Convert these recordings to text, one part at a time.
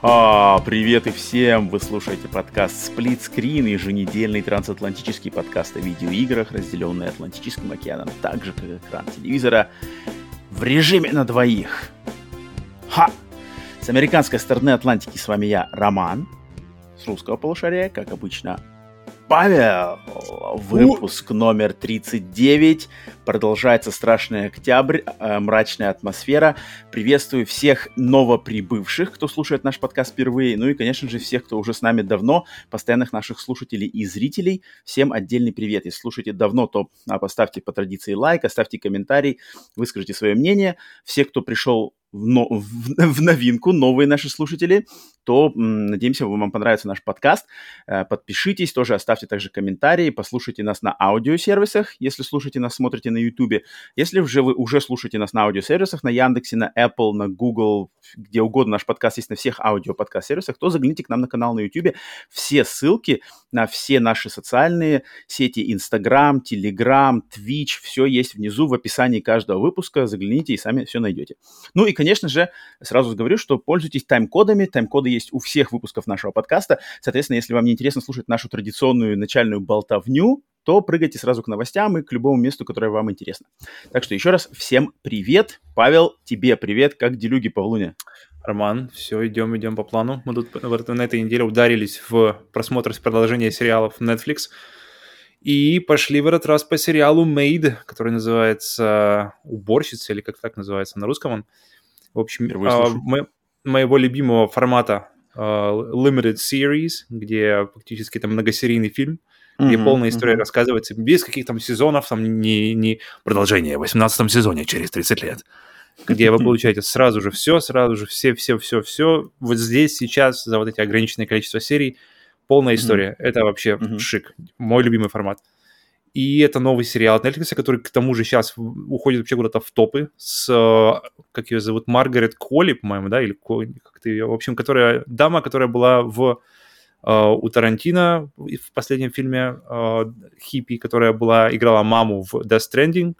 Уа-ха-ха! Привет и всем! Вы слушаете подкаст Split Screen, еженедельный трансатлантический подкаст о видеоиграх, разделенный Атлантическим океаном, так же, как экран телевизора, в режиме на двоих. Ха! С американской стороны Атлантики с вами я, Роман. С русского полушария, как обычно, Павел! Выпуск номер 39. Продолжается страшный октябрь, э, мрачная атмосфера. Приветствую всех новоприбывших, кто слушает наш подкаст впервые. Ну и, конечно же, всех, кто уже с нами давно, постоянных наших слушателей и зрителей. Всем отдельный привет. Если слушаете давно, то а, поставьте по традиции лайк, оставьте комментарий, выскажите свое мнение. Все, кто пришел в, но, в, в новинку, новые наши слушатели, то надеемся, вам понравится наш подкаст. Э, подпишитесь, тоже оставьте также комментарии, послушайте нас на аудиосервисах, если слушаете нас, смотрите на YouTube. Если же вы уже слушаете нас на аудиосервисах, на Яндексе, на Apple, на Google, где угодно наш подкаст есть на всех аудиоподкаст-сервисах, то загляните к нам на канал на YouTube. Все ссылки на все наши социальные сети, Instagram, Telegram, Twitch, все есть внизу в описании каждого выпуска. Загляните и сами все найдете. Ну и, конечно же, сразу говорю, что пользуйтесь тайм-кодами. Тайм-коды есть у всех выпусков нашего подкаста. Соответственно, если вам не интересно слушать нашу традиционную начальную болтовню, то прыгайте сразу к новостям и к любому месту, которое вам интересно. Так что еще раз всем привет. Павел, тебе привет. Как делюги по Луне? Роман, все, идем, идем по плану. Мы тут на этой неделе ударились в просмотр с продолжения сериалов Netflix. И пошли в этот раз по сериалу Made, который называется «Уборщица», или как так называется на русском он. В общем, а, мо- моего любимого формата а, Limited Series, где фактически это многосерийный фильм, где mm-hmm, полная история mm-hmm. рассказывается без каких-то там сезонов, там не, не продолжение в 18 сезоне через 30 лет где вы получаете сразу же все, сразу же все, все, все, все. Вот здесь сейчас за вот эти ограниченное количество серий полная история. Mm-hmm. Это вообще mm-hmm. шик. Мой любимый формат. И это новый сериал от Netflix, который к тому же сейчас уходит вообще куда-то в топы с, э, как ее зовут, Маргарет Колли, по-моему, да, или как-то ее, в общем, которая, дама, которая была в Uh, у Тарантино в последнем фильме uh, Хиппи, которая была, играла маму в Death Stranding.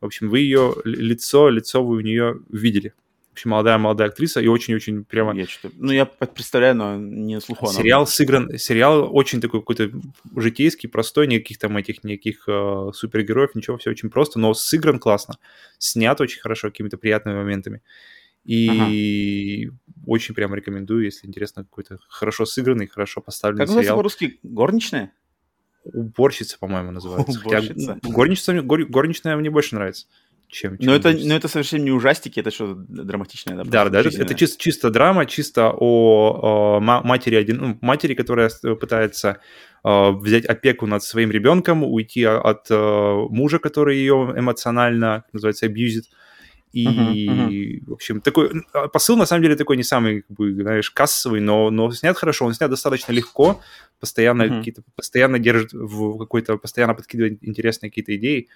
В общем, вы ее лицо, лицо вы у нее видели общем, молодая-молодая актриса и очень-очень прямо... Я что ну, я представляю, но не слуху. Сериал сыгран, сериал очень такой какой-то житейский, простой, никаких там этих, никаких э, супергероев, ничего, все очень просто, но сыгран классно, снят очень хорошо, какими-то приятными моментами. И ага. очень прямо рекомендую, если интересно, какой-то хорошо сыгранный, хорошо поставленный как сериал. Как называется по-русски? Горничная? Уборщица, по-моему, называется. Уборщица? Хотя горничная, гор, горничная мне больше нравится чем... чем но, это, но это совершенно не ужастики, это что, драматичное? Да, да, да это, чисто, чисто драма, чисто о, о матери, один, ну, матери, которая пытается э, взять опеку над своим ребенком, уйти от э, мужа, который ее эмоционально, называется, абьюзит. И, uh-huh, uh-huh. в общем, такой а, посыл, на самом деле, такой не самый, как бы, знаешь, кассовый, но, но снят хорошо, он снят достаточно легко, постоянно uh-huh. какие-то, постоянно держит в какой-то, постоянно подкидывает интересные какие-то идеи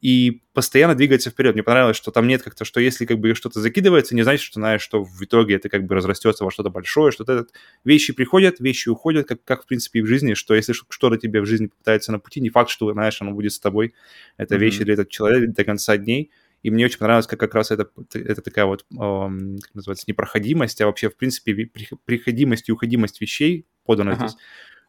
и постоянно двигается вперед. Мне понравилось, что там нет как-то, что если как бы что-то закидывается, не значит, что знаешь, что в итоге это как бы разрастется во что-то большое, что-то этот... вещи приходят, вещи уходят, как, как в принципе и в жизни, что если что-то тебе в жизни попытается на пути, не факт, что, знаешь, оно будет с тобой. Это mm-hmm. вещи для этого человека до конца дней. И мне очень понравилось, как как раз это, это такая вот, эм, как называется, непроходимость, а вообще, в принципе, приходимость и уходимость вещей подана ага. здесь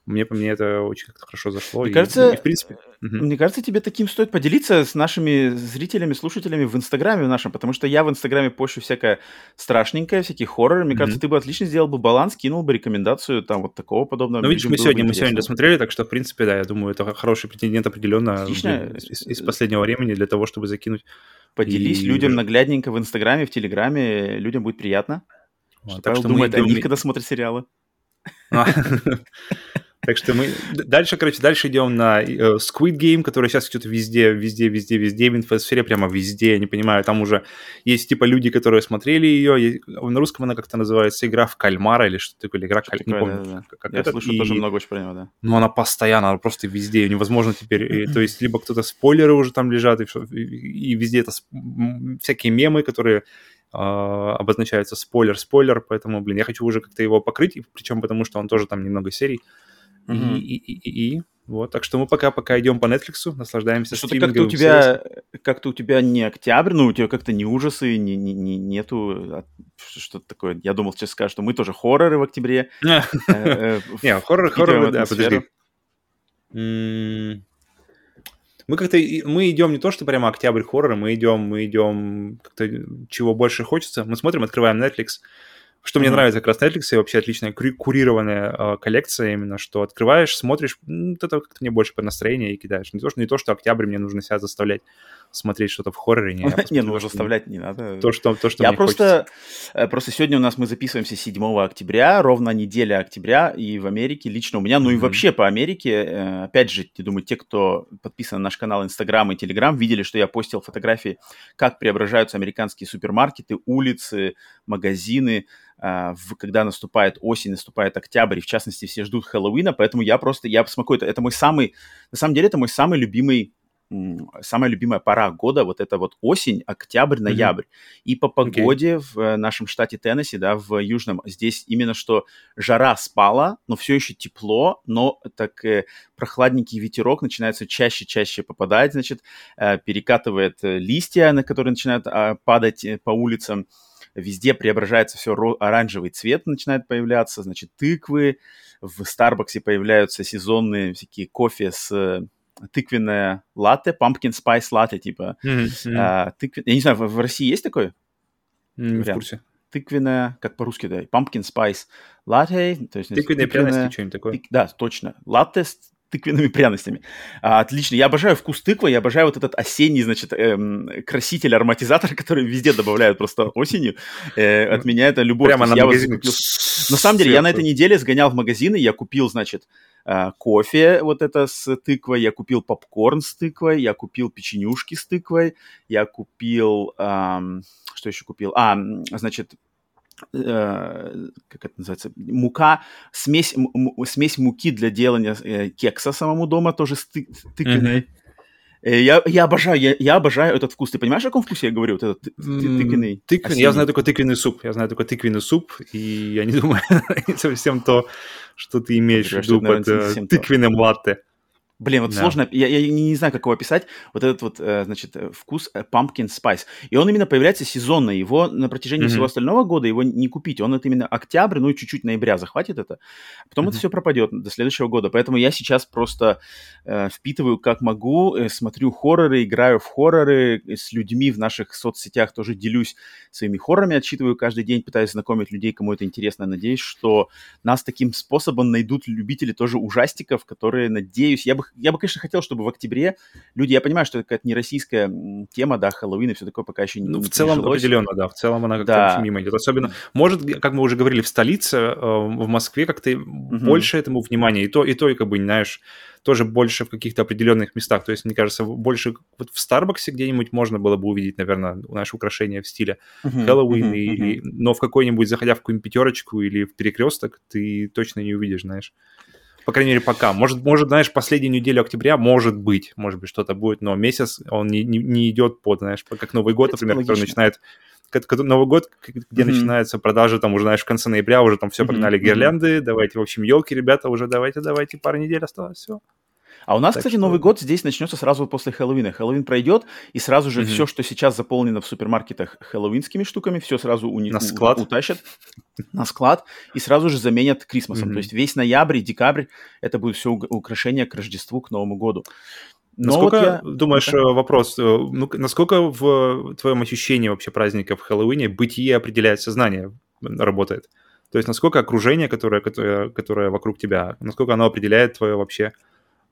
мне, по мне это очень как-то хорошо зашло. Мне, и, кажется, и, в принципе... Мне кажется, тебе таким стоит поделиться с нашими зрителями, слушателями в Инстаграме нашем, потому что я в Инстаграме пощу всякое страшненькое, всякие хорроры. Мне mm-hmm. кажется, ты бы отлично сделал бы баланс, кинул бы рекомендацию там вот такого подобного. Ну, видишь, мы сегодня, мы сегодня досмотрели, так что, в принципе, да, я думаю, это хороший претендент определенно Отлично. Из, из последнего времени для того, чтобы закинуть. Поделись и... людям наглядненько в Инстаграме, в Телеграме, людям будет приятно. Вот, так что думает мы... о них, когда смотрят сериалы. А. Так что мы дальше, короче, дальше идем на э, Squid Game, который сейчас что-то везде, везде, везде, везде, в инфосфере прямо везде, я не понимаю, там уже есть типа люди, которые смотрели ее, на русском она как-то называется игра в кальмара или что-то такое, или игра в не помню. Да, да. Как я это. слышу и... тоже много очень про него, да. Ну, она постоянно, она просто везде, невозможно теперь, то есть либо кто-то спойлеры уже там лежат, и, и везде это всякие мемы, которые Uh, обозначается спойлер, спойлер, поэтому, блин, я хочу уже как-то его покрыть, причем потому что он тоже там немного серий, и, и, и, и Вот, так что мы пока-пока идем по Netflix, наслаждаемся Что-то как-то у тебя, как-то у тебя не октябрь, ну, у тебя как-то не ужасы, не, не, не, нету а, что-то такое. Я думал, сейчас скажешь, что мы тоже хорроры в октябре. Э, э, не, хоррор, хоррор, да, подожди. Мы как-то, мы идем не то, что прямо октябрь хоррора, мы идем, мы идем как-то чего больше хочется. Мы смотрим, открываем Netflix, что mm-hmm. мне нравится как раз Netflix, и вообще отличная курированная э, коллекция именно, что открываешь, смотришь, ну, это как-то мне больше по настроению и кидаешь. Не то, что, не то, что октябрь мне нужно себя заставлять смотреть что-то в хорроре. Не, не ну заставлять не надо. То, что, то, что Я просто, хочется. Э, просто сегодня у нас мы записываемся 7 октября, ровно неделя октября, и в Америке лично у меня, ну mm-hmm. и вообще по Америке, э, опять же, я думаю, те, кто подписан на наш канал Инстаграм и Телеграм, видели, что я постил фотографии, как преображаются американские супермаркеты, улицы, магазины, в, когда наступает осень, наступает октябрь, и в частности все ждут Хэллоуина, поэтому я просто, я посмотрю, это, это мой самый, на самом деле это мой самый любимый самая любимая пора года, вот это вот осень, октябрь, ноябрь. Mm-hmm. И по погоде okay. в э, нашем штате Теннесси, да, в южном, здесь именно что жара спала, но все еще тепло, но так э, прохладненький ветерок начинается чаще-чаще попадать, значит, э, перекатывает э, листья, на которые начинают э, падать по улицам. Везде преображается все, оранжевый цвет начинает появляться, значит, тыквы. В Старбаксе появляются сезонные всякие кофе с тыквенное латте, pumpkin spice латте, типа. Mm-hmm. А, тыквен... Я не знаю, в, в России есть такой? Mm, в курсе. Тыквенное, как по-русски, да, pumpkin spice latte. То есть, Тыквенные тыквенное... пряности, что-нибудь такое. Тык... Да, точно. Латте с тыквенными пряностями. А, отлично. Я обожаю вкус тыквы, я обожаю вот этот осенний, значит, эм, краситель, ароматизатор, который везде добавляют просто осенью. Э, от меня это любовь. Прямо на я магазин. Купил... На самом деле, я на этой неделе сгонял в магазины, я купил, значит, э, кофе вот это с тыквой, я купил попкорн с тыквой, я купил печенюшки с тыквой, я купил... Эм, что еще купил? А, значит, как это называется, мука, смесь, смесь муки для делания э, кекса самому дома, тоже с ты, тыквенной. Mm-hmm. Я, я обожаю, я, я обожаю этот вкус. Ты понимаешь, о каком вкусе я говорю? Вот этот тыквенный. Тыквенный. Я знаю только тыквенный суп. Я знаю только тыквенный суп, и я не думаю, совсем то, что ты имеешь в виду под э, тыквенным латте. Блин, вот да. сложно, я, я не, не знаю, как его описать, вот этот вот, э, значит, э, вкус э, pumpkin spice. И он именно появляется сезонно, его на протяжении mm-hmm. всего остального года его не купить. Он это именно октябрь, ну и чуть-чуть ноября захватит это, потом mm-hmm. это все пропадет до следующего года. Поэтому я сейчас просто э, впитываю как могу, э, смотрю хорроры, играю в хорроры, с людьми в наших соцсетях тоже делюсь своими хоррорами, отчитываю каждый день, пытаюсь знакомить людей, кому это интересно. Надеюсь, что нас таким способом найдут любители тоже ужастиков, которые, надеюсь, я бы я бы, конечно, хотел, чтобы в октябре люди, я понимаю, что это какая-то не российская тема, да, Хэллоуин и все такое пока еще не Ну, в целом прижилось. определенно, да, в целом она как-то да. мимо идет. Особенно, может, как мы уже говорили, в столице, э, в Москве как-то угу. больше этому внимания, и то, и то, и как бы, знаешь, тоже больше в каких-то определенных местах. То есть, мне кажется, больше вот в Старбаксе где-нибудь можно было бы увидеть, наверное, наши украшения в стиле uh-huh, Хэллоуин, uh-huh, или, uh-huh. но в какой-нибудь, заходя в какую-нибудь пятерочку или в перекресток, ты точно не увидишь, знаешь. По крайней мере, пока. Может, может, знаешь, последнюю неделю октября, может быть, может быть, что-то будет, но месяц он не, не, не идет под, знаешь, как Новый год, например, логично. который начинает Новый год, где mm-hmm. начинаются продажи, там уже, знаешь, в конце ноября уже там все погнали mm-hmm. гирлянды, давайте, в общем, елки, ребята, уже давайте, давайте, пару недель осталось, все. А у нас, так кстати, что... Новый год здесь начнется сразу после Хэллоуина. Хэллоуин пройдет, и сразу же mm-hmm. все, что сейчас заполнено в супермаркетах хэллоуинскими штуками, все сразу у них склад. утащат на склад и сразу же заменят Крисмасом. Mm-hmm. То есть весь ноябрь и декабрь это будет все украшение к Рождеству, к Новому году. Но насколько, вот я... думаешь, да. Э, вопрос, э, ну, насколько в твоем ощущении вообще праздника в Хэллоуине бытие определяет сознание, работает? То есть насколько окружение, которое, которое, которое вокруг тебя, насколько оно определяет твое вообще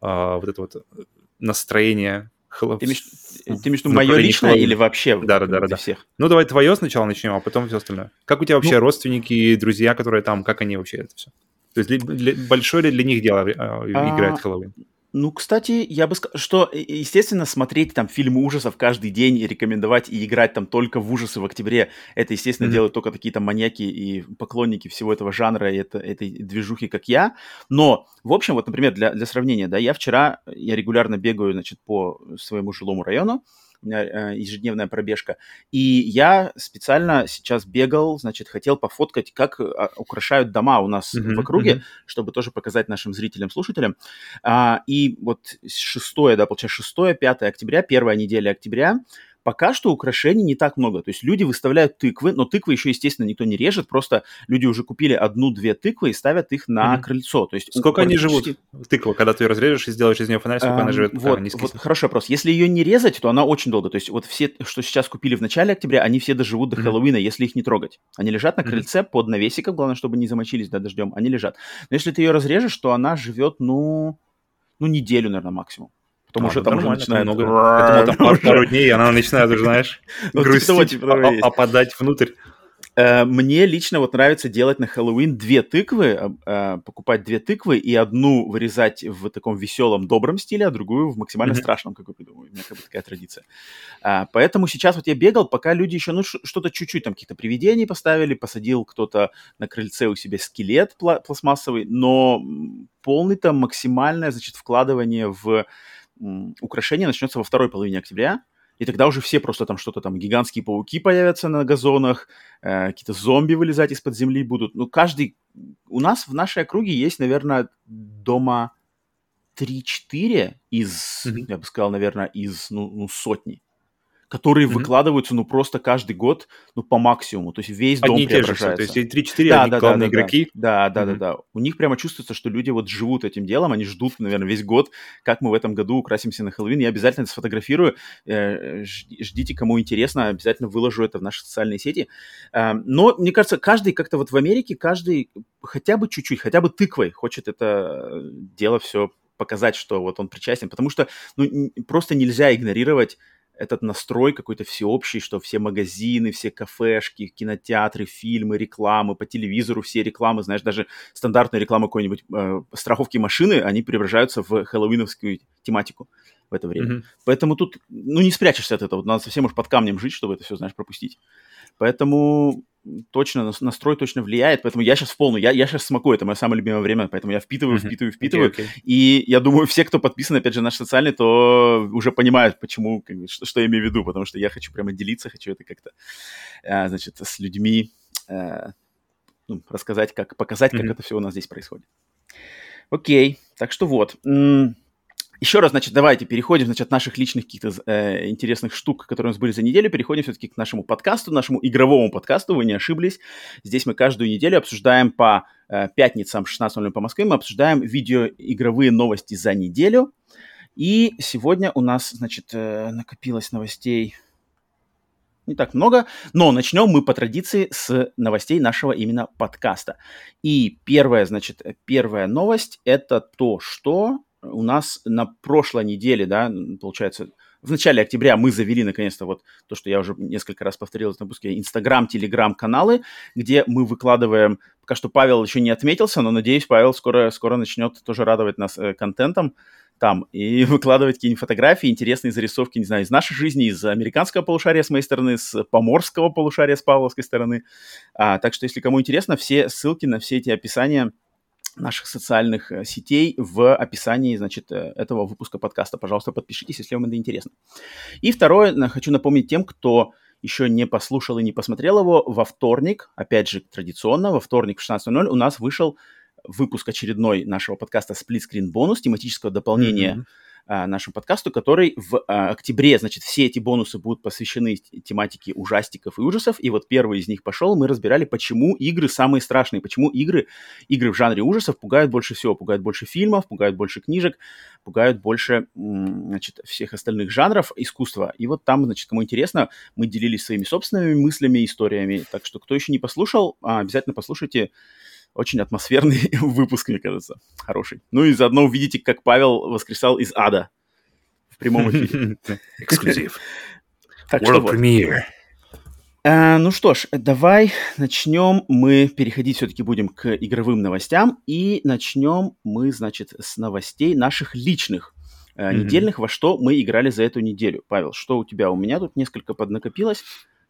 а, вот это вот настроение Ты имеешь, ты имеешь в виду мое личное или вообще да, да, да, да. всех? Ну, давай твое сначала начнем, а потом все остальное. Как у тебя вообще ну, родственники, друзья, которые там, как они вообще это все? То есть для, для, большое ли для них дело э, играть а, Хэллоуин? Ну, кстати, я бы сказал, что, естественно, смотреть там фильмы ужасов каждый день и рекомендовать и играть там только в ужасы в октябре, это, естественно, mm-hmm. делают только какие-то маньяки и поклонники всего этого жанра и это, этой движухи, как я. Но, в общем, вот, например, для, для сравнения, да, я вчера, я регулярно бегаю, значит, по своему жилому району, у меня э, ежедневная пробежка. И я специально сейчас бегал, значит, хотел пофоткать, как а, украшают дома у нас Мгм, в округе, мгм. чтобы тоже показать нашим зрителям, слушателям. А, и вот 6, да, получается, 6, 5 октября, первая неделя октября, пока что украшений не так много. То есть люди выставляют тыквы, но тыквы еще, естественно, никто не режет, просто люди уже купили одну-две тыквы и ставят их на Мгм. крыльцо. То есть Сколько они живут? Тыква, когда ты ее разрежешь и сделаешь из нее фонарь, сколько она Эм, живет? пока Вот, не вот хороший вопрос. Если ее не резать, то она очень долго. То есть вот все, что сейчас купили в начале октября, они все доживут до Мгм. Хэллоуина, если их не трогать. Они лежат на крыльце под навесиком, главное, чтобы не замочились да, дождем. Они лежат. Но если ты ее разрежешь, то она живет, ну, ну неделю, наверное, максимум. Потом А, уже ну, там уже начинает... много. Думал, там пару, пару дней, она начинает, уже, знаешь, Ну, типа грустить, типа того а- опадать внутрь. Э, Мне лично вот нравится делать на Хэллоуин две тыквы, э, э, покупать две тыквы и одну вырезать в таком веселом, добром стиле, а другую в максимально Мгм. страшном, как я придумаю. У меня как бы такая традиция. А, Поэтому сейчас вот я бегал, пока люди еще, ну, что-то чуть-чуть, там каких-то привидений поставили, посадил кто-то на крыльце у себя скелет пла- пластмассовый, но полный там максимальное, значит, вкладывание в м, украшения начнется во второй половине октября. И тогда уже все просто там что-то там, гигантские пауки появятся на газонах, э, какие-то зомби вылезать из-под земли будут. Ну, каждый... У нас в нашей округе есть, наверное, дома 3-4 из, Мгм. я бы сказал, наверное, из, ну, ну, сотни, которые Мгм. выкладываются, ну, просто каждый год, ну, по максимуму. То есть весь дом и те же все. То есть 3-4, Да, да, главные да, да. игроки. Да, да, Мгм. да, да. У них прямо чувствуется, что люди вот живут этим делом, они ждут, наверное, весь год, как мы в этом году украсимся на Хэллоуин. Я обязательно это сфотографирую. Э, жди- Ждите, кому интересно, обязательно выложу это в наши социальные сети. Э, Но, мне кажется, каждый как-то вот в Америке, каждый хотя бы чуть-чуть, хотя бы тыквой хочет это дело все показать, что вот он причастен, потому что ну, просто нельзя игнорировать этот настрой какой-то всеобщий, что все магазины, все кафешки, кинотеатры, фильмы, рекламы, по телевизору все рекламы, знаешь, даже стандартная реклама какой-нибудь э, страховки машины, они преображаются в хэллоуиновскую тематику в это время. Мгм. Поэтому тут, ну, не спрячешься от этого. Надо совсем уж под камнем жить, чтобы это все, знаешь, пропустить. Поэтому точно, нас- настрой точно влияет. Поэтому я сейчас в полную, я, я сейчас смакую, это мое самое любимое время, поэтому я впитываю, впитываю, впитываю. Окей, окей. И я думаю, все, кто подписан, опять же, на наш социальный, то уже понимают, почему, как что, что я имею в виду, потому что я хочу прямо делиться, хочу это как-то, э, значит, с людьми э, ну, рассказать, как, показать, как Мгм. это все у нас здесь происходит. Окей, так что вот. М, Еще раз, значит, давайте переходим, значит, от наших личных каких-то э, интересных штук, которые у нас были за неделю, переходим все-таки к нашему подкасту, нашему игровому подкасту, вы не ошиблись. Здесь мы каждую неделю обсуждаем по э, пятницам 16.00 по Москве, мы обсуждаем видеоигровые новости за неделю. И сегодня у нас, значит, э, накопилось новостей не так много, но начнем мы по традиции с новостей нашего именно подкаста. И первая, значит, первая новость – это то, что у нас на прошлой неделе, да, получается, в начале октября мы завели наконец-то вот то, что я уже несколько раз повторил в выпуске, Инстаграм, Телеграм каналы, где мы выкладываем, пока что Павел еще не отметился, но надеюсь, Павел скоро, скоро начнет тоже радовать нас э, контентом там и выкладывать какие-нибудь фотографии, интересные зарисовки, не знаю, из нашей жизни, из американского полушария с моей стороны, с поморского полушария с павловской стороны. А, так что, если кому интересно, все ссылки на все эти описания наших социальных э, сетей в описании, значит, э, этого выпуска подкаста. Пожалуйста, подпишитесь, если вам это интересно. И второе, хочу напомнить тем, кто еще не послушал и не посмотрел его, во вторник, опять же, традиционно, во вторник в 16.00 у нас вышел выпуск очередной нашего подкаста Split Screen бонус, тематического дополнения Мгм. А, нашему подкасту, который в а, октябре, значит, все эти бонусы будут посвящены тематике ужастиков и ужасов. И вот первый из них пошел, мы разбирали, почему игры самые страшные, почему игры, игры в жанре ужасов пугают больше всего, пугают больше фильмов, пугают больше книжек, пугают больше, значит, всех остальных жанров искусства. И вот там, значит, кому интересно, мы делились своими собственными мыслями, историями. Так что, кто еще не послушал, а, обязательно послушайте очень атмосферный выпуск, мне кажется, хороший. Ну и заодно увидите, как Павел воскресал из ада в прямом эфире. Эксклюзив. Так World. Premiere. А, ну что ж, давай начнем. Мы переходить все-таки будем к игровым новостям. И начнем мы, значит, с новостей наших личных Мгм. недельных, во что мы играли за эту неделю. Павел, что у тебя? У меня тут несколько поднакопилось.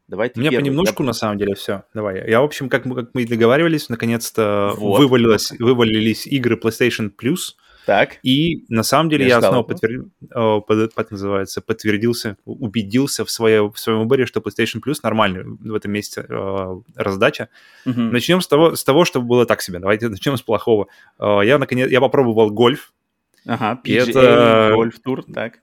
Давай ты У меня первый. понемножку, Я- на самом деле, все. Давай. Я, в общем, как мы, как мы и договаривались, наконец-то Вот. вывалилось, вывалились игры PlayStation Plus. Так. И на самом деле Я я, снова подтвердил, э, под- как называется, подтвердился, убедился в, свое, в своем выборе, что PlayStation Plus нормальный в этом месяце э, раздача. Мгм. Начнем с того, с того, что было так себе. Давайте начнем с плохого. Э, Я, наконец, я попробовал гольф, Ага, PGA, это- гольф-тур, так.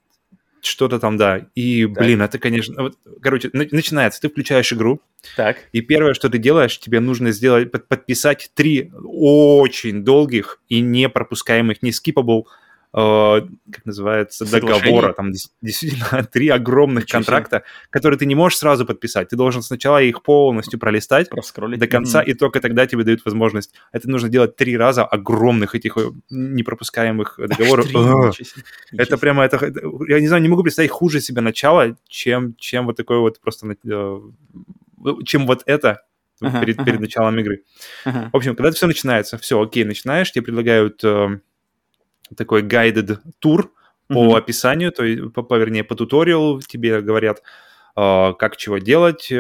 Что-то там, да. И, Так. блин, это, конечно... вот, короче, на- начинается. Ты включаешь игру, Так. и первое, что ты делаешь, тебе нужно сделать, под- подписать три очень долгих и не пропускаемых, не э, как называется, договора. Там действительно три огромных Ничего себе. контракта, которые ты не можешь сразу подписать. Ты должен сначала их полностью пролистать до конца, Мгм. и только тогда тебе дают возможность. Это нужно делать три раза огромных этих э, непропускаемых договоров. Себе, Это себе. прямо, это, это- я не знаю, не могу представить хуже себе начало, чем, чем вот такое вот просто, э, чем вот это Ага, перед, ага. перед началом игры. Ага. В общем, когда все начинается, все, окей, начинаешь, тебе предлагают э, такой guided тур по Мгм. описанию, то есть, по, по- вернее, по туториалу тебе говорят, э, как чего делать, э,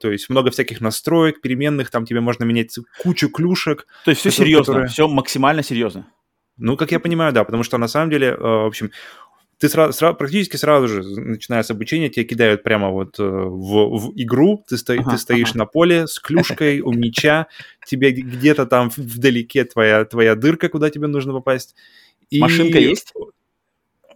то есть много всяких настроек, переменных, там тебе можно менять кучу клюшек, То есть все которые- серьезно, которые- все максимально серьезно. Ну, как я понимаю, да, потому что на самом деле, э, в общем, ты сразу, практически сразу же, начиная с обучения, тебя кидают прямо вот в, в игру, ты, сто- Ага, ты стоишь ага. на поле с клюшкой у мяча, тебе где-то там вдалеке твоя, твоя дырка, куда тебе нужно попасть. И- Машинка есть?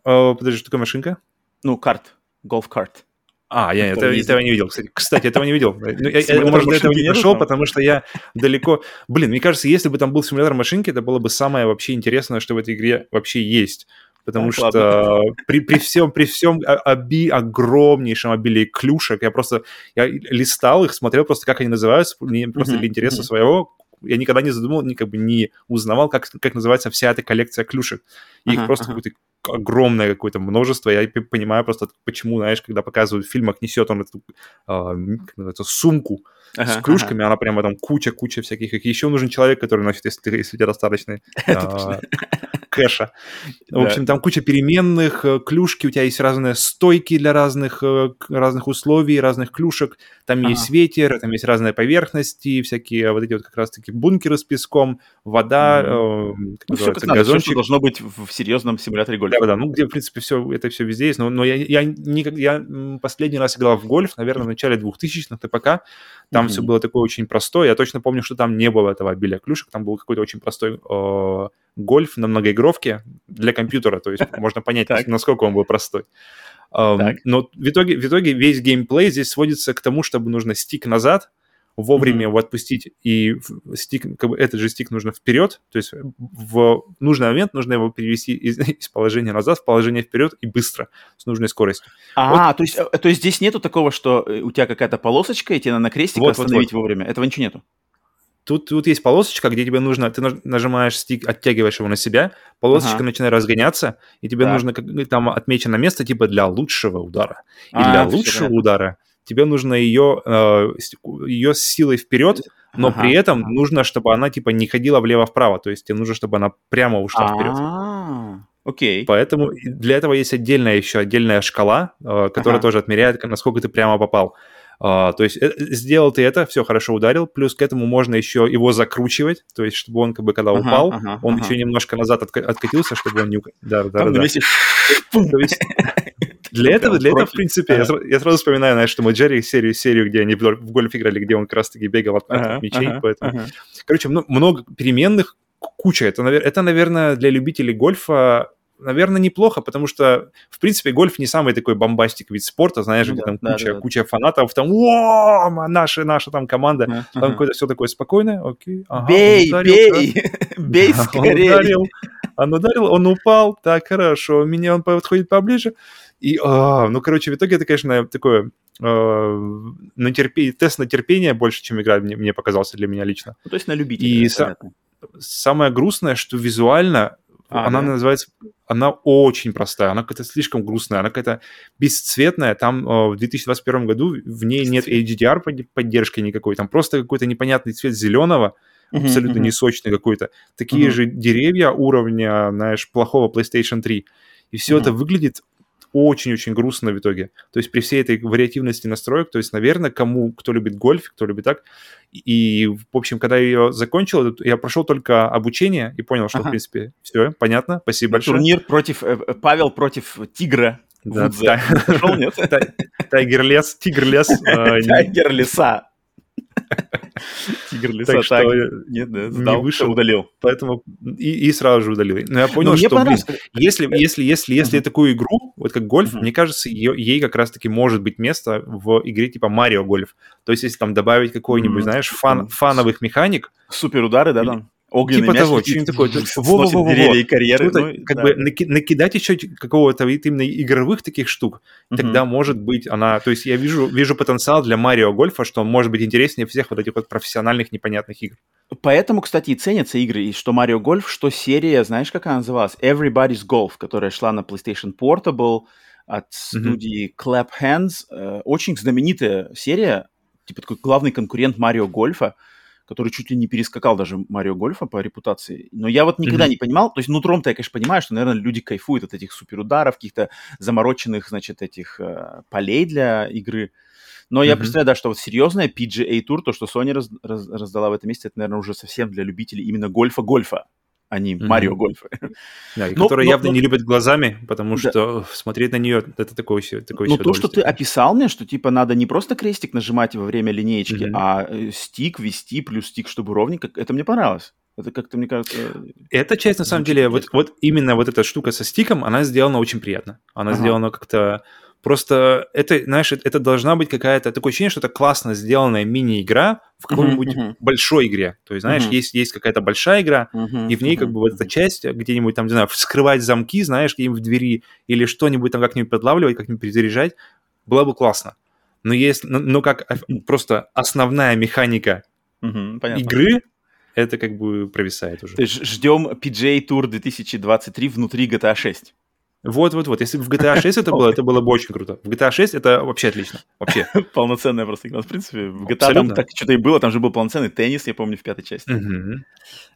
Э, подожди, что такое машинка? Ну, карт, голф-карт. А, я это, этого не видел, кстати. Кстати, этого не видел. Ну, я- я, может, до этого не дошел, там? потому что я далеко... Блин, мне кажется, если бы там был симулятор машинки, это было бы самое вообще интересное, что в этой игре вообще есть. Потому Так, что при, при всем, при всем оби, огромнейшем обилии клюшек, я просто я листал их, смотрел просто, как они называются, мне просто для интереса своего. Я никогда не задумал, ни, как бы не узнавал, как, как называется вся эта коллекция клюшек. И их Ага, просто ага. какое-то огромное какое-то множество. Я понимаю просто, почему, знаешь, когда показывают в фильмах, несет он эту а, м, как называется, сумку Ага, с клюшками, она прямо там куча-куча всяких. И еще нужен человек, который носит, если, ты, если у тебя достаточно а, кэша. В общем, там куча переменных, э, клюшки, у тебя есть разные стойки для разных, э, разных условий, разных клюшек. Там Ага. есть ветер, там есть разные поверхности, всякие вот эти вот как раз-таки бункеры с песком, вода, Мгм. э, Ну, все как надо, газончик. что должно быть в, в серьезном симуляторе гольфа. Да, ну где, в принципе, все, это все везде есть. Но, но я, я, никак, я последний раз играл в гольф, наверное, в начале 2000-х ТПК. Там Мгм. все было такое очень простое. Я точно помню, что там не было этого обилия клюшек. Там был какой-то очень простой э, гольф на многоигровке для компьютера. То есть можно понять, насколько он был простой. Так. но в итоге, в итоге весь геймплей здесь сводится к тому, чтобы нужно стик назад, вовремя его отпустить, и стик, как бы этот же стик нужно вперед, то есть в нужный момент нужно его перевести из, из положения назад в положение вперед и быстро, с нужной скоростью. А, то, есть, э, то есть здесь нету такого, что э, у тебя какая-то полосочка, и тебе надо на крестик Вот, вот, остановить вовремя. Этого ничего нету. Тут, тут есть полосочка, где тебе нужно, ты наж- нажимаешь стик, оттягиваешь его на себя, полосочка Ага. начинает разгоняться, и тебе Так. нужно, как, там отмечено место типа для лучшего удара. И А, для лучшего удара тебе нужно ее, э, ее с силой вперед, но Ага, при этом ага. нужно, чтобы она типа не ходила влево-вправо, то есть тебе нужно, чтобы она прямо ушла вперед. А, Окей. Поэтому для этого есть отдельная еще отдельная шкала, э, которая Ага. тоже отмеряет, насколько ты прямо попал. А, то есть э, сделал ты это, все хорошо ударил, плюс к этому можно еще его закручивать, то есть чтобы он как бы когда Ага, упал, ага, он ага. еще немножко назад отка- откатился, чтобы он не... Да, да, Там да, на да. для этого, для этого, в принципе, я, сразу вспоминаю, знаешь, что мы Джерри серию, серию, где они в гольф играли, где он как раз-таки бегал от, мячей, поэтому... Короче, мно- много переменных, куча. Это, это, наверное, для любителей гольфа, наверное, неплохо, потому что, в принципе, гольф не самый такой бомбастик вид спорта, знаешь, Ну где да, там да, куча, да, куча фанатов, там, о, наша, наша там команда, там какое-то все такое спокойное, окей, ага, Бей, ударил, бей! Бей да, он скорее! ударил, он ударил, он упал, так, хорошо, меня он подходит поближе, и, а, ну, короче, в итоге это, конечно, такое э, на терпе- тест на терпение больше, чем игра мне, мне показался для меня лично. Ну, то есть на любителя. И са- самое грустное, что визуально А, она да? называется, она очень простая, она какая-то слишком грустная, она какая-то бесцветная. Там э, в 2021 году в ней нет HDR под- поддержки никакой, там просто какой-то непонятный цвет зеленого, Мгм, абсолютно мгм. несочный какой-то. Такие Мгм. же деревья уровня, знаешь, плохого PlayStation 3. И все это Мгм. выглядит очень-очень грустно в итоге. То есть при всей этой вариативности настроек, то есть, наверное, кому, кто любит гольф, кто любит так, и, в общем, когда я ее закончил, я прошел только обучение и понял, что, ага. в принципе, все, понятно, спасибо большое. Турнир против, э, э, Павел против Тигра. Да, Тайгер лес, тигр лес. Тайгер леса. Тигр леса так, нет, да, не вышел, удалил. Поэтому и, и сразу же удалил. Но я понял, Но что, блин, если, если, если, если такую игру, вот как гольф, мне кажется, ей как раз-таки может быть место в игре типа Марио Гольф. То есть, если там добавить какой-нибудь, знаешь, фан, фановых механик. Супер удары, да, там? Огненный типа мяч того, что-нибудь такое. Во, во, во, деревья и карьеры. Ну, как да. бы наки- накидать еще какого-то именно игровых таких штук, mm-hmm. тогда может быть она... То есть я вижу, вижу потенциал для Марио Гольфа, что он может быть интереснее всех вот этих вот профессиональных непонятных игр. Поэтому, кстати, и ценятся игры, и что Марио Гольф, что серия, знаешь, как она называлась? Everybody's Golf, которая шла на PlayStation Portable от студии mm-hmm. Clap Hands. Э, очень знаменитая серия, типа такой главный конкурент Марио Гольфа который чуть ли не перескакал даже Марио Гольфа по репутации. Но я вот никогда mm-hmm. не понимал, то есть нутром-то я, конечно, понимаю, что, наверное, люди кайфуют от этих суперударов, каких-то замороченных, значит, этих э, полей для игры. Но mm-hmm. я представляю, да, что вот серьезная PGA Tour, то, что Sony раз, раз, раздала в этом месте, это, наверное, уже совсем для любителей именно гольфа-гольфа а не Марио. Гольфа. Да, и но, которые но, явно но, не любят глазами, потому да. что смотреть на нее это такое все такое Но то, что ты описал мне, что типа надо не просто крестик нажимать во время линеечки, mm-hmm. а э, стик вести плюс стик, чтобы ровненько, это мне понравилось. Это как-то, мне кажется... Эта часть, на самом деле, вот, вот именно вот эта штука со стиком, она сделана очень приятно. Она ага. сделана как-то Просто это, знаешь, это должна быть какая-то... Такое ощущение, что это классно сделанная мини-игра в какой-нибудь uh-huh, uh-huh. большой игре. То есть, знаешь, uh-huh. есть, есть какая-то большая игра, uh-huh, и в ней uh-huh. как бы вот эта часть где-нибудь там, не знаю, вскрывать замки, знаешь, где-нибудь в двери, или что-нибудь там как-нибудь подлавливать, как-нибудь перезаряжать, было бы классно. Но есть, но, но как просто основная механика uh-huh, игры, это как бы провисает уже. То есть ждем PGA Tour 2023 внутри GTA 6. Вот-вот-вот. Если бы в GTA 6 это было, это было бы очень круто. В GTA 6 это вообще отлично. Вообще. Полноценная просто игра. В принципе, в GTA там так что-то и было. Там же был полноценный теннис, я помню, в пятой части.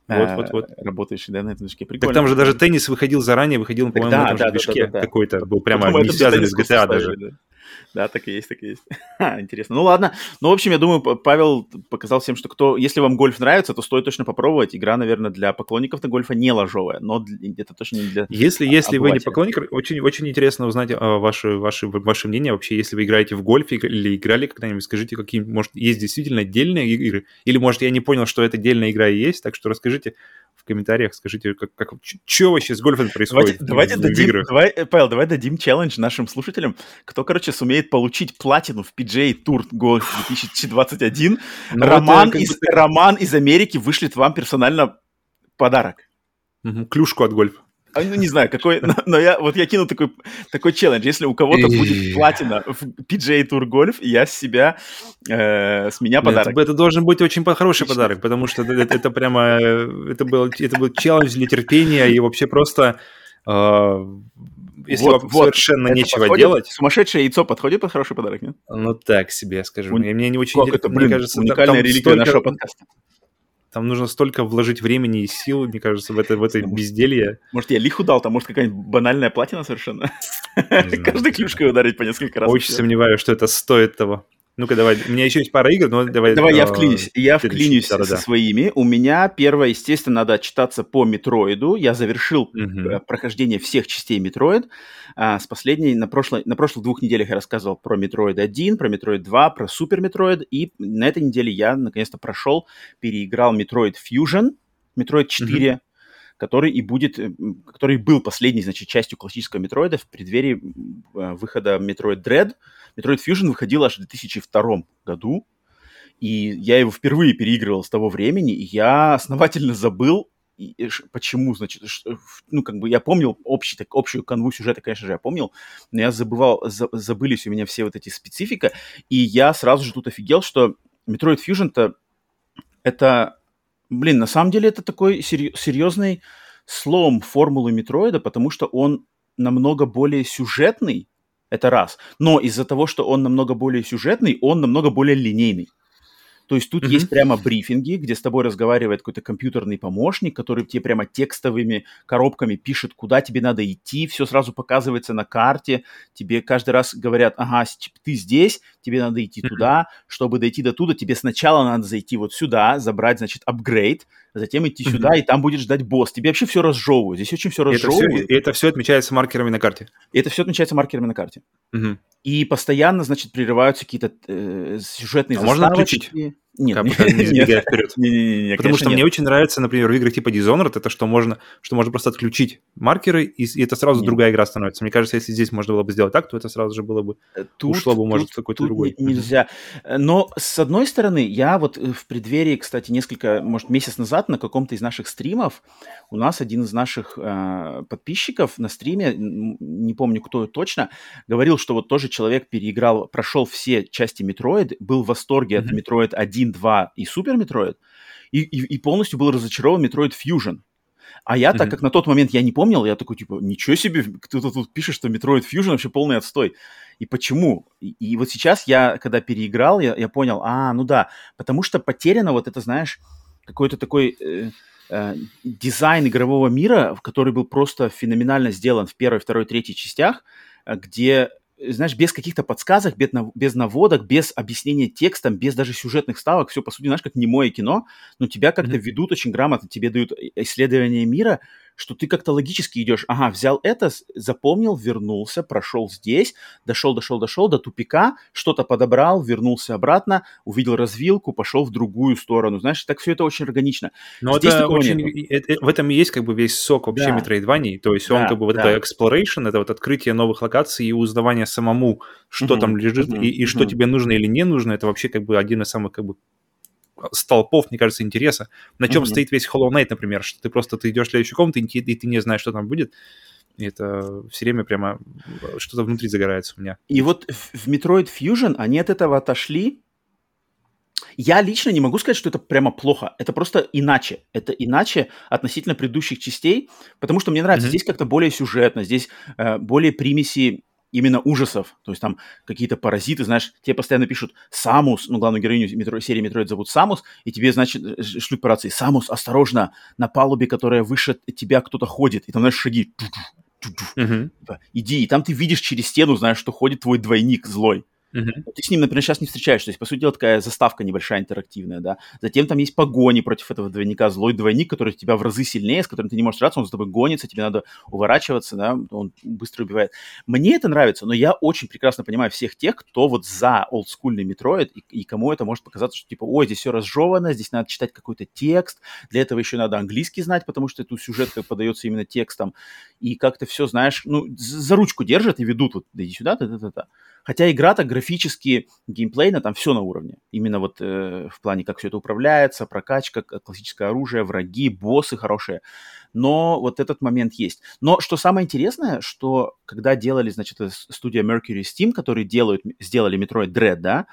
Вот-вот-вот. Работаешь, да, на этом движке. Прикольно. Так там же даже теннис выходил заранее, выходил, по-моему, на этом же движке какой-то. Был прямо не связанный с GTA даже. Да, так и есть, так и есть. интересно. Ну ладно. Ну, в общем, я думаю, Павел показал всем, что кто, если вам гольф нравится, то стоит точно попробовать. Игра, наверное, для поклонников на гольфа не ложовая, но это точно не для Если, если вы не поклонник, очень, очень интересно узнать а, ваше, ваше, ваше мнение вообще, если вы играете в гольф или играли когда-нибудь, скажите, какие, может, есть действительно отдельные игры, или, может, я не понял, что это отдельная игра и есть, так что расскажите, в комментариях, скажите, как, как, что вообще с гольфом происходит давайте, давайте дадим, давай, Павел, давай дадим челлендж нашим слушателям, кто, короче, сумеет получить платину в PGA Tour Golf 2021. Ну, Роман, из, бы... Роман из Америки вышлет вам персонально подарок. Угу, клюшку от гольфа. А, ну, не знаю, какой, но, но я вот я кину такой, такой челлендж. Если у кого-то будет платина в PGA Tour Golf, я с себя, э, с меня подарок. Это, это должен быть очень хороший подарок, потому что это, это прямо, это был, это был челлендж для терпения и вообще просто, э, если вот, вам вот, совершенно нечего подходит, делать. Сумасшедшее яйцо подходит под хороший подарок, нет? Ну так себе, скажу. Мне, мне не очень... Как это, блин, мне кажется, уникальная религия столько... нашего подкаста. Там нужно столько вложить времени и сил, мне кажется, в это, в это безделье. Может, я лиху дал, там может какая-нибудь банальная платина совершенно? Каждой клюшкой ударить по несколько раз. Очень сомневаюсь, что это стоит того. Ну-ка, давай. У меня еще есть пара игр, но давай... Давай я вклинюсь. Я вклинюсь да, со своими. У меня первое, естественно, надо отчитаться по Метроиду. Я завершил угу. прохождение всех частей Metroid. А, с последней, на, прошлой, на прошлых двух неделях я рассказывал про Metroid 1, про Metroid 2, про Super Metroid. И на этой неделе я, наконец-то, прошел, переиграл Metroid Fusion, Metroid 4, угу который и будет, э, который был последней, значит, частью классического Metroid а в преддверии э, выхода Metroid Dread. Metroid Fusion выходил аж в 2002 году, и я его впервые переигрывал с того времени, и я основательно забыл, почему, значит, ну, как бы я помнил общий, так, общую канву сюжета, конечно же, я помнил, но я забывал, за, забылись у меня все вот эти специфика, и я сразу же тут офигел, что Metroid Fusion-то это блин, на самом деле это такой серьезный слом формулы Метроида, потому что он намного более сюжетный, это раз. Но из-за того, что он намного более сюжетный, он намного более линейный. То есть тут mm-hmm. есть прямо брифинги, где с тобой разговаривает какой-то компьютерный помощник, который тебе прямо текстовыми коробками пишет, куда тебе надо идти, все сразу показывается на карте, тебе каждый раз говорят, ага, ты здесь, тебе надо идти mm-hmm. туда, чтобы дойти до туда, тебе сначала надо зайти вот сюда, забрать, значит, апгрейд, затем идти mm-hmm. сюда, и там будет ждать босс. Тебе вообще все разжевывают, здесь очень все разжевывают. И это все, отмечается маркерами на карте? Это все отмечается маркерами на карте. Mm-hmm. И постоянно, значит, прерываются какие-то э, сюжетные а можно отключить? Нет, как, не, не вперед. Не, не, не, Потому что нет. мне очень нравится, например, в играх типа Dishonored, это что можно, что можно просто отключить маркеры, и, и это сразу нет. другая игра становится. Мне кажется, если здесь можно было бы сделать так, то это сразу же было бы э, тут, ушло бы, может, какой-то другой. Нельзя. Но, с одной стороны, я вот э, в преддверии, кстати, несколько, может, месяц назад на каком-то из наших стримов у нас один из наших э, подписчиков на стриме, не помню, кто точно, говорил, что вот тоже человек переиграл, прошел все части Metroid, был в восторге mm-hmm. от Metroid 1 1, 2 и Super Metroid, и, и, и полностью был разочарован Metroid Fusion. А я, mm-hmm. так как на тот момент я не помнил, я такой, типа, ничего себе, кто-то тут пишет, что Metroid Fusion вообще полный отстой. И почему? И, и вот сейчас я, когда переиграл, я, я понял, а, ну да, потому что потеряно вот это, знаешь, какой-то такой э, э, дизайн игрового мира, который был просто феноменально сделан в первой, второй, третьей частях, э, где знаешь, без каких-то подсказок, без, без наводок, без объяснения текстом, без даже сюжетных ставок, все, по сути, знаешь, как немое кино, но тебя как-то mm-hmm. ведут очень грамотно, тебе дают исследование мира, что ты как-то логически идешь, ага, взял это, запомнил, вернулся, прошел здесь, дошел, дошел, дошел до тупика, что-то подобрал, вернулся обратно, увидел развилку, пошел в другую сторону. Знаешь, так все это очень органично. Но здесь это очень, это, в этом и есть как бы весь сок вообще да. Metroidvania, то есть он да, как бы вот да. это exploration, это вот открытие новых локаций и узнавание самому, что mm-hmm. там лежит mm-hmm. и, и что mm-hmm. тебе нужно или не нужно, это вообще как бы один из самых как бы столпов, мне кажется, интереса. На чем mm-hmm. стоит весь Hollow Knight, например, что ты просто ты идешь в следующую комнату, и, и ты не знаешь, что там будет. И это все время прямо что-то внутри загорается у меня. И вот в Metroid Fusion они от этого отошли. Я лично не могу сказать, что это прямо плохо. Это просто иначе. Это иначе относительно предыдущих частей, потому что мне нравится. Mm-hmm. Здесь как-то более сюжетно, здесь э, более примеси именно ужасов. То есть там какие-то паразиты, знаешь, тебе постоянно пишут Самус, ну, главную героиню метро, серии Metroid зовут Самус, и тебе, значит, э, шлют по рации, Самус, осторожно, на палубе, которая выше тебя кто-то ходит, и там, знаешь, шаги, uh-huh. иди, и там ты видишь через стену, знаешь, что ходит твой двойник злой. Uh-huh. Ты с ним, например, сейчас не встречаешься. То есть, по сути дела, такая заставка небольшая, интерактивная, да. Затем там есть погони против этого двойника. Злой двойник, который тебя в разы сильнее, с которым ты не можешь сражаться, он за тобой гонится, тебе надо уворачиваться, да, он быстро убивает. Мне это нравится, но я очень прекрасно понимаю всех тех, кто вот за олдскульный Metroid, и, и кому это может показаться, что типа, ой, здесь все разжевано, здесь надо читать какой-то текст, для этого еще надо английский знать, потому что эту сюжетка подается именно текстом, и как-то все, знаешь, ну, за ручку держат и ведут вот, иди сюда, да-да-да. Хотя игра-то графически, геймплейно, там все на уровне. Именно вот э, в плане, как все это управляется, прокачка, классическое оружие, враги, боссы хорошие. Но вот этот момент есть. Но что самое интересное, что когда делали, значит, студия Mercury Steam, которые делают, сделали Metroid Dread, да,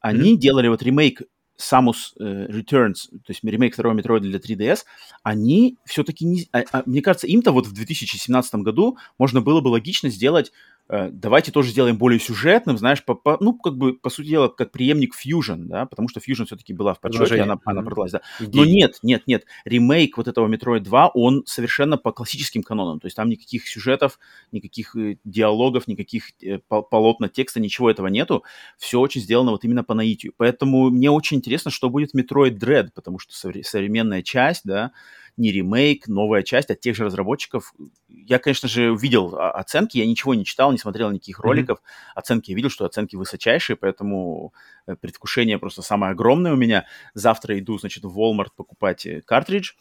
они mm-hmm. делали вот ремейк Samus uh, Returns, то есть ремейк второго Метроида для 3DS, они все-таки не... А, а, мне кажется, им-то вот в 2017 году можно было бы логично сделать Э, давайте тоже сделаем более сюжетным, знаешь, по, по, ну, как бы, по сути дела, как преемник Fusion, да, потому что Fusion все-таки была в подшоте, она, она продалась, да. Но нет, нет, нет, ремейк вот этого Metroid 2, он совершенно по классическим канонам, то есть там никаких сюжетов, никаких э, диалогов, никаких э, полотна текста, ничего этого нету, все очень сделано вот именно по наитию, поэтому мне очень интересно, что будет Metroid Dread, потому что современная часть, да, не ремейк, новая часть от тех же разработчиков. Я, конечно же, видел оценки, я ничего не читал, не смотрел никаких роликов. Mm-hmm. Оценки я видел, что оценки высочайшие, поэтому э, предвкушение просто самое огромное у меня. Завтра иду, значит, в Walmart покупать э, картридж.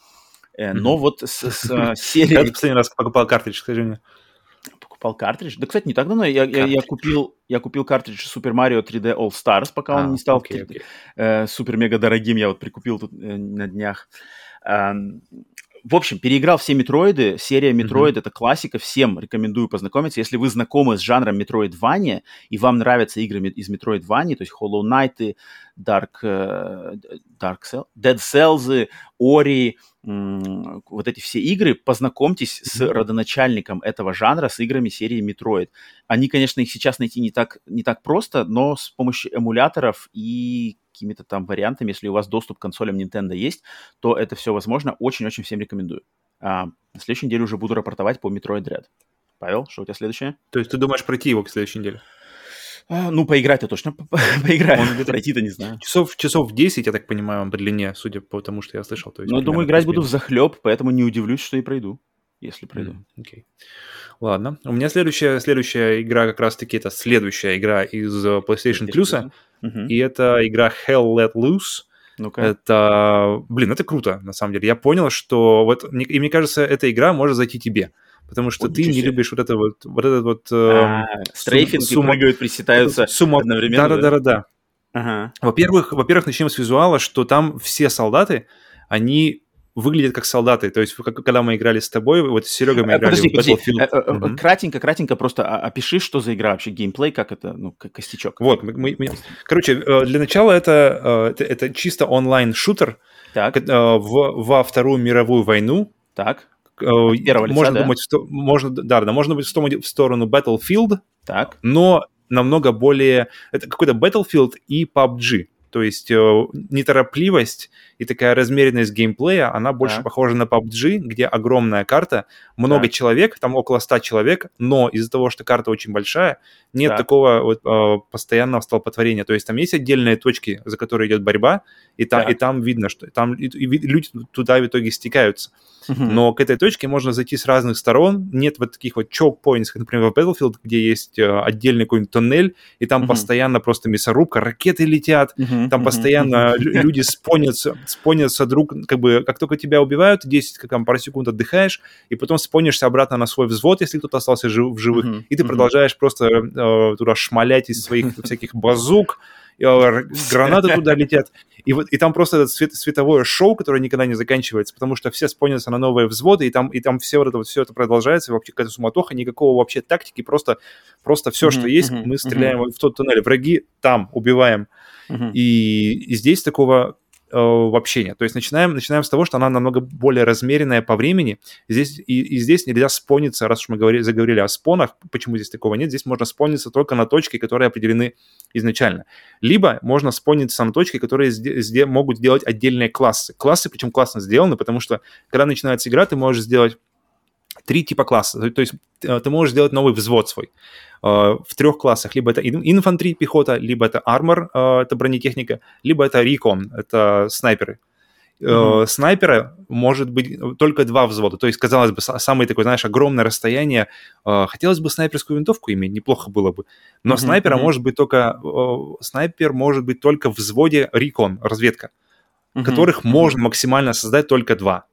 Mm-hmm. Но вот с, с серией... Когда ты последний раз покупал картридж, скажи мне? покупал картридж. Да, кстати, не так давно. Я, я, я, купил, я купил картридж Super Mario 3D All Stars, пока а, он не стал okay, okay. Э, супер-мега дорогим. Я вот прикупил тут э, на днях. В общем, переиграл все Метроиды. Серия Metroid mm-hmm. это классика. Всем рекомендую познакомиться. Если вы знакомы с жанром Метроидвания и вам нравятся игры из Метроидвании, то есть Hollow Knight, Dark, uh, Dark Cell, Dead Cells, Ori, вот эти все игры, познакомьтесь mm-hmm. с родоначальником этого жанра, с играми серии Metroid. Они, конечно, их сейчас найти не так, не так просто, но с помощью эмуляторов и какими-то там вариантами, если у вас доступ к консолям Nintendo есть, то это все возможно. Очень-очень всем рекомендую. А, на следующей неделе уже буду рапортовать по Metroid Dread. Павел, что у тебя следующее? То есть ты думаешь пройти его к следующей неделе? А, ну, поиграть-то точно поиграю. Он пройти-то не знаю. Часов, часов 10, я так понимаю, по длине, судя по тому, что я слышал. То есть, ну, думаю, играть буду в захлеб, поэтому не удивлюсь, что и пройду, если пройду. Mm, okay. Ладно. У меня следующая, следующая игра как раз-таки это следующая игра из э, PlayStation, PlayStation Plus. Uh-huh. И это игра Hell Let Loose. Ну-ка. Это, блин, это круто, на самом деле. Я понял, что вот, и мне кажется, эта игра может зайти тебе потому что ты не любишь вот это вот, вот этот вот... Э, а, стрейфинг, сумма, прыгают, приседаются сумма, одновременно. Да-да-да-да. Ага. Во-первых, во-первых, начнем с визуала, что там все солдаты, они выглядят как солдаты. То есть, когда мы играли с тобой, вот с Серегой мы э, играли подожди, в Battlefield. Подожди. Mm-hmm. Кратенько, кратенько просто опиши, что за игра вообще, геймплей, как это, ну, как костячок. Вот, мы, мы, мы... короче, э, для начала это, это, это чисто онлайн-шутер так. В, во Вторую мировую войну. Так. Первого лица, можно да? думать, что можно, да, да, можно быть в сторону Battlefield, так. но намного более... Это какой-то Battlefield и PUBG. То есть э, неторопливость и такая размеренность геймплея, она больше так. похожа на PUBG, где огромная карта, много так. человек, там около 100 человек, но из-за того, что карта очень большая, нет так. такого вот, э, постоянного столпотворения. То есть там есть отдельные точки, за которые идет борьба, и, та, и там видно, что там и, и люди туда в итоге стекаются. Но к этой точке можно зайти с разных сторон. Нет вот таких вот choke points, как, например, в Battlefield, где есть э, отдельный какой-нибудь тоннель, и там постоянно просто мясорубка, ракеты летят, там постоянно люди спонятся, спонятся друг, как бы, как только тебя убивают, 10, как там, пару секунд отдыхаешь, и потом спонишься обратно на свой взвод, если кто-то остался жив, в живых, и ты продолжаешь просто э, туда шмалять из своих всяких базук, гранаты туда летят. И, вот, и там просто это свет, световое шоу, которое никогда не заканчивается, потому что все спонятся на новые взводы, и там, и там все, вот это, вот, все это продолжается, вообще какая-то суматоха, никакого вообще тактики, просто, просто все, mm-hmm, что есть, mm-hmm, мы стреляем mm-hmm. в тот туннель, враги там, убиваем. Mm-hmm. И, и здесь такого э, вообще нет. То есть начинаем, начинаем с того, что она намного более размеренная по времени. Здесь, и, и здесь нельзя спониться, раз уж мы говорили, заговорили о спонах, почему здесь такого нет, здесь можно спониться только на точки, которые определены изначально. Либо можно спониться на точки, которые могут сделать отдельные классы. Классы, причем классно сделаны, потому что когда начинается игра, ты можешь сделать три типа класса. То есть э, ты можешь сделать новый взвод свой э, в трех классах. Либо это инфантри, пехота, либо это армор, э, это бронетехника, либо это рекон, это снайперы. Mm-hmm. Снайпера может быть только два взвода. То есть, казалось бы, самое такое, знаешь, огромное расстояние. Хотелось бы снайперскую винтовку иметь, неплохо было бы. Но mm-hmm. снайпера mm-hmm. может быть только... Снайпер может быть только в взводе рекон, разведка, mm-hmm. которых mm-hmm. можно максимально создать только два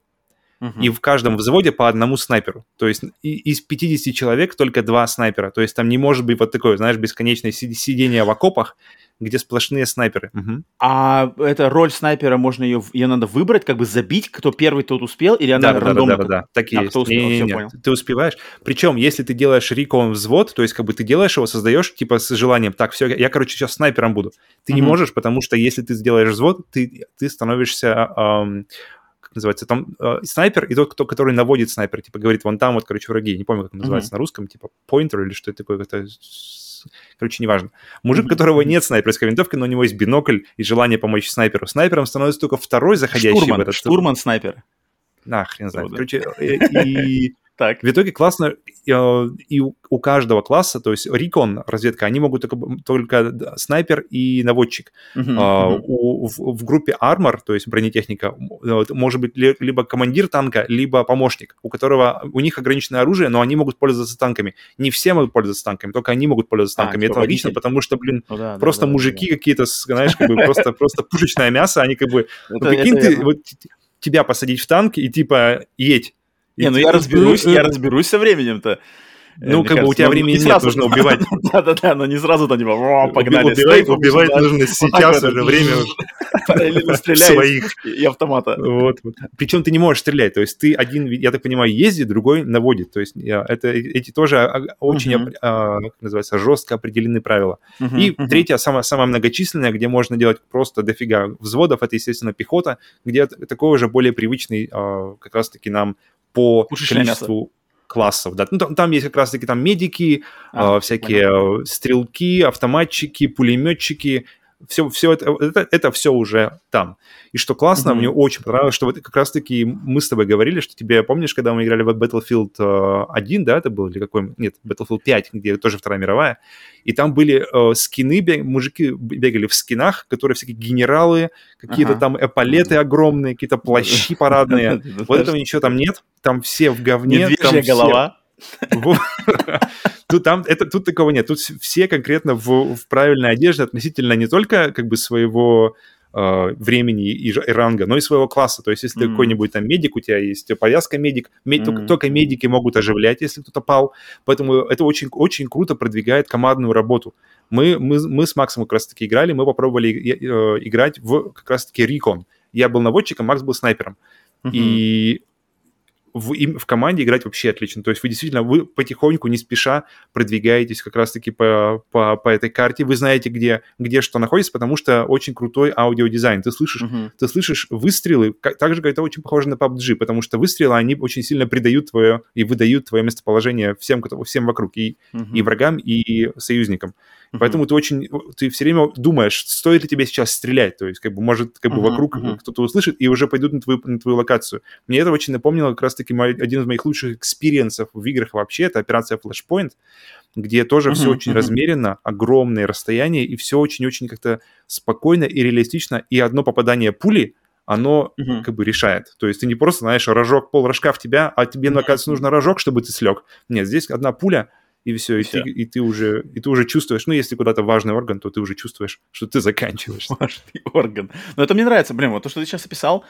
и в каждом взводе по одному снайперу. То есть из 50 человек только два снайпера. То есть там не может быть вот такое, знаешь, бесконечное сидение в окопах, где сплошные снайперы. Угу. А эта роль снайпера, можно ее, ее надо выбрать, как бы забить, кто первый, тот успел, или она да, рандомно? Да, да, да, да, так и а, есть. Кто успел, не, не, не. Ты успеваешь. Причем, если ты делаешь рекон взвод, то есть как бы ты делаешь его, создаешь, типа с желанием, так, все, я, короче, сейчас снайпером буду. Ты угу. не можешь, потому что если ты сделаешь взвод, ты, ты становишься... Эм, называется, там э, снайпер и тот, кто, который наводит снайпер, типа говорит, вон там вот, короче, враги, не помню, как называется mm-hmm. на русском, типа поинтер или что это такое, это короче, неважно. Мужик, у которого нет снайперской винтовки, но у него есть бинокль и желание помочь снайперу. Снайпером становится только второй заходящий штурман, в этот... Штурман снайпер. На, хрен знает. Короче, и, так. В итоге классно, э, и у каждого класса, то есть рекон, разведка, они могут только, только снайпер и наводчик. Uh-huh, uh-huh. У, в, в группе армор, то есть бронетехника, может быть либо командир танка, либо помощник, у которого у них ограниченное оружие, но они могут пользоваться танками. Не все могут пользоваться танками, только они могут пользоваться а, танками. А, Это логично, потому что, блин, ну, да, просто да, мужики да. какие-то, знаешь, как бы просто, просто пушечное мясо, они как бы... Ну, прикинь, ты, тебя посадить в танк и типа едь не, ну я разберусь, я разберусь со временем-то. Ну, как бы у тебя времени нет, нужно убивать. Да-да-да, но не сразу на него, погнали. Убивать, убивать нужно сейчас уже, время Параллельно стреляешь и автомата. Вот. Причем ты не можешь стрелять, то есть ты один, я так понимаю, ездит, другой наводит. То есть это эти тоже а, очень, а, как называется, жестко определены правила. И третье, самое, самое многочисленное, где можно делать просто дофига взводов, это, естественно, пехота, где такой уже более привычный а, как раз-таки нам по количеству. Классов. Да. Ну, там, там есть как раз-таки там медики, а, э, всякие понятно. стрелки, автоматчики, пулеметчики, все, все это, это, это все уже там. И что классно, mm-hmm. мне очень понравилось, что вот как раз-таки мы с тобой говорили, что тебе, помнишь, когда мы играли в Battlefield 1, э, да, это был, или какой, нет, Battlefield 5, где тоже Вторая мировая, и там были э, скины, бег, мужики бегали в скинах, которые всякие генералы, какие-то ага. там эполеты огромные, какие-то плащи парадные. Вот этого ничего там нет, там все в говне. Медвежья голова. Тут, там, это, тут такого нет. Тут все конкретно в, в правильной одежде относительно не только как бы своего э, времени и, и ранга, но и своего класса. То есть, если mm-hmm. ты какой-нибудь там медик, у тебя есть повязка медик, мед, mm-hmm. только, только медики могут оживлять, если кто-то пал. Поэтому это очень, очень круто продвигает командную работу. Мы, мы, мы с Максом как раз-таки играли, мы попробовали э, играть в как раз-таки Рикон. Я был наводчиком, Макс был снайпером. Mm-hmm. И в, им, в команде играть вообще отлично. То есть вы действительно, вы потихоньку, не спеша продвигаетесь как раз-таки по, по, по этой карте. Вы знаете, где, где что находится, потому что очень крутой аудиодизайн. Ты слышишь, uh-huh. ты слышишь выстрелы, как, так же, как это очень похоже на PUBG, потому что выстрелы, они очень сильно придают твое и выдают твое местоположение всем, кто, всем вокруг, и, uh-huh. и врагам, и союзникам. Uh-huh. Поэтому ты очень, ты все время думаешь, стоит ли тебе сейчас стрелять, то есть, как бы, может, как бы uh-huh. вокруг uh-huh. кто-то услышит и уже пойдут на твою, на твою локацию. Мне это очень напомнило как раз-таки мой, один из моих лучших экспириенсов в играх вообще, это Operation Flashpoint, где тоже uh-huh. все очень uh-huh. размеренно, огромные расстояния, и все очень-очень как-то спокойно и реалистично, и одно попадание пули, оно uh-huh. как бы решает. То есть ты не просто, знаешь, рожок, пол рожка в тебя, а тебе, оказывается, нужно рожок, чтобы ты слег. Нет, здесь одна пуля — и все, и, все. Ты, и, ты уже, и ты уже чувствуешь, ну, если куда-то важный орган, то ты уже чувствуешь, что ты заканчиваешь. Важный орган. Но это мне нравится, блин, вот то, что ты сейчас описал,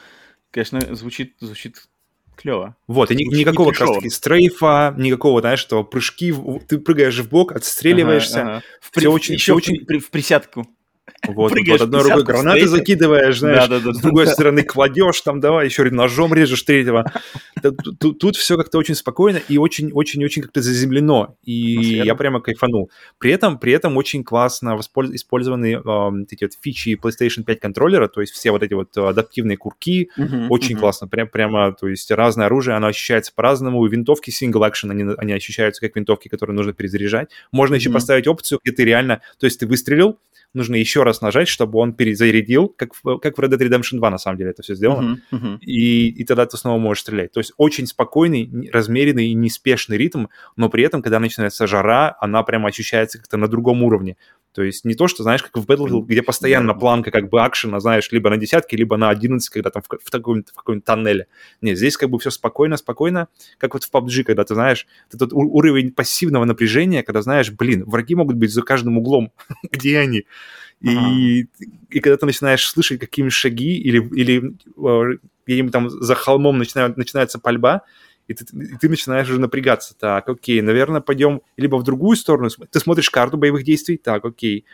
конечно, звучит, звучит клево. Вот, и ни, никакого как раз таки стрейфа, никакого, знаешь, что прыжки, ты прыгаешь в бок, отстреливаешься. Ага, ага. В, при, очень, еще очень... При, в присядку. Вот, вот одной рукой гранаты закидываешь, знаешь, да, да, да, с другой стороны кладешь, там давай еще ножом режешь третьего. Тут, тут все как-то очень спокойно и очень-очень-очень как-то заземлено. И я прямо кайфанул. При этом, при этом очень классно использованы э, эти вот фичи PlayStation 5 контроллера, то есть все вот эти вот адаптивные курки, uh-huh, очень uh-huh. классно. Прям, прямо, то есть разное оружие, оно ощущается по-разному. Винтовки single action, они, они ощущаются как винтовки, которые нужно перезаряжать. Можно uh-huh. еще поставить опцию, где ты реально, то есть ты выстрелил, нужно еще раз нажать, чтобы он перезарядил, как в, как в Red Dead Redemption 2, на самом деле, это все сделано. Uh-huh, uh-huh. И, и тогда ты снова можешь стрелять. То есть очень спокойный, размеренный и неспешный ритм, но при этом, когда начинается жара, она прямо ощущается как-то на другом уровне. То есть не то, что, знаешь, как в Battlefield, где постоянно планка как бы акшена, знаешь, либо на десятки, либо на 11, когда там в, в, таком, в каком-нибудь тоннеле. Нет, здесь как бы все спокойно, спокойно, как вот в PUBG, когда ты знаешь, этот уровень пассивного напряжения, когда знаешь, блин, враги могут быть за каждым углом, где они. И, и когда ты начинаешь слышать какие-нибудь шаги или, или э, где-нибудь там за холмом начинают, начинается пальба, и ты, и ты начинаешь уже напрягаться. Так, окей, наверное, пойдем либо в другую сторону. Ты смотришь карту боевых действий, так, окей.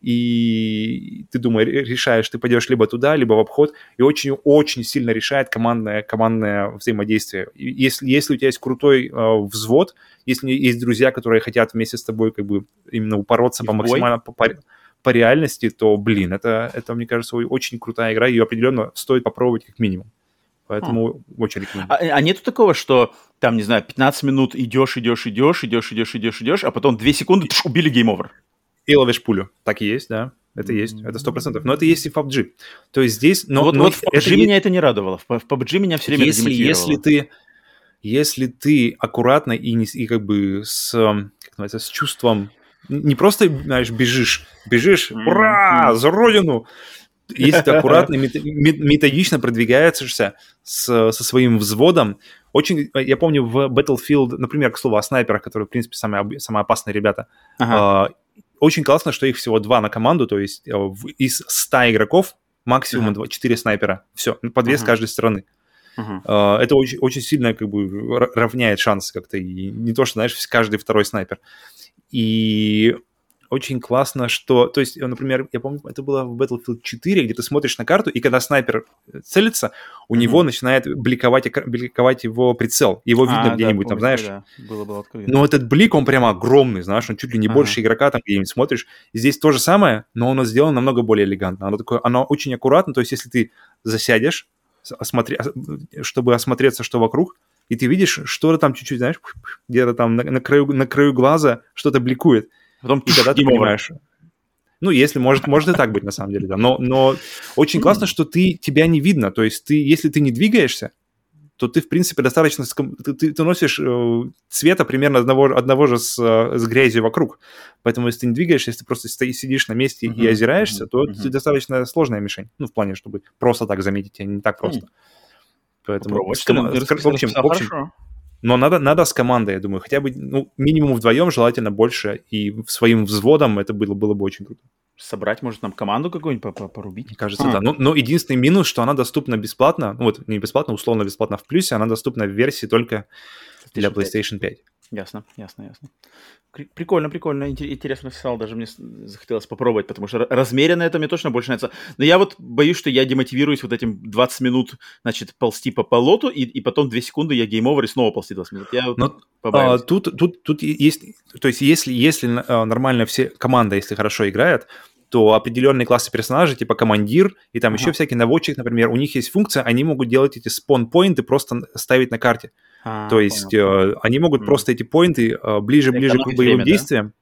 И ты думаешь, решаешь, ты пойдешь либо туда, либо в обход, и очень-очень сильно решает командное, командное взаимодействие. Если, если у тебя есть крутой э, взвод, если есть друзья, которые хотят вместе с тобой как бы именно упороться и по максимально по, по, по реальности, то, блин, это, это, мне кажется, очень крутая игра, ее определенно стоит попробовать как минимум. Поэтому хм. очень рекомендую. А, а нету такого, что там, не знаю, 15 минут идешь, идешь, идешь, идешь, идешь, идешь, идешь, а потом 2 секунды тш, убили game over. И ловишь пулю. Так и есть, да. Это есть, это сто процентов. Но это есть и в PUBG. То есть здесь... Но, вот, но вот в PUBG это меня это не радовало. В PUBG меня все время если, если ты Если ты аккуратно и, не, и как бы с, как называется, с чувством... Не просто, знаешь, бежишь, бежишь, ура, за родину, если ты аккуратно, методично продвигаешься с, со своим взводом, очень, я помню в Battlefield, например, к слову о снайперах, которые, в принципе, самые, самые опасные ребята, ага. э, очень классно, что их всего два на команду, то есть э, из 100 игроков максимум ага. 4 снайпера, все, по две ага. с каждой стороны. Uh-huh. Это очень, очень сильно как бы равняет шансы как-то. И не то, что, знаешь, каждый второй снайпер. И очень классно, что... То есть, например, я помню, это было в Battlefield 4, где ты смотришь на карту, и когда снайпер целится, у mm-hmm. него начинает бликовать, бликовать его прицел. Его видно а, где-нибудь да, там, знаешь. Да. Было, было Но этот блик, он прямо огромный, знаешь, он чуть ли не ага. больше игрока там где-нибудь смотришь. Здесь то же самое, но оно сделано намного более элегантно. Оно, такое, оно очень аккуратно, то есть если ты засядешь, осмотри, чтобы осмотреться, что вокруг, и ты видишь, что-то там чуть-чуть, знаешь, где-то там на, на, краю, на краю глаза что-то бликует. Потом и тогда ты понимаешь, Ну, если может, может и так быть на самом деле, да. Но, но очень классно, что ты тебя не видно. То есть ты, если ты не двигаешься, то ты, в принципе, достаточно... Ты, ты носишь э, цвета примерно одного, одного же с, э, с грязью вокруг. Поэтому, если ты не двигаешься, если ты просто стоишь, сидишь на месте uh-huh, и озираешься, uh-huh, то uh-huh. ты достаточно сложная мишень. Ну, в плане, чтобы просто так заметить тебя, не так просто. Uh-huh. Поэтому... С, ком... с, в общем, в общем но надо, надо с командой, я думаю, хотя бы ну, минимум вдвоем, желательно больше, и своим взводом это было, было бы очень круто собрать, может, нам команду какую-нибудь порубить? Мне кажется, а. да. Но, но единственный минус, что она доступна бесплатно, ну вот не бесплатно, условно бесплатно в плюсе, она доступна в версии только для PlayStation 5. Ясно, ясно, ясно. Прикольно, прикольно, интересно писал, даже мне захотелось попробовать, потому что размеренно это мне точно больше нравится. Но я вот боюсь, что я демотивируюсь вот этим 20 минут, значит, ползти по болоту, и, и потом 2 секунды я game over и снова ползти 20 минут. Я Но, а, тут, тут, тут есть, то есть если, если а, нормально все, команда, если хорошо играет, то определенные классы персонажей, типа командир и там ага. еще всякий наводчик, например, у них есть функция, они могут делать эти spawn point ы просто ставить на карте. А, то есть э, они могут mm. просто эти point ы э, ближе-ближе к боевым время, действиям да?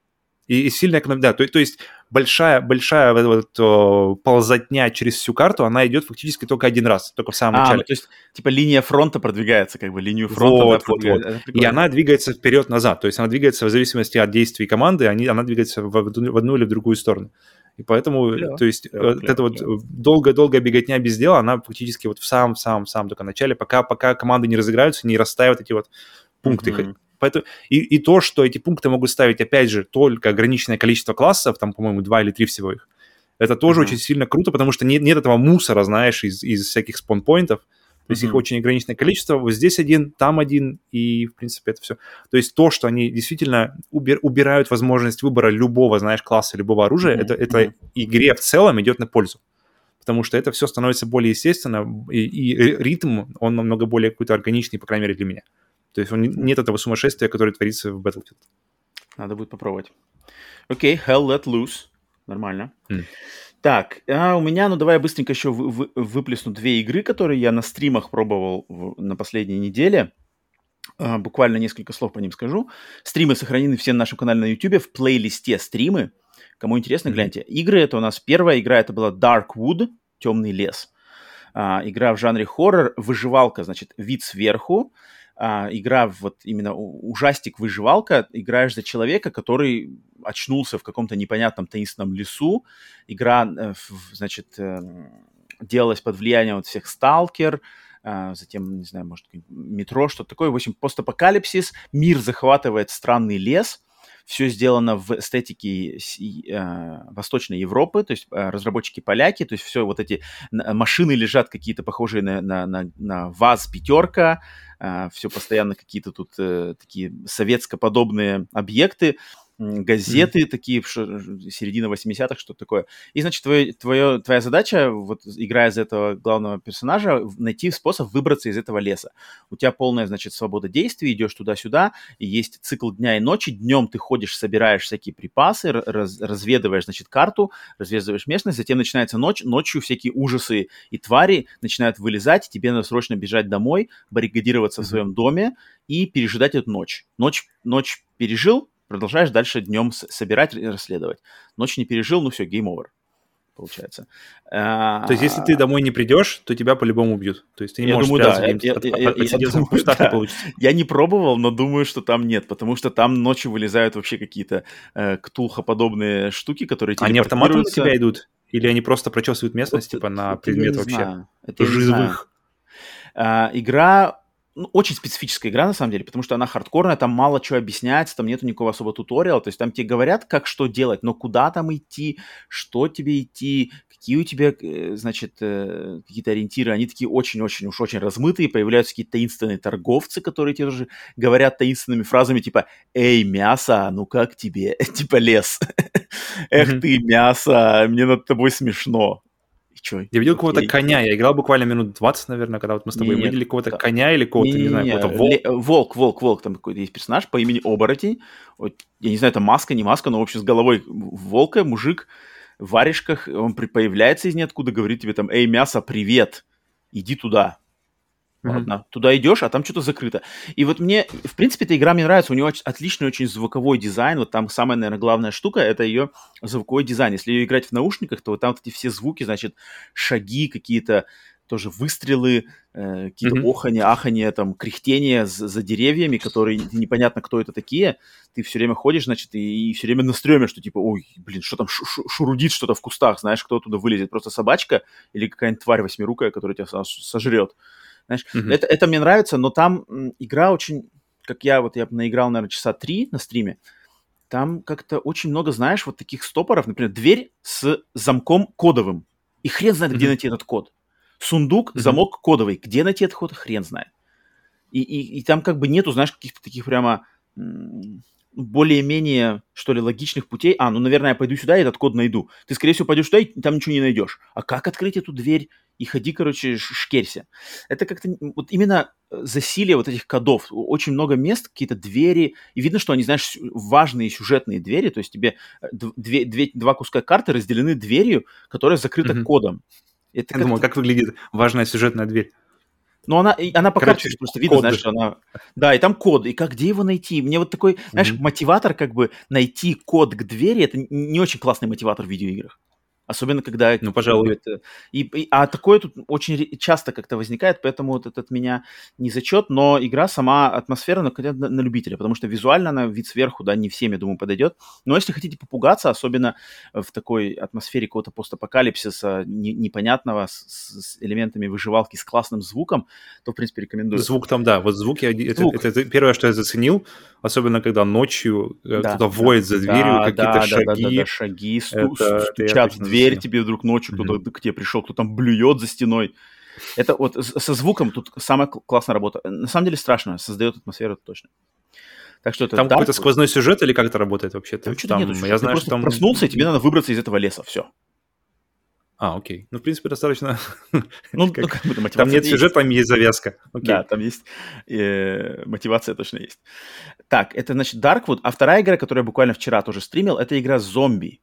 и, и сильно экономить. Да, то, то есть большая, большая вот, вот, ползотня через всю карту, она идет фактически только один раз, только в самом а, начале. Ну, то есть, типа, линия фронта продвигается, как бы, линию фронта. Вот, вот, вот. И она двигается вперед-назад, то есть она двигается в зависимости от действий команды, они, она двигается в, в одну или в другую сторону. И поэтому, клево, то есть, клево, вот клево, эта клево. вот долгая-долгая беготня без дела, она фактически вот в самом-самом-самом только начале, пока, пока команды не разыграются, не расставят эти вот пункты. Mm-hmm. Поэтому, и, и то, что эти пункты могут ставить, опять же, только ограниченное количество классов, там, по-моему, два или три всего их, это тоже mm-hmm. очень сильно круто, потому что нет, нет этого мусора, знаешь, из, из всяких спон-поинтов. То есть mm-hmm. их очень ограниченное количество. Вот здесь один, там один, и, в принципе, это все. То есть то, что они действительно убир, убирают возможность выбора любого, знаешь, класса, любого оружия, mm-hmm. это, это mm-hmm. игре в целом идет на пользу. Потому что это все становится более естественно, и, и ритм, он намного более какой-то органичный, по крайней мере, для меня. То есть он, нет этого сумасшествия, которое творится в Battlefield. Надо будет попробовать. Окей, okay, Hell Let Loose. Нормально. Mm. Так, а у меня, ну давай я быстренько еще вы, вы, выплесну две игры, которые я на стримах пробовал в, на последней неделе. А, буквально несколько слов по ним скажу. Стримы сохранены все на нашем канале на YouTube в плейлисте стримы. Кому интересно, гляньте. Игры это у нас первая игра, это была Darkwood, Темный лес. А, игра в жанре хоррор, выживалка, значит, вид сверху а, игра вот именно ужастик-выживалка, играешь за человека, который очнулся в каком-то непонятном таинственном лесу. Игра, э, значит, э, делалась под влиянием вот всех сталкер, а, затем, не знаю, может, метро, что-то такое. В общем, постапокалипсис, мир захватывает странный лес, все сделано в эстетике э, Восточной Европы, то есть э, разработчики поляки, то есть все вот эти машины лежат какие-то похожие на, на, на, на ВАЗ пятерка, э, все постоянно какие-то тут такие советско-подобные объекты, газеты mm-hmm. такие, что, середина 80-х, что-то такое. И, значит, твое, твое, твоя задача, вот играя за этого главного персонажа, найти способ выбраться из этого леса. У тебя полная, значит, свобода действий, идешь туда-сюда, и есть цикл дня и ночи. Днем ты ходишь, собираешь всякие припасы, раз, разведываешь, значит, карту, разведываешь местность, затем начинается ночь, ночью всякие ужасы и твари начинают вылезать, тебе надо срочно бежать домой, баррикадироваться mm-hmm. в своем доме и пережидать эту ночь. Ночь, ночь пережил, продолжаешь дальше днем собирать и расследовать. Ночь не пережил, ну все, game over получается. То есть, если ты домой не придешь, то тебя по-любому убьют. То есть, ты не я можешь думаю, да. я, я, я, я, думаю, да. Я не пробовал, но думаю, что там нет, потому что там ночью вылезают вообще какие-то э, ктулхоподобные штуки, которые Они автоматом на тебя идут? Или они просто прочесывают местность, вот, типа, на предмет вообще знаю. Это живых? А, игра ну, очень специфическая игра, на самом деле, потому что она хардкорная, там мало чего объясняется, там нету никакого особого туториала, то есть там тебе говорят, как что делать, но куда там идти, что тебе идти, какие у тебя, э, значит, э, какие-то ориентиры, они такие очень-очень уж очень размытые, появляются какие-то таинственные торговцы, которые тебе тоже говорят таинственными фразами, типа «Эй, мясо, ну как тебе?» Типа «Лес». «Эх ты, мясо, мне над тобой смешно». Чё? Я видел какого-то коня, я играл буквально минут 20, наверное, когда вот мы с тобой Нет, видели какого-то к... коня или какого-то, не, не, не знаю, какого-то волк. Волк, волк, волк, там какой-то есть персонаж по имени Оборотень. Вот, я не знаю, это маска, не маска, но, в общем, с головой волка, мужик в варежках, он появляется из ниоткуда, говорит тебе там, эй, мясо, привет, иди туда. Ладно, mm-hmm. туда идешь, а там что-то закрыто. И вот мне, в принципе, эта игра мне нравится. У нее отличный очень звуковой дизайн. Вот там самая, наверное, главная штука это ее звуковой дизайн. Если ее играть в наушниках, то вот там вот эти все звуки, значит, шаги какие-то, тоже выстрелы, э, какие-то mm-hmm. оханья, аханья, там, кряхтения за, за деревьями, которые непонятно, кто это такие. Ты все время ходишь, значит, и, и все время на стреме, что типа, ой, блин, что там шурудит что-то в кустах, знаешь, кто туда вылезет, просто собачка или какая-нибудь тварь восьмирукая, которая тебя сожрет. Знаешь, mm-hmm. это, это мне нравится, но там игра очень, как я вот, я наиграл, наверное, часа три на стриме, там как-то очень много, знаешь, вот таких стопоров, например, дверь с замком кодовым, и хрен знает, mm-hmm. где найти этот код. Сундук, mm-hmm. замок кодовый, где найти этот код, хрен знает. И, и, и там как бы нету, знаешь, каких-то таких прямо более-менее, что ли, логичных путей. А, ну, наверное, я пойду сюда и этот код найду. Ты, скорее всего, пойдешь туда и там ничего не найдешь. А как открыть эту дверь и ходи, короче, шкерься? Это как-то вот именно э, засилие вот этих кодов. Очень много мест, какие-то двери. И видно, что они, знаешь, важные сюжетные двери. То есть тебе э, две, две, два куска карты разделены дверью, которая закрыта mm-hmm. кодом. Это я думаю, как выглядит важная сюжетная дверь? Но она, она по Короче, карте просто видно, коды. знаешь, что она... Да, и там код, и как, где его найти? Мне вот такой, знаешь, mm-hmm. мотиватор, как бы, найти код к двери, это не очень классный мотиватор в видеоиграх. Особенно, когда... Ну, пожалуй. Это... И, и, а такое тут очень часто как-то возникает, поэтому вот этот меня не зачет, но игра сама атмосферная, хотя на, на любителя, потому что визуально она вид сверху, да, не всем, я думаю, подойдет. Но если хотите попугаться, особенно в такой атмосфере какого-то постапокалипсиса не, непонятного, с, с элементами выживалки, с классным звуком, то, в принципе, рекомендую. Звук там, да, вот звуки, звук. Это, это, это первое, что я заценил, особенно когда ночью э, да, кто-то да, воет за дверью, да, какие-то да, шаги. Да, да, да, да, шаги, сту- это, стучат в дверь mm тебе вдруг ночью, mm-hmm. кто-то к тебе пришел, кто там блюет за стеной. Это вот со звуком тут самая классная работа. На самом деле страшно, создает атмосферу точно. Так что это там какой-то сквозной сюжет или как это работает вообще? Там, там, нету, я знаю, что там проснулся, и тебе надо выбраться из этого леса, все. А, окей. Ну, в принципе, достаточно... Ну, как... ну как бы, там нет сюжета, там есть завязка. Окей. Да, там есть... Э, мотивация точно есть. Так, это, значит, Darkwood. А вторая игра, которую я буквально вчера тоже стримил, это игра «Зомби».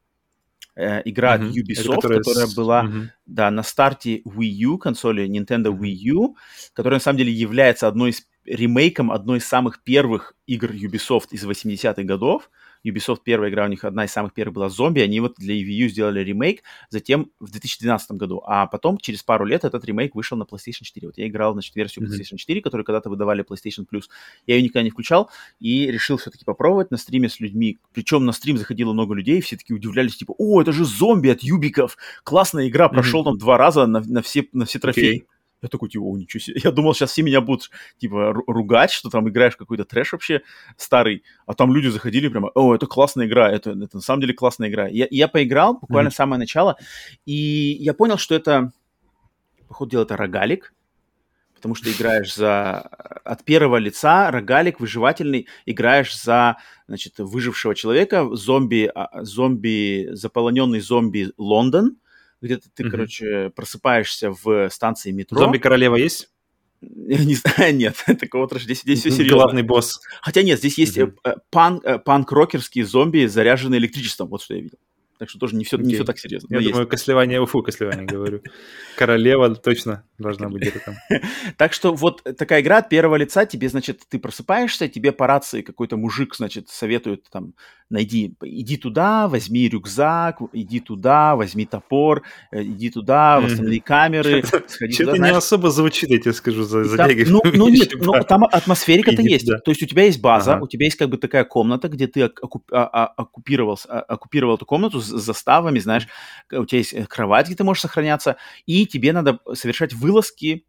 Э, игра uh-huh. от Ubisoft, которая, которая была uh-huh. да, на старте Wii U, консоли Nintendo Wii U, которая на самом деле является одной из ремейком одной из самых первых игр Ubisoft из 80-х годов. Ubisoft первая игра у них, одна из самых первых была «Зомби», они вот для Wii U сделали ремейк, затем в 2012 году, а потом через пару лет этот ремейк вышел на PlayStation 4. Вот я играл, значит, версию PlayStation mm-hmm. 4, которую когда-то выдавали PlayStation Plus, я ее никогда не включал и решил все-таки попробовать на стриме с людьми, причем на стрим заходило много людей, все таки удивлялись, типа, о, это же «Зомби» от Юбиков, классная игра, прошел там два раза на, на, все, на все трофеи. Okay. Я такой, типа, о, ничего себе. Я думал, сейчас все меня будут, типа, ругать, что там играешь какой-то трэш вообще старый, а там люди заходили прямо, о, это классная игра, это, это на самом деле классная игра. Я, я поиграл буквально mm-hmm. самое начало, и я понял, что это, по ходу дела, это рогалик, потому что играешь за... От первого лица рогалик выживательный, играешь за, значит, выжившего человека, зомби, а, зомби, заполоненный зомби Лондон, где-то ты, mm-hmm. короче, просыпаешься в станции метро. Зомби-королева есть? Не знаю, нет, такого трэша. Здесь, здесь все серьезно. Главный босс. Хотя нет, здесь есть mm-hmm. пан, панк-рокерские зомби, заряженные электричеством. Вот что я видел. Так что тоже не все, okay. не все так серьезно. Я думаю, есть. Кослевание, уфу, Кослевание говорю. Королева точно должна быть где-то там. Так что вот такая игра от первого лица, тебе, значит, ты просыпаешься, тебе по рации какой-то мужик, значит, советует там, найди, иди туда, возьми рюкзак, иди туда, возьми топор, э, иди туда, восстанови камеры, Что-то не особо звучит, я тебе скажу, за Ну, ну нет, ну там атмосферика-то есть. То есть у тебя есть база, у тебя есть как бы такая комната, где ты а, а, оккупировал, а, оккупировал эту комнату, с заставами, знаешь, у тебя есть э, кровать, где ты можешь сохраняться, и тебе надо совершать вылазки,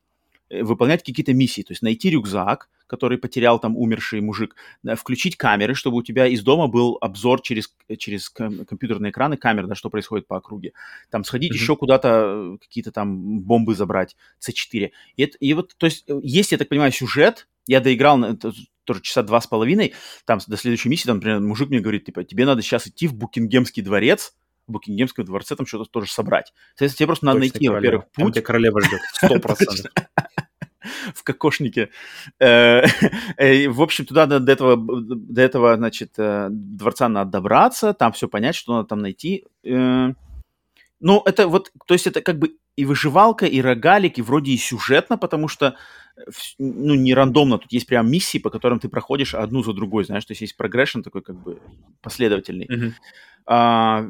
выполнять какие-то миссии, то есть найти рюкзак, который потерял там умерший мужик, включить камеры, чтобы у тебя из дома был обзор через, через компьютерные экраны камер, да, что происходит по округе. Там сходить mm-hmm. еще куда-то, э, какие-то там бомбы забрать, C4. И, это, и вот, то есть, есть, я так понимаю, сюжет, я доиграл на, тоже часа два с половиной, там до следующей миссии, там, например, мужик мне говорит, типа, тебе надо сейчас идти в Букингемский дворец, Букингемском дворце там что-то тоже собрать. Соответственно, тебе просто надо Точно найти, во-первых, путь. Там королева ждет, сто процентов. В кокошнике. Э, э, в общем, туда до этого, до этого, значит, э, дворца надо добраться, там все понять, что надо там найти. Ну, это вот, то есть это как бы и выживалка, и рогалик, и вроде и сюжетно, потому что ну, не рандомно, тут есть прям миссии, по которым ты проходишь одну за другой, знаешь, то есть есть прогрессион такой как бы последовательный. Mm-hmm. А,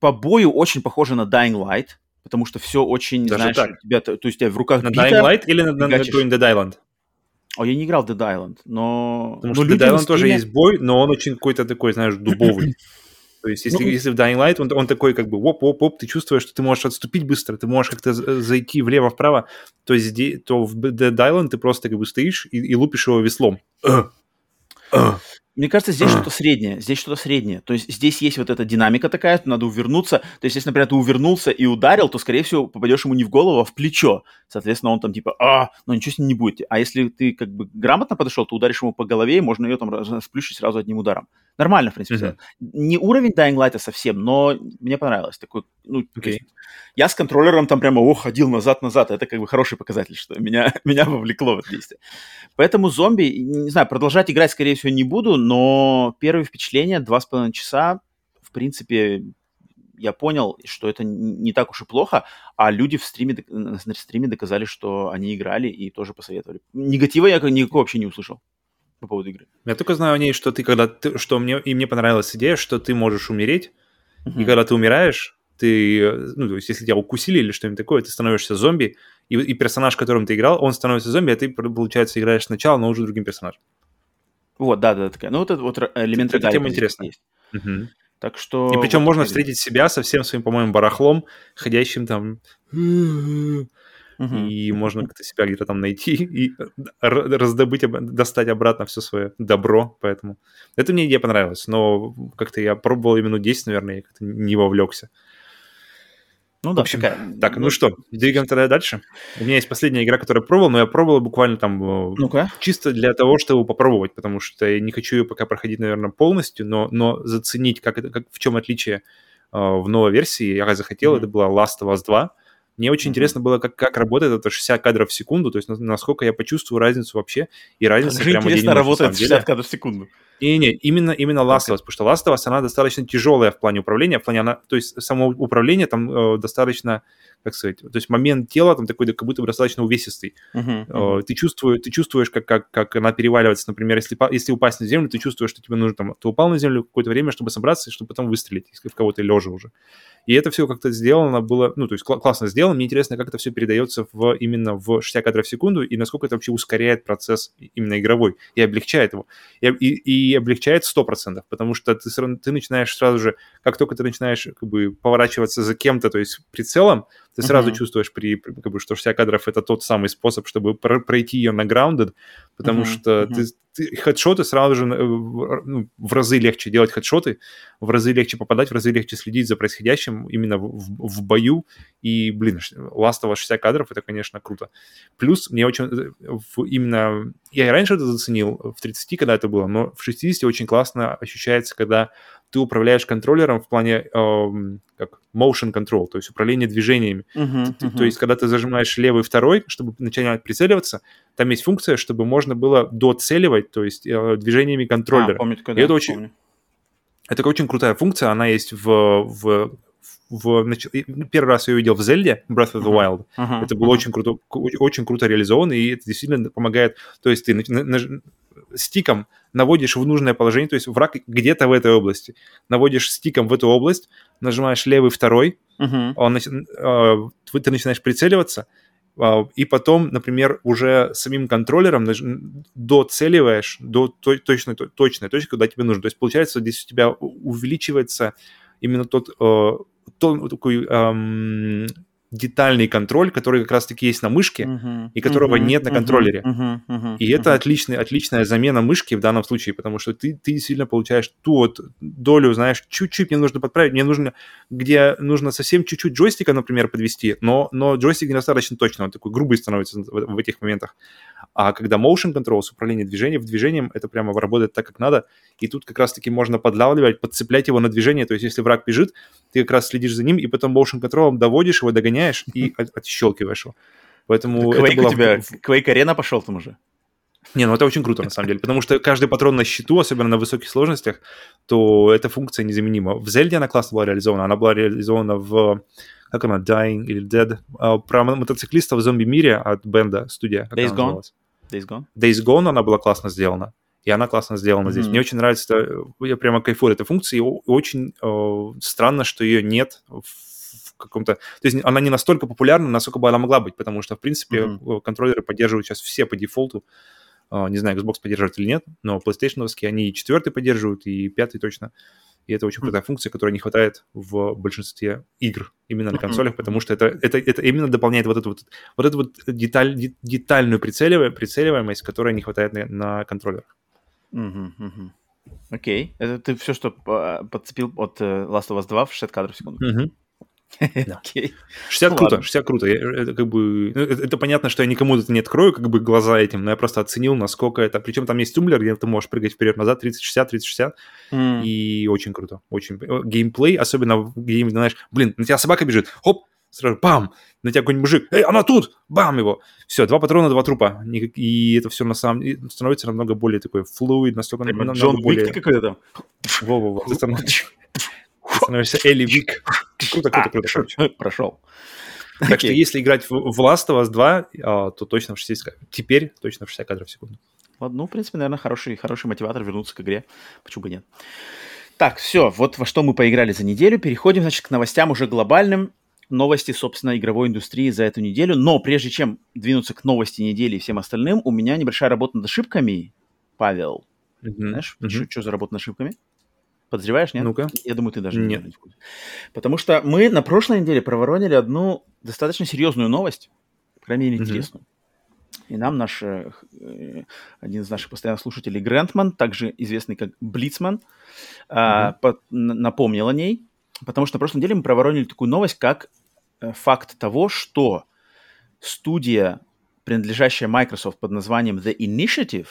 по бою очень похоже на Dying Light, потому что все очень, Даже знаешь, так? тебя, то, есть у тебя в руках На бита, Dying Light или на, на, на Dead Island? О, я не играл в Dead Island, но... Потому что Dead Island тоже есть бой, но он очень какой-то такой, знаешь, дубовый. То есть, если, ну, если в Dying Light, он, он такой как бы оп-оп-оп, ты чувствуешь, что ты можешь отступить быстро, ты можешь как-то зайти влево-вправо, то, здесь, то в Dead Island ты просто как бы стоишь и, и лупишь его веслом. Мне кажется, здесь что-то среднее. Здесь что-то среднее. То есть здесь есть вот эта динамика такая, надо увернуться. То есть, если, например, ты увернулся и ударил, то, скорее всего, попадешь ему не в голову, а в плечо. Соответственно, он там типа, а, ну ничего с ним не будет. А если ты как бы грамотно подошел, то ударишь ему по голове, и можно ее там сплющить сразу одним ударом. Нормально, в принципе. Mm-hmm. Не уровень Dying Light совсем, но мне понравилось. Такой, ну, okay. я с контроллером там прямо, о, ходил назад-назад. Это как бы хороший показатель, что меня, меня вовлекло в это действие. Поэтому зомби, не знаю, продолжать играть, скорее всего, не буду, но первые впечатления, два с половиной часа, в принципе, я понял, что это не так уж и плохо, а люди в стриме, на стриме доказали, что они играли и тоже посоветовали. Негатива я никакого вообще не услышал по поводу игры. Я только знаю о ней, что ты когда ты, что мне и мне понравилась идея, что ты можешь умереть, uh-huh. и когда ты умираешь, ты, ну, то есть, если тебя укусили или что-нибудь такое, ты становишься зомби, и, и персонаж, которым ты играл, он становится зомби, а ты, получается, играешь сначала, но уже другим персонажем. Вот, да, да, такая. Ну, вот этот вот элемент Это тема интересная. Есть. Угу. Так что... И причем вот можно встретить себя со всем своим, по-моему, барахлом, ходящим там Uh-huh. И можно как-то себя где-то там найти и раздобыть, достать обратно все свое добро, поэтому это мне идея понравилась, но как-то я пробовал именно 10, наверное, я как-то не вовлекся. Ну да. Такая, так, ну, ну что, двигаем тогда дальше. У меня есть последняя игра, которую я пробовал, но я пробовал буквально там э, ну чисто для того, чтобы попробовать, потому что я не хочу ее пока проходить, наверное, полностью, но, но заценить, как это, как, в чем отличие э, в новой версии я захотел, mm-hmm. это была Last of Us 2. Мне очень mm-hmm. интересно было, как, как работает это 60 кадров в секунду, то есть насколько я почувствую разницу вообще, и разница как прямо интересно работает 60 кадров в секунду. Не-не, именно, именно Last of Us, потому что Last of Us, она достаточно тяжелая в плане управления, в плане она, то есть само управление там э, достаточно как сказать, то есть момент тела там такой, как будто бы достаточно увесистый. Uh-huh, uh-huh. Ты, чувствуешь, ты чувствуешь, как, как, как она переваливается, например, если, если упасть на землю, ты чувствуешь, что тебе нужно там, ты упал на землю какое-то время, чтобы собраться, и чтобы потом выстрелить, в кого-то лежа уже. И это все как-то сделано было, ну, то есть классно сделано. Мне интересно, как это все передается в, именно в 60 кадров в секунду и насколько это вообще ускоряет процесс именно игровой и облегчает его. И, и, и облегчает 100%, потому что ты, ты начинаешь сразу же, как только ты начинаешь как бы поворачиваться за кем-то, то есть прицелом, ты сразу uh-huh. чувствуешь, при, как бы, что 60 кадров это тот самый способ, чтобы пройти ее на grounded, потому uh-huh. что uh-huh. ты ты, хедшоты сразу же э, ну, в разы легче делать хедшоты, в разы легче попадать, в разы легче следить за происходящим именно в, в, в бою. И, блин, Last of Us 60 кадров, это, конечно, круто. Плюс мне очень э, в, именно... Я и раньше это заценил, в 30, когда это было, но в 60 очень классно ощущается, когда ты управляешь контроллером в плане э, как motion control, то есть управление движениями. Uh-huh, uh-huh. То есть, когда ты зажимаешь левый второй, чтобы начинать прицеливаться, там есть функция, чтобы можно было доцеливать, то есть э, движениями контроллера. А, помню, когда, И это очень, помню. это очень крутая функция, она есть в, в в, первый раз я увидел в Зельде Breath of the Wild. Uh-huh, uh-huh, это было uh-huh. очень круто, очень круто реализовано, и это действительно помогает. То есть ты на, на, стиком наводишь в нужное положение, то есть враг где-то в этой области. Наводишь стиком в эту область, нажимаешь левый второй, uh-huh. он, э, ты начинаешь прицеливаться, э, и потом, например, уже самим контроллером доцеливаешь до той, точной, точной точки, куда тебе нужно. То есть, получается, здесь у тебя увеличивается именно тот, э, тот такой эм, детальный контроль, который как раз-таки есть на мышке, uh-huh, и которого uh-huh, нет на контроллере. Uh-huh, uh-huh, и это отличный, отличная замена мышки в данном случае, потому что ты, ты сильно получаешь ту вот долю, знаешь, чуть-чуть мне нужно подправить, мне нужно, где нужно совсем чуть-чуть джойстика, например, подвести, но, но джойстик недостаточно точно, он такой грубый становится в, в этих моментах. А когда motion control, управление движением, в движением, это прямо работает так, как надо, и тут как раз-таки можно подлавливать, подцеплять его на движение, то есть если враг бежит, ты как раз следишь за ним, и потом motion control доводишь его, догоняешь и отщелкиваешь его. Поэтому Quake это было... у тебя, Quake Arena пошел там уже? Не, ну это очень круто, на самом деле, потому что каждый патрон на счету, особенно на высоких сложностях, то эта функция незаменима. В Зельде она классно была реализована, она была реализована в, как она, Dying или Dead, а, про мотоциклиста в зомби-мире от бенда, студия. Days Gone? Days Gone? Days Gone она была классно сделана, и она классно сделана mm-hmm. здесь. Мне очень нравится, это, я прямо кайфую этой функции, и очень э, странно, что ее нет в каком-то... То есть она не настолько популярна, насколько бы она могла быть, потому что, в принципе, mm-hmm. контроллеры поддерживают сейчас все по дефолту. А, не знаю, Xbox поддерживает или нет, но PlayStation они и четвертый поддерживают, и пятый точно. И это очень крутая функция, которой не хватает в большинстве игр именно на консолях, потому что это, это, это именно дополняет вот эту вот, вот эту вот деталь, детальную прицеливаемость, прицеливаемость, которой не хватает на, на контроллерах. Окей. Это ты все, что подцепил от э, Last of Us 2 в 60 кадров в секунду? 60 ну, круто, 60 круто. Это, как бы, ну, это, это понятно, что я никому это не открою как бы глаза этим, но я просто оценил, насколько это... Причем там есть тумблер, где ты можешь прыгать вперед-назад 30-60, 30-60, mm. и очень круто. Очень... Геймплей, особенно гейм, знаешь, блин, на тебя собака бежит, хоп, сразу бам, на тебя какой-нибудь мужик, эй, она тут, бам его. Все, два патрона, два трупа. И это все на самом деле становится намного более такой флуид, настолько... Намного Джон более... какой-то там. Во-во-во, становишься Элли Wick. Круто, круто, круто. Прошел. Прошел. Так что если играть в Last of Us 2, а, то точно в 60 Теперь точно в 60 кадров в секунду. Ладно, ну, в принципе, наверное, хороший, хороший мотиватор вернуться к игре. Почему бы нет? Так, все, вот во что мы поиграли за неделю. Переходим, значит, к новостям уже глобальным. Новости, собственно, игровой индустрии за эту неделю. Но прежде чем двинуться к новости недели и всем остальным, у меня небольшая работа над ошибками, Павел. Mm-hmm. Знаешь, mm-hmm. что за работа над ошибками? Подозреваешь, нет? Ну-ка. Я думаю, ты даже нет. не Потому что мы на прошлой неделе проворонили одну достаточно серьезную новость, по крайней мере, интересную. И нам наш, э, э, один из наших постоянных слушателей, Грантман, также известный как Блицман, mm-hmm. по, напомнил о ней, потому что на прошлой неделе мы проворонили такую новость, как э, факт того, что студия, принадлежащая Microsoft под названием The Initiative,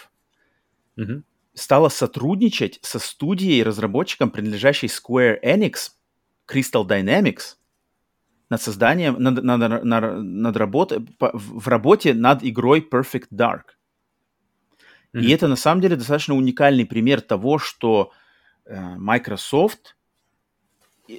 mm-hmm стала сотрудничать со студией разработчиком, принадлежащей Square Enix, Crystal Dynamics, над созданием, над, над, над, над работой, в работе над игрой Perfect Dark. Mm-hmm. И это на самом деле достаточно уникальный пример того, что э, Microsoft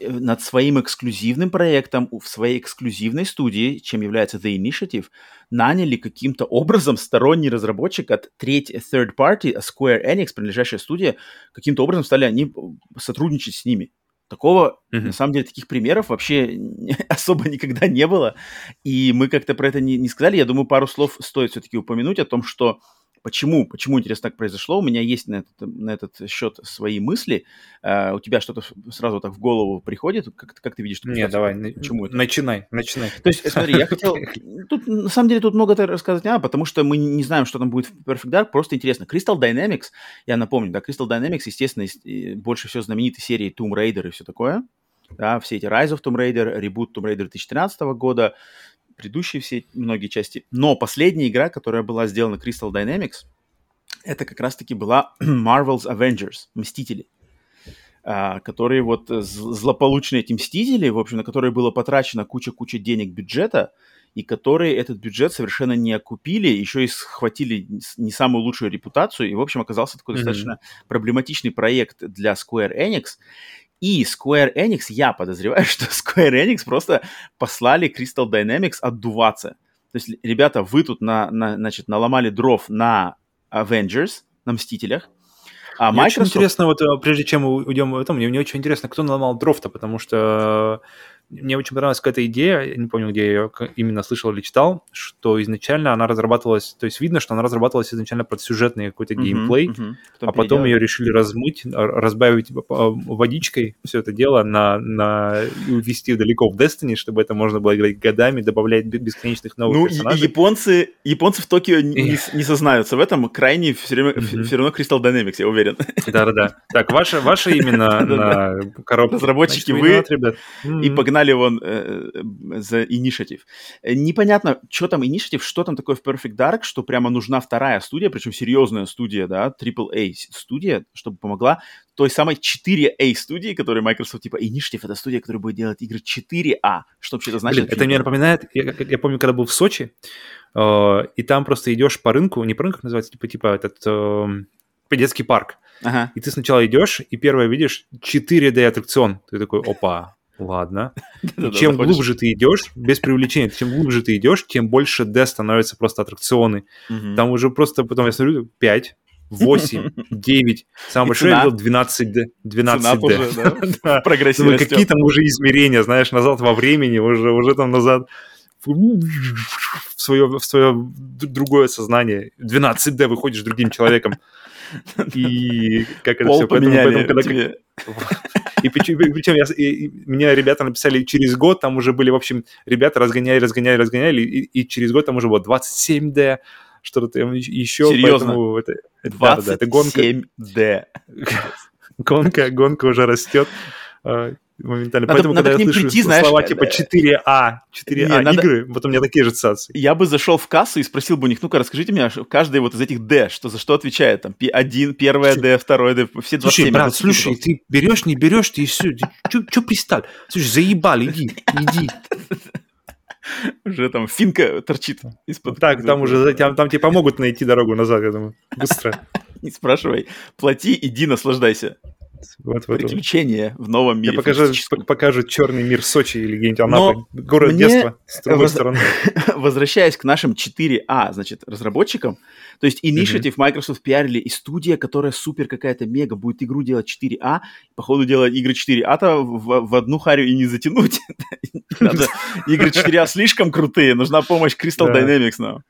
над своим эксклюзивным проектом в своей эксклюзивной студии, чем является The Initiative, наняли каким-то образом сторонний разработчик от третьей third party, Square Enix, принадлежащая студия, каким-то образом стали они э, сотрудничать с ними. Такого, mm-hmm. на самом деле, таких примеров вообще особо никогда не было. И мы как-то про это не, не сказали. Я думаю, пару слов стоит все-таки упомянуть о том, что Почему, почему, интересно, так произошло? У меня есть на этот, на этот счет свои мысли. Uh, у тебя что-то сразу так в голову приходит? Как, как ты видишь? Что Нет, давай, почему это? начинай, начинай. То есть, смотри, я хотел... Тут, на самом деле, тут много рассказать не надо, потому что мы не знаем, что там будет в Perfect Dark, просто интересно. Crystal Dynamics, я напомню, да, Crystal Dynamics, естественно, больше всего знаменитой серии Tomb Raider и все такое. Да, все эти Rise of Tomb Raider, Reboot Tomb Raider 2013 года, предыдущие все, многие части. Но последняя игра, которая была сделана Crystal Dynamics, это как раз-таки была Marvel's Avengers, Мстители, а, которые вот злополучные эти Мстители, в общем, на которые было потрачено куча-куча денег бюджета, и которые этот бюджет совершенно не окупили, еще и схватили не самую лучшую репутацию, и, в общем, оказался такой mm-hmm. достаточно проблематичный проект для Square Enix. И Square Enix, я подозреваю, что Square Enix просто послали Crystal Dynamics отдуваться. То есть, ребята, вы тут на, на, значит, наломали дров на Avengers, на Мстителях, а мне Microsoft... очень интересно, вот э, прежде чем мы уйдем в этом, мне, мне очень интересно, кто наломал дров-то, потому что мне очень понравилась какая-то идея, я не помню, где я ее именно слышал или читал, что изначально она разрабатывалась, то есть видно, что она разрабатывалась изначально под сюжетный какой-то uh-huh, геймплей, uh-huh. а потом ее решили размыть, разбавить водичкой все это дело на, на и увести далеко в Destiny, чтобы это можно было играть годами, добавлять бесконечных новых ну, персонажей. Ну, японцы, японцы в Токио не, не сознаются в этом, крайне все, время, uh-huh. все равно Crystal Dynamics, я уверен. Да-да-да. Так, ваша, ваша именно коробка. Разработчики вы, и погнали канале вон э, за Initiative. Непонятно, что там Initiative, что там такое в Perfect Dark, что прямо нужна вторая студия, причем серьезная студия, да, AAA студия, чтобы помогла той самой 4A студии, которая Microsoft, типа, Initiative — это студия, которая будет делать игры 4А. Что вообще это значит? Блин, это мне напоминает, я, я помню, когда был в Сочи, э, и там просто идешь по рынку, не по рынку, называется, типа, типа этот э, детский парк, Ага. и ты сначала идешь, и первое видишь 4D аттракцион. Ты такой, опа, ладно. И чем глубже ты идешь, без привлечения, чем глубже ты идешь, тем больше D становятся просто аттракционы. Там уже просто, потом я смотрю, 5, 8, 9. Самое большое цена? я видел 12D. 12D. Цена тоже, да, Да. в прогрессе Думаю, растет. какие там уже измерения, знаешь, назад во времени, уже, уже там назад в свое, в свое другое сознание. 12D выходишь другим человеком. И как это все. Поэтому, когда и причем, и причем я, и- и меня ребята написали через год, там уже были, в общем, ребята разгоняли, разгоняли, разгоняли, и, и через год там уже было 27D, что-то там еще. Серьезно? Это, это, да, да, да, это гонка, 27D. гонка, гонка уже растет а, моментально. Надо- Поэтому, надо когда к я слышу прийти, знаешь, слова э, типа э, 4А, 4А Не, надо- игры, вот у меня такие же ассоциации. Я бы зашел в кассу и спросил бы у них, ну-ка, расскажите мне, ш- каждый вот из этих D, что за что отвечает? Там, пи- один, первое D, второе D, все 27. Слушай, брат, слушай, ты берешь, не берешь, ты все, что пристал? Слушай, заебали, иди, иди. Уже там финка торчит из-под... Так, там уже, там, там тебе помогут найти дорогу назад, я думаю, быстро. Не спрашивай. Плати, иди, наслаждайся. Вот, вот, вот. Приключения в новом Я мире. покажу, фантастическом. покажу черный мир Сочи или где-нибудь Но Анапы. Город мне детства с другой воз- стороны. Возвращаясь к нашим 4А, значит, разработчикам, то есть Initiative Microsoft пиарили и студия, которая супер какая-то мега, будет игру делать 4А, походу делать игры 4А-то в, в одну харю и не затянуть. Надо- Игры 4А слишком крутые, нужна помощь Crystal. Dynamics нам.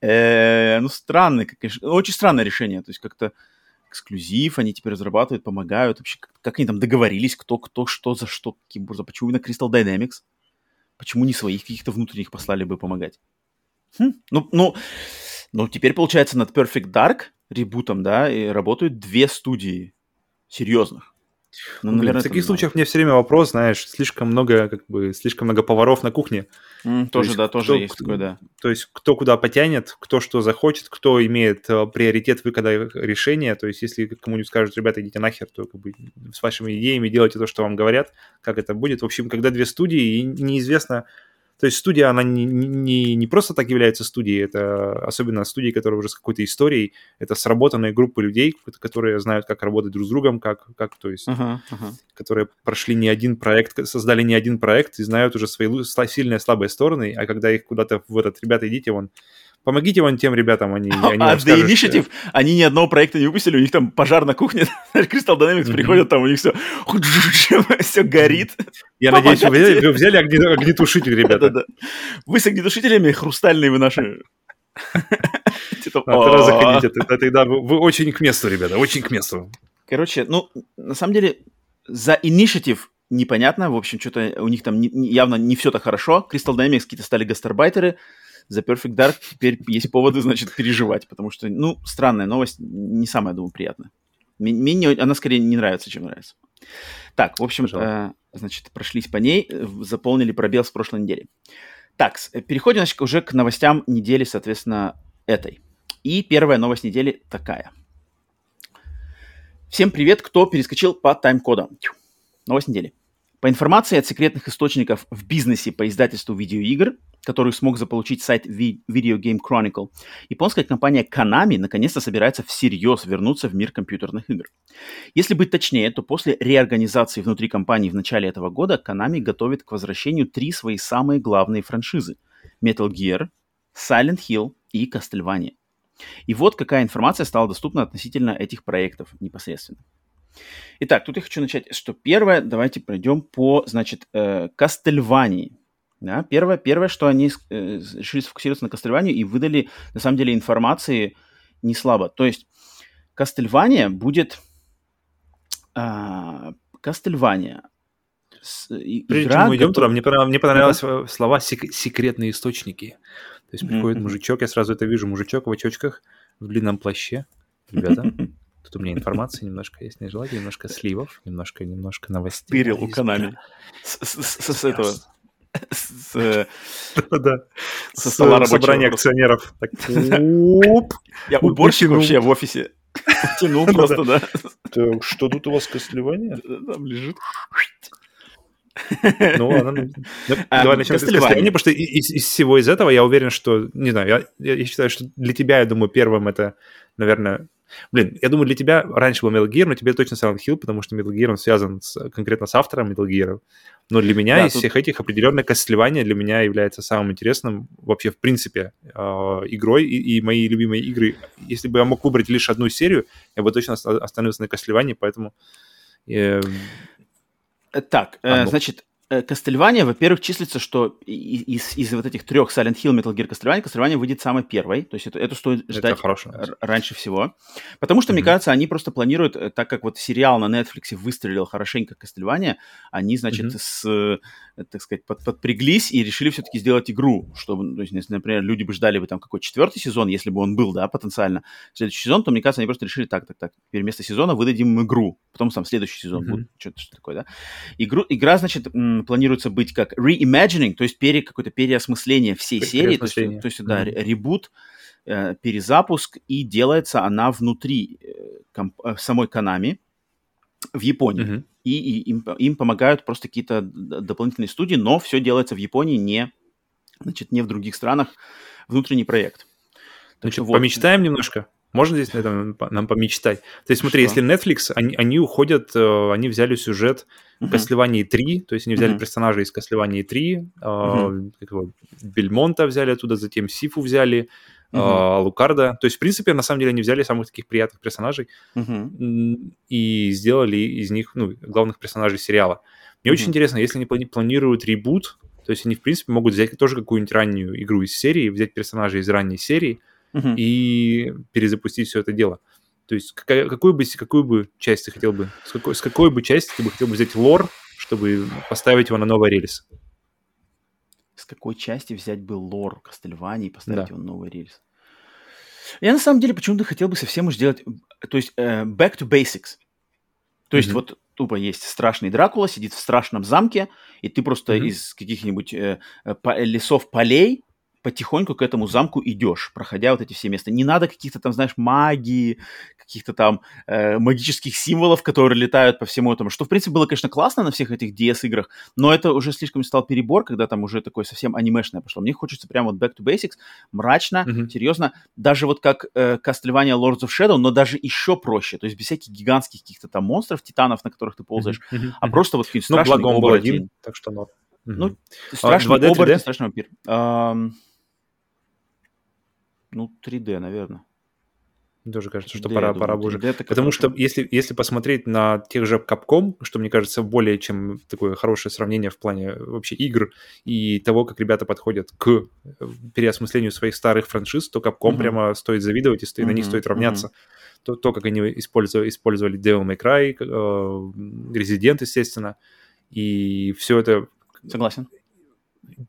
Э, Ну, странное, конечно, очень странное решение, то есть как-то эксклюзив, они теперь разрабатывают, помогают. Вообще, как, как они там договорились, кто, кто, что, за что, каким образом. Почему именно Crystal Dynamics? Почему не своих каких-то внутренних послали бы помогать? Хм, Ну, ну, ну, теперь, получается, над Perfect Dark ребутом, да, и работают две студии серьезных. Ну, Блин, наверное, в это таких случаях мне все время вопрос, знаешь, слишком много, как бы, слишком много поваров на кухне. М, то тоже, есть да, тоже кто- есть такое, да. То есть кто куда потянет, кто что захочет, кто имеет э, приоритет выхода решения. То есть если кому-нибудь скажут, ребята, идите нахер, то как бы с вашими идеями делайте то, что вам говорят, как это будет. В общем, когда две студии, и неизвестно... То есть студия, она не, не, не просто так является студией, это особенно студии, которые уже с какой-то историей, это сработанные группы людей, которые знают, как работать друг с другом, как, как то есть Ага, ага. которые прошли не один проект, создали не один проект и знают уже свои сильные, слабые стороны, а когда их куда-то в этот, ребята, идите вон, помогите вон тем ребятам, они, они А The Initiative, они ни одного проекта не выпустили, у них там пожар на кухне, Crystal Dynamics Мгм. приходят, там у них все, все горит. Я надеюсь, вы взяли, вы взяли огне- огнетушитель, ребята. Да-да-да. Вы с огнетушителями хрустальные вы наши. Типа, Надо «О». заходить, это, это тогда вы, очень к месту, ребята, очень к месту. Короче, ну, на самом деле, за Initiative непонятно. В общем, что-то у них там явно не все так хорошо. Crystal Dynamics какие-то стали гастарбайтеры. За Perfect Dark теперь есть поводы, значит, переживать, потому что, ну, странная новость, не самая, думаю, приятная. Мне, мне не- она скорее не нравится, чем нравится. Так, в общем, э, значит, прошлись по ней, э, заполнили пробел с прошлой недели. Так, э, переходим, значит, уже к новостям недели, соответственно, этой. И первая новость недели такая. Всем привет, кто перескочил по тайм-кодам. Новость недели. По информации от секретных источников в бизнесе по издательству видеоигр, который смог заполучить сайт Video Game Chronicle, японская компания Konami наконец-то собирается всерьез вернуться в мир компьютерных игр. Если быть точнее, то после реорганизации внутри компании в начале этого года Konami готовит к возвращению три свои самые главные франшизы – Metal Gear, Silent Hill и Castlevania. И вот какая информация стала доступна относительно этих проектов непосредственно. Итак, тут я хочу начать, что первое, давайте пройдем по, значит, э, Castlevania. Да, первое, первое, что они э, решили сфокусироваться на Castlevania и выдали, на самом деле, информации не слабо. То есть Castlevania будет... а, с- и- Прежде игра, чем мы идем туда, мне, мне понравились э, слова сек- «секретные источники». То есть приходит мгм. мужичок, я сразу это вижу, мужичок в очочках, в длинном плаще. Ребята, Тут у меня информации немножко есть, не желаете, немножко сливов, немножко, немножко новостей. Тырил у Канами. С этого... С, да. Со стола рабочего. Собрание акционеров. Я уборщик вообще в офисе. Тянул просто, да. Что тут у вас костылевание? Там лежит. Ну ладно, ну, давай начнем с костылевания, потому что из, всего из этого я уверен, что, не знаю, я, я считаю, что для тебя, я думаю, первым это, наверное, Блин, я думаю, для тебя раньше был Metal Gear, но тебе точно Silent Hill, потому что Metal Gear, он связан с, конкретно с автором Metal Gear. Но для меня да, из тут... всех этих определенное костылевание для меня является самым интересным вообще в принципе э, игрой и, и мои любимые игры. Если бы я мог выбрать лишь одну серию, я бы точно остановился на костылевании, поэтому... Э... Так, э, значит, Кастельвания, во-первых, числится, что из, из вот этих трех Silent Hill, Metal Gear, Castlevania, Castlevania выйдет самой первой. То есть это, это стоит ждать это раньше всего. Потому что, mm-hmm. мне кажется, они просто планируют, э, так как вот сериал на Netflix выстрелил хорошенько Castlevania, они, значит, mm-hmm. с, э, так сказать, под, подпряглись и решили все-таки сделать игру. Чтобы, то есть, если, например, люди бы ждали бы там какой четвертый сезон, если бы он был, да, потенциально, следующий сезон, то, мне кажется, они просто решили так, так, так, теперь вместо сезона выдадим им игру. Потом там следующий сезон mm-hmm. будет, что-то что такое, да. Игру, игра, значит, планируется быть как reimagining, то есть пере, какое-то переосмысление всей серии, то есть, то есть да, mm-hmm. ребут, э, перезапуск, и делается она внутри э, комп- э, самой Konami в Японии. Mm-hmm. И, и им, им помогают просто какие-то дополнительные студии, но все делается в Японии, не, значит, не в других странах, внутренний проект. Значит, вот. помечтаем немножко? Можно здесь на этом нам помечтать? То есть смотри, Что? если Netflix, они, они уходят, э, они взяли сюжет uh-huh. Castlevania 3, то есть они взяли uh-huh. персонажей из Castlevania 3, uh-huh. э, Бельмонта взяли оттуда, затем Сифу взяли, uh-huh. Лукарда. То есть, в принципе, на самом деле они взяли самых таких приятных персонажей uh-huh. и сделали из них ну, главных персонажей сериала. Мне uh-huh. очень интересно, если они планируют ребут, то есть они, в принципе, могут взять тоже какую-нибудь раннюю игру из серии, взять персонажей из ранней серии, uh-huh. и перезапустить все это дело. То есть какая, какую, бы, какую бы часть ты хотел бы, с какой, с какой бы части ты бы хотел бы взять лор, чтобы поставить его на новый рельс? С какой части взять бы лор Кастельвани и поставить да. его на новый рельс? Я на самом деле почему-то хотел бы совсем уж сделать, то есть uh, back to basics. То есть mm-hmm. вот тупо есть страшный Дракула, сидит в страшном замке, и ты просто mm-hmm. из каких-нибудь э, по- лесов полей потихоньку к этому замку идешь, проходя вот эти все места. Не надо каких-то там, знаешь, магии, каких-то там э, магических символов, которые летают по всему этому. Что, в принципе, было, конечно, классно на всех этих DS-играх, но это уже слишком стал перебор, когда там уже такое совсем анимешное пошло. Мне хочется прямо вот back to basics, мрачно, mm-hmm. серьезно. Даже вот как э, Castlevania Lords of Shadow, но даже еще проще. То есть без всяких гигантских каких-то там монстров, титанов, на которых ты ползаешь, mm-hmm. а просто вот какие-нибудь страшные ну, он один, так что норм. Ну, страшный а, оборотень, страшный вампир. Ну, 3D, наверное. Тоже кажется, 3D, что пора, пора уже. Потому что если, если посмотреть на тех же Capcom, что мне кажется более чем такое хорошее сравнение в плане вообще игр и того, как ребята подходят к э, переосмыслению своих старых франшиз, то Capcom uh-huh. прямо стоит завидовать и стоит, uh-huh. на них стоит равняться. Uh-huh. То, то, как они использовали, использовали Devil May Cry, э, Resident, естественно, и все это... Согласен.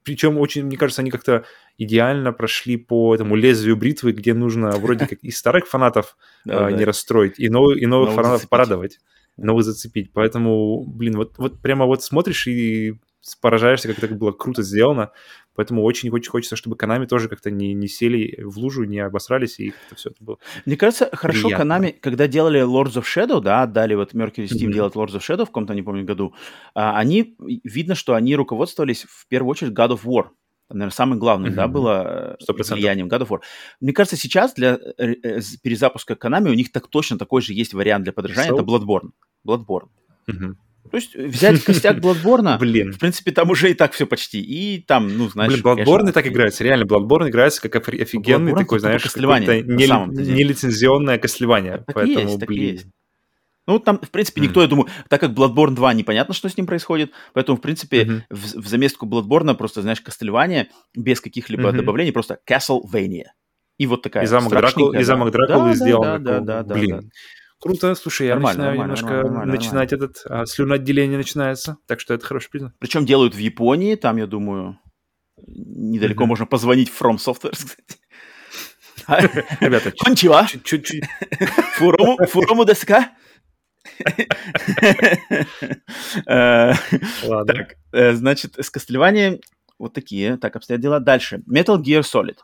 Причем очень, мне кажется, они как-то идеально прошли по этому лезвию бритвы, где нужно вроде как и старых фанатов а, не расстроить, и новых фанатов порадовать, новых зацепить. Поэтому, блин, вот, вот прямо вот смотришь и поражаешься, как это было круто сделано. Поэтому очень-очень хочется, чтобы Канами тоже как-то не, не сели в лужу, не обосрались, и как-то все это было Мне кажется, хорошо Канами, когда делали Lords of Shadow, да, отдали вот Mercury Steam mm-hmm. делать Lords of Shadow в каком-то, не помню, году, а, они, видно, что они руководствовались в первую очередь God of War наверное, самым главным, mm-hmm. да, было 100%. Э, влиянием God of War. Мне кажется, сейчас для э, э, перезапуска Konami у них так точно такой же есть вариант для подражания, so? это Bloodborne. Bloodborne. Mm-hmm. То есть взять костяк Bloodborne, Блин. в принципе, там уже и так все почти. И там, ну, знаешь... Блин, Bloodborne и так играется. Реально, Bloodborne играется как офигенный Bloodborne, такой, знаешь, нелицензионное костлевание. Так Поэтому, есть, так блин. есть. Ну, там, в принципе, никто, mm. я думаю, так как Bloodborne 2 непонятно, что с ним происходит, поэтому, в принципе, mm-hmm. в, в заместку Bloodborne просто, знаешь, Кастельвания без каких-либо mm-hmm. добавлений, просто Castlevania. И вот такая И замок, Дракул, и замок Дракулы да, сделан. Да, да, да, да, Блин. Да, да. Круто, слушай, я нормально, начинаю нормально, немножко нормально, начинать нормально. этот а, слюноотделение начинается, так что это хороший признак. Причем делают в Японии, там, я думаю, недалеко mm-hmm. можно позвонить в From Software, кстати. Ребята, Кончила. чуть-чуть... Фурому, фурому деска. Э. Так, э, значит, с Castlevania вот такие, так обстоят дела. Дальше. Metal Gear Solid.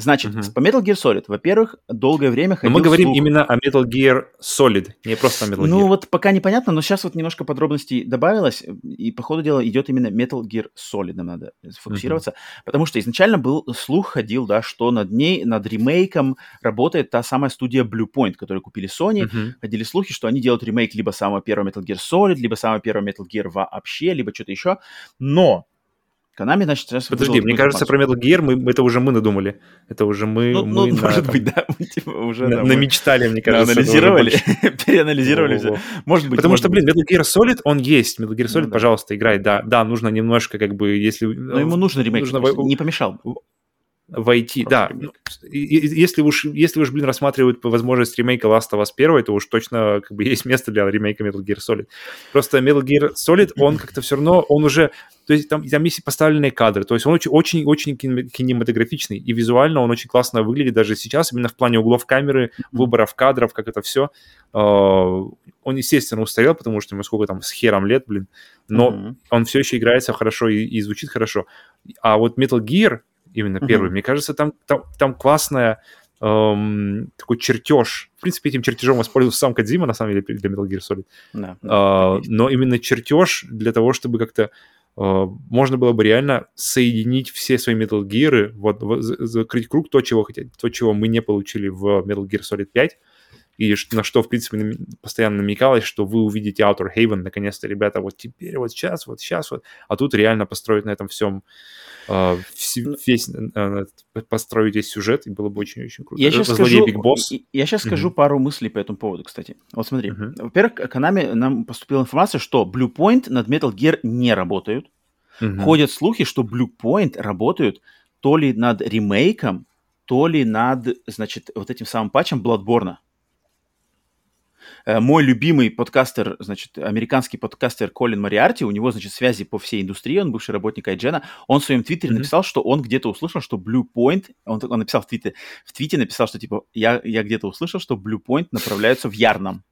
Значит, Мгм. по Metal Gear Solid, во-первых, долгое время Но ходил мы говорим слух- именно о Metal Gear Solid, не просто о Metal Gear. Ну вот пока непонятно, но сейчас вот немножко подробностей добавилось, и по ходу дела идет именно Metal Gear Solid, нам надо сфокусироваться, потому что изначально был слух ходил, да, что над ней, над ремейком работает та самая студия Bluepoint, которую купили Sony, Мгм. ходили слухи, что они делают ремейк либо самого первого Metal Gear Solid, либо самого первого Metal Gear вообще, либо что-то еще, но Konami, значит, сейчас Подожди, мне кажется, про. Metal Gear мы, это уже мы надумали. Это уже мы, Ну, мы ну, на- может там быть, да, мы, типа, уже на- да, мы намечтали, мне кажется. анализировали, переанализировали все. Может быть, Потому может что, блин, Metal Gear Solid, он есть. Metal Gear Solid, Ну да. пожалуйста, играй. Да, да, нужно немножко, как бы, если... Но ему ремейк, нужно во- не помешал. Войти. Просто Да, ремейк. ну, если уж, если уж, блин, рассматривают возможность ремейка Last of Us 1, то уж точно как бы есть место для ремейка Metal Gear Solid. Просто Metal Gear Solid, он как-то все равно, он уже, то есть там, там есть поставленные кадры, то есть он очень, очень, очень кине- кинематографичный, и визуально он очень классно выглядит даже сейчас, именно в плане углов камеры, выборов кадров, как это все. Он, естественно, устарел, потому что ему сколько там, с хером лет, блин, но Мгм. он все еще играется хорошо и, и звучит хорошо. А вот Metal Gear, именно Мгм. первый, мне кажется, там, там, там классная эм, такой чертеж. В принципе, этим чертежом воспользовался сам Кадзима, на самом деле, для Metal Gear Solid. Да, да, есть. но именно чертеж для того, чтобы как-то э, можно было бы реально соединить все свои Metal Gear, вот, вот, за- закрыть круг, то чего, хотя, то, чего мы не получили в Metal Gear Solid 5, и на что, в принципе, постоянно намекалось, что вы увидите Outer Haven, наконец-то, ребята, вот теперь, вот сейчас, вот сейчас, вот, а тут реально построить на этом всем э, вс- весь, э, построить весь сюжет, и было бы очень-очень круто. Я сейчас скажу, Boss. и- я сейчас скажу Мгм. пару мыслей по этому поводу, кстати. Вот смотри. Мгм. Во-первых, Konami нам поступила информация, что Bluepoint над Metal Gear не работают. Мгм. Ходят слухи, что Bluepoint работают то ли над ремейком, то ли над, значит, вот этим самым патчем Bloodborne. Э, Мой любимый подкастер, значит, американский подкастер Колин Мариарти, у него, значит, связи по всей индустрии, он бывший работник Айджена, он в своем твиттере Мгм. написал, что он где-то услышал, что Bluepoint, он, он написал в твите, в твите написал, что, типа, я, я где-то услышал, что Bluepoint направляются в Ярном.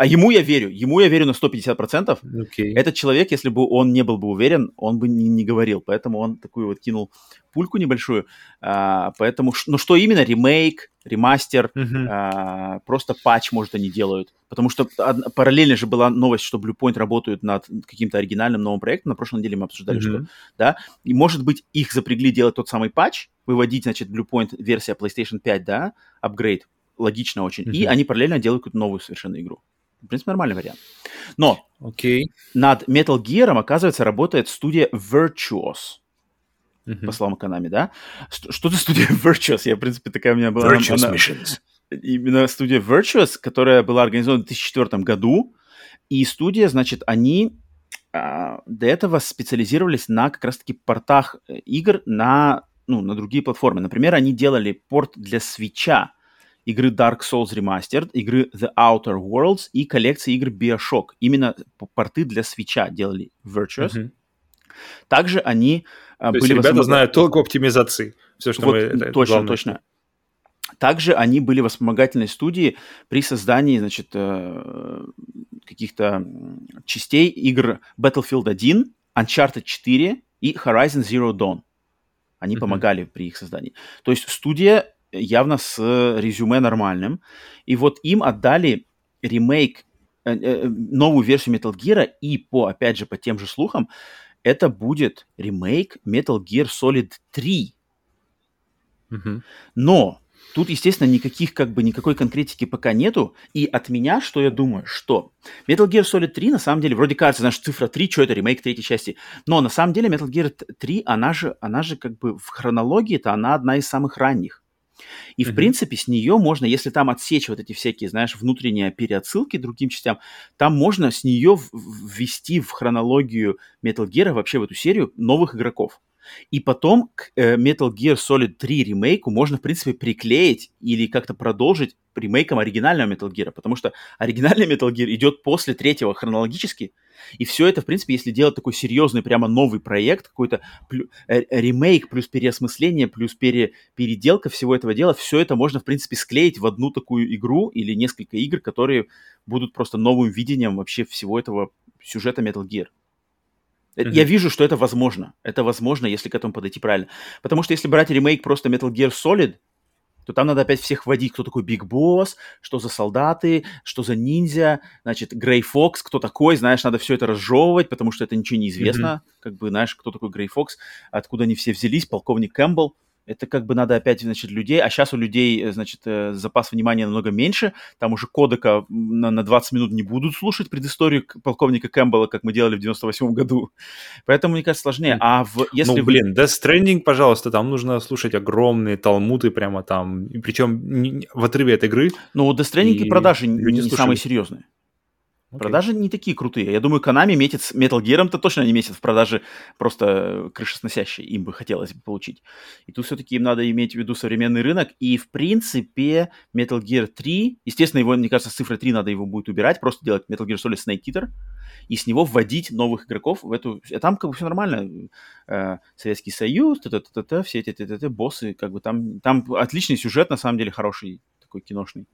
А ему я верю, ему я верю на 150%. Окей. Этот человек, если бы он не был бы уверен, он бы не, не говорил. Поэтому он такую вот кинул пульку небольшую. А, поэтому, ну что именно, ремейк, ремастер, Мгм. а, просто патч, может, они делают. Потому что од- параллельно же была новость, что Bluepoint работают над каким-то оригинальным новым проектом. На прошлой неделе мы обсуждали, что Мгм. да, и может быть их запрягли делать тот самый патч, выводить, значит, Bluepoint версия PlayStation 5, да, апгрейд, логично очень, и Мгм. они параллельно делают какую-то новую совершенно игру. В принципе, нормальный вариант. Но Окей. над Metal Gear, оказывается, работает студия Virtuos, Мгм. по словам Konami, да? Что, за студия Virtuos? Я, в принципе, такая у меня была... она- она- Missions. именно студия Virtuos, которая была организована в 2004 году. И студия, значит, они а, до этого специализировались на как раз-таки портах э, игр на, ну, на другие платформы. Например, они делали порт для свеча игры Dark Souls Remastered, игры The Outer Worlds и коллекции игр Bioshock. Именно порты для свеча делали Virtuos. Мгм. Также они а, То есть были ребята воспомога- знают толку оптимизации. Все, что вот, мы... это- точно, главное. точно. Также они были воспомогательной студией при создании, значит, э, каких-то частей игр Battlefield 1, Uncharted 4 и Horizon Zero Dawn. Они Мгм. помогали при их создании. То есть студия явно с резюме нормальным. И вот им отдали ремейк, э, э, новую версию Metal Gear, и по, опять же, по тем же слухам, это будет ремейк Metal Gear Solid 3. Мгм. Но тут, естественно, никаких, как бы, никакой конкретики пока нету. И от меня, что я думаю, что Metal Gear Solid 3, на самом деле, вроде кажется, знаешь, цифра 3, что это, ремейк третьей части. Но на самом деле Metal Gear 3, она же, она же как бы в хронологии-то она одна из самых ранних. И, в принципе, с нее можно, если там отсечь вот эти всякие, знаешь, внутренние переотсылки другим частям, там можно с нее ввести в хронологию Metal Gear вообще в эту серию новых игроков. И потом к э, Metal Gear Solid 3 ремейку можно, в принципе, приклеить или как-то продолжить ремейком оригинального Metal Gear, потому что оригинальный Metal Gear идет после третьего хронологически, и все это, в принципе, если делать такой серьезный, прямо новый проект, какой-то плю- э, ремейк плюс переосмысление, плюс пере- переделка всего этого дела, все это можно, в принципе, склеить в одну такую игру или несколько игр, которые будут просто новым видением вообще всего этого сюжета Metal Gear. Mm-hmm. Я вижу, что это возможно. Это возможно, если к этому подойти правильно. Потому что если брать ремейк просто Metal Gear Solid, то там надо опять всех вводить, кто такой Big Boss, что за солдаты, что за ниндзя, значит, Gray Fox, кто такой, знаешь, надо все это разжевывать, потому что это ничего не известно, mm-hmm. как бы, знаешь, кто такой Gray Fox, откуда они все взялись, полковник Кэмпбелл, это как бы надо опять, значит, людей, а сейчас у людей, э, значит, э, запас внимания намного меньше, там уже кодека на, на 20 минут не будут слушать предысторию полковника Кэмпбелла, как мы делали в 98 году, поэтому, мне кажется, сложнее, а в, если... Ну, блин, Death Stranding, пожалуйста, там нужно слушать огромные талмуты прямо там, и причем в отрыве от игры. Ну, Death Stranding и продажи не, не самые серьезные. Okay. Продажи не такие крутые. Я думаю, Konami метит с Metal Gear-то точно не метит в продаже просто крышесносящие. Им бы хотелось бы получить. И тут все-таки им надо иметь в виду современный рынок. И, в принципе, Metal Gear 3, естественно, его, мне кажется, с цифрой 3 надо его будет убирать, просто делать Metal Gear Solid Snake Eater и с него вводить новых игроков в эту... А там как бы все нормально. Э, Советский Союз, -т -т -т -т, все эти т -т -т, боссы, как бы там, там отличный сюжет, на самом деле, хороший, такой киношный.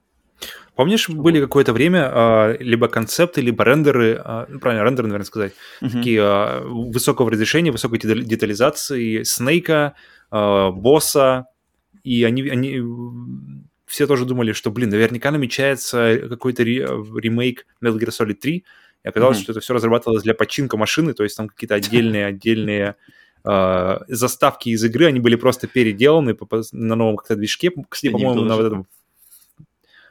Помнишь, были какое-то время а, либо концепты, либо рендеры, а, ну, правильно, рендеры, наверное, сказать, uh-huh. такие а, высокого разрешения, высокой детализации Снейка, босса, и они, они все тоже думали, что, блин, наверняка намечается какой-то ремейк Metal Gear Solid 3, и оказалось, uh-huh. что это все разрабатывалось для починка машины, то есть там какие-то отдельные, отдельные заставки из игры, они были просто переделаны на новом как-то движке, кстати, по-моему, на вот этом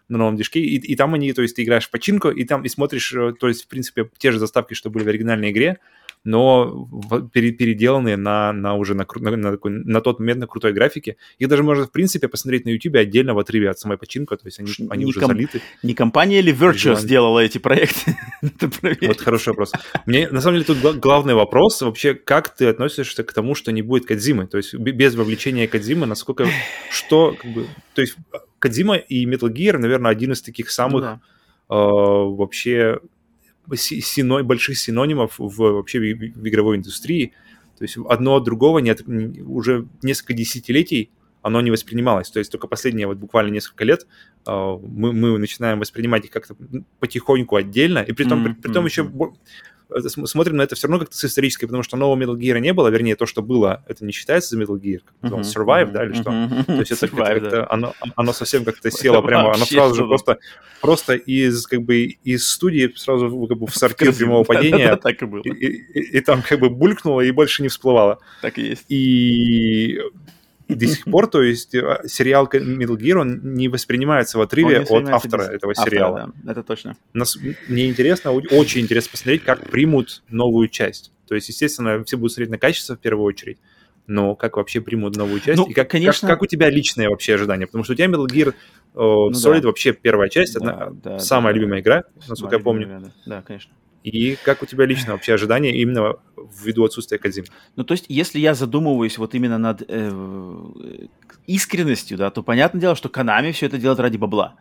на новом движке, и, и там они, то есть ты играешь в починку, и там и смотришь, э, то есть, в принципе, те же заставки, что были в оригинальной игре, но переделанные на, на уже на, на, на, такой, на тот момент на крутой графике. Их даже можно, в принципе, посмотреть на YouTube отдельно в отрыве от самой починки, то есть они, они уже ком- залиты. Не компания или Virtue сделала эти проекты? вот хороший вопрос. Мне, на самом деле, тут главный вопрос вообще, как ты относишься к тому, что не будет Кадзимы? То есть без вовлечения Кадзимы, насколько, что, как бы, то есть Кадзима и Metal Gear, наверное, один из таких самых ну, да. э, вообще сино, больших синонимов в, вообще в, в игровой индустрии. То есть одно от другого не от, уже несколько десятилетий оно не воспринималось. То есть только последние вот буквально несколько лет э, мы, мы начинаем воспринимать их как-то потихоньку отдельно, и при том, mm-hmm. при, при том еще смотрим на это все равно как-то с исторической, потому что нового Metal Gear не было, вернее, то, что было, это не считается за Metal Gear, как uh-huh, Survive, uh-huh, да, или что? Uh-huh, то есть это Survive, как-то, да. оно, оно совсем как-то село прямо, оно сразу же просто, просто из, как бы, из студии сразу как бы в сортир прямого падения, так и было. И там как бы булькнуло и больше не всплывало. Так и есть. И и до сих пор, то есть э, сериал Metal Gear, он не воспринимается в отрыве от автора этого автора, сериала. Да, это точно. Нас, мне интересно, очень интересно посмотреть, как примут новую часть. То есть, естественно, все будут смотреть на качество в первую очередь, но как вообще примут новую часть, ну, и как, конечно... как, как у тебя личные вообще ожидания, потому что у тебя Metal Gear uh, ну, Solid да. вообще первая часть, да, одна, да, самая да, любимая да. игра, насколько я помню. Игра, да. да, конечно. И как у тебя лично вообще ожидания именно ввиду отсутствия Кадзимы? Ну, то есть, если я задумываюсь вот именно над э, искренностью, да, то понятное дело, что Канами все это делает ради бабла.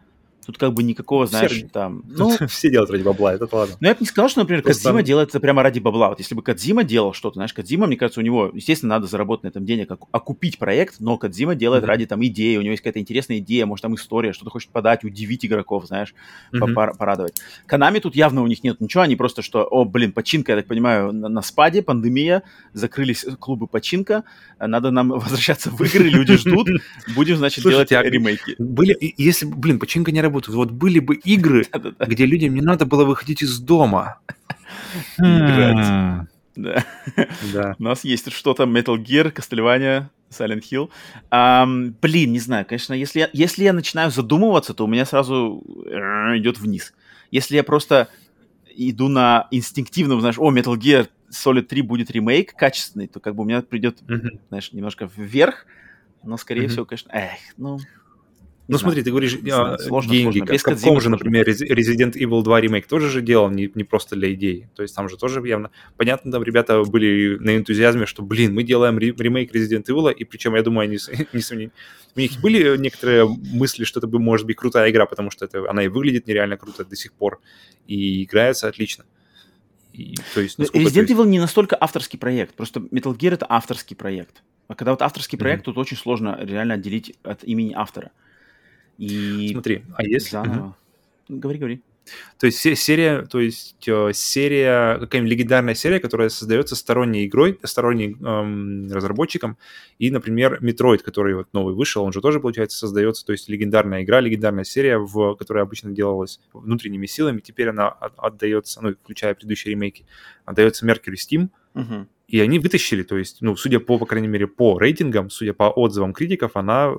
Тут как бы никакого, знаешь, все, там... Ну, все делают ради бабла, это ладно. Ну, я бы не сказал, что, например. Кадзима делает это прямо ради бабла. Вот если бы Кадзима делал что-то, знаешь, Кадзима, мне кажется, у него, естественно, надо заработать на этом денег, окупить проект, но Кадзима делает mm-hmm. ради там идеи, у него есть какая-то интересная идея, может, там история, что-то хочет подать, удивить игроков, знаешь, mm-hmm. порадовать. Канами тут явно у них нет ничего, они просто что, о, блин, починка, я так понимаю, на, на спаде, пандемия, закрылись клубы починка, надо нам возвращаться в игры, люди ждут, будем, значит, делать а ремейки. Были, если, блин, починка не работает, вот были бы игры, где людям не надо было выходить из дома. Играть. Да. да. У нас есть что-то Metal Gear, Castlevania, Silent Hill. Um, блин, не знаю, конечно, если я, если я начинаю задумываться, то у меня сразу э, идет вниз. Если я просто иду на инстинктивном, знаешь, о, Metal Gear Solid 3 будет ремейк качественный, то как бы у меня придет, mm-hmm. знаешь, немножко вверх, но, скорее mm-hmm. всего, конечно, эх, ну, Ну смотри, ты говоришь а, сложно, деньги. сложно. Как Кодзимы же, например, Resi- Resident Evil 2 ремейк тоже же делал не, не просто для идей. То есть там же тоже явно... Понятно, там ребята были на энтузиазме, что, блин, мы делаем ре- ремейк Resident Evil, и причем, я думаю, они, не у них были некоторые мысли, что это бы, может быть крутая игра, потому что это, она и выглядит нереально круто до сих пор, и играется отлично. И, то есть, Resident Evil не настолько авторский проект. Просто Metal Gear это авторский проект. А когда вот авторский проект, тут очень сложно реально отделить от имени автора. И Смотри, а если... Заново. Ну, Говори, говори. То есть се- серия, то есть э, серия, какая-нибудь легендарная серия, которая создается сторонней игрой, сторонним эм, разработчиком, и, например, Metroid, который вот новый вышел, он же тоже, получается, создается, то есть легендарная игра, легендарная серия, в, которая обычно делалась внутренними силами, теперь она от- отдается, ну, включая предыдущие ремейки, отдается Mercury Steam, Мгм. и они вытащили, то есть, ну, судя по, по крайней мере, по рейтингам, судя по отзывам критиков, она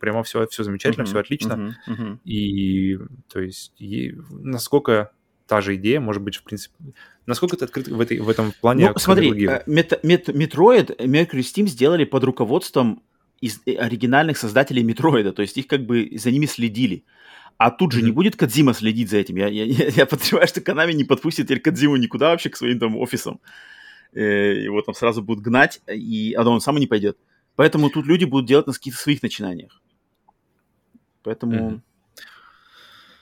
прямо все, все замечательно, Мгм. все отлично. Мгм. Мгм. И, то есть, и насколько та же идея, может быть, в принципе, насколько ты открыт в, этой, в этом плане? Ну, смотри, э, Мет- Мет- Metroid, Mercury Steam сделали под руководством из э, оригинальных создателей Метроида, то есть их как бы за ними следили. А тут же не Мгм. будет Кадзима следить за этим. Я, я, я, я подозреваю, что Канами не подпустит теперь Кадзиму никуда вообще к своим там офисам. Э, Его там сразу будут гнать, и, а он сам и не пойдет. Поэтому тут люди будут делать на каких-то своих начинаниях. Поэтому... Мгм.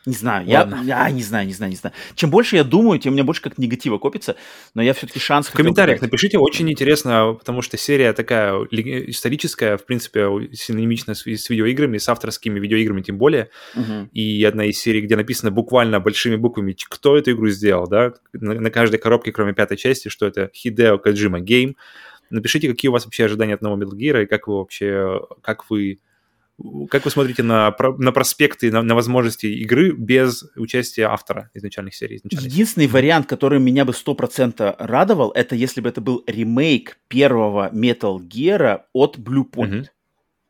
Не знаю, я, Ладно. я не знаю, не знаю, не знаю. Чем больше я думаю, тем у меня больше как негатива копится, но я все-таки шанс В комментариях дать. напишите, очень интересно, потому что серия такая историческая, в принципе, синонимична с, с видеоиграми, с авторскими видеоиграми тем более. Мгм. И одна из серий, где написано буквально большими буквами, кто эту игру сделал, да, на, на каждой коробке, кроме пятой части, что это Hideo Kojima Game. Напишите, какие у вас вообще ожидания от нового Metal Gear, и как вы вообще, как вы, как вы смотрите на, на проспекты, на, на возможности игры без участия автора изначальных серий. изначальной Единственный вариант, который меня бы 100% радовал, это если бы это был ремейк первого Metal Gear от Blue Point.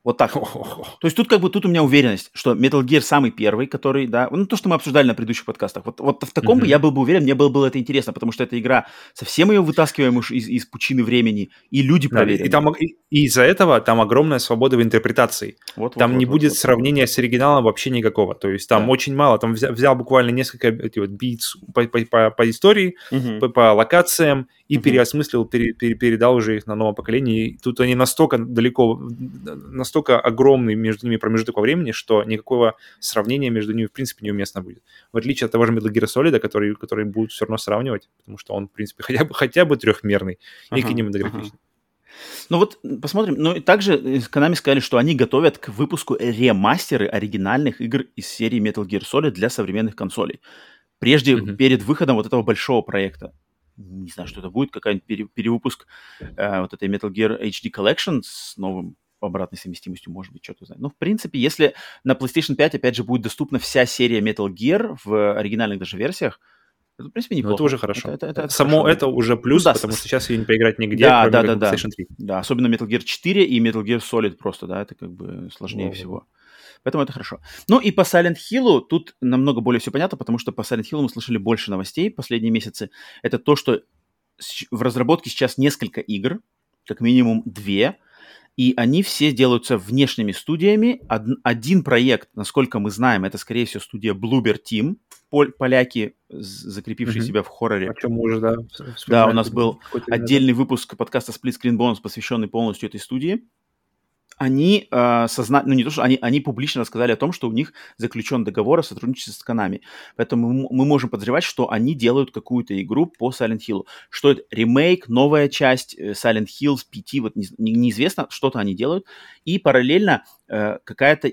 Вот так. вот. То есть тут как бы тут у меня уверенность, что Metal Gear самый первый, который, да, ну то, что мы обсуждали на предыдущих подкастах. Вот, вот в таком бы Мгм. я был бы уверен, мне было бы это интересно, потому что эта игра совсем ее вытаскиваем уж из, из пучины времени, и люди Да, проверены. и, там, и, и из-за этого там огромная свобода в интерпретации. Вот, вот, Там вот, не вот, будет вот. сравнения с оригиналом вообще никакого. То есть там Да. очень мало. Там взял, взял буквально несколько эти вот beats по, по, по- по истории, Мгм. по, по локациям и Мгм. переосмыслил, пере- пере- передал уже их на новом поколении. И тут они настолько далеко, настолько огромный между ними промежуток во времени, что никакого сравнения между ними в принципе неуместно будет. В отличие от того же Metal Gear Solid, который, который будут все равно сравнивать, потому что он, в принципе, хотя бы, хотя бы трехмерный и Ага, кинематографичный. Ну вот посмотрим. Ну и также э, Konami сказали, что они готовят к выпуску ремастеры оригинальных игр из серии Metal Gear Solid для современных консолей. Прежде, Мгм. перед выходом вот этого большого проекта. Не знаю, что это будет, какой-нибудь пере- перевыпуск э, вот этой Metal Gear HD Collection с новым обратной совместимостью, может быть, что-то знаю. Ну, в принципе, если на PlayStation 5, опять же, будет доступна вся серия Metal Gear в оригинальных даже версиях, это, в принципе, Ну, неплохо. это уже хорошо. Это- это- это Само хорошо. это уже плюс, Ну да, потому с- что сейчас ее не поиграть нигде, Да, кроме да, да. PlayStation 3. Да, особенно Metal Gear 4 и Metal Gear Solid просто, да, это как бы сложнее Во-во-во. всего. Поэтому это хорошо. Ну и по Silent Hill тут намного более все понятно, потому что по Silent Hill мы слышали больше новостей последние месяцы. Это то, что в разработке сейчас несколько игр, как минимум две, и они все делаются внешними студиями. Од- один проект, насколько мы знаем, это, скорее всего, студия Bloober Team, пол- поляки, закрепившие Мгм. себя в хорроре. О чем мы уже, да, Да, у нас был отдельный выпуск подкаста Split Screen Bonus, посвященный полностью этой студии. Они э, созна... ну не то, что они, они публично рассказали о том, что у них заключен договор о сотрудничестве с Konami. Поэтому мы, мы можем подозревать, что они делают какую-то игру по Silent Hill. Что это? Ремейк, новая часть э, Silent Hill с 5, вот не- не- неизвестно, что-то они делают. И параллельно э, какая-то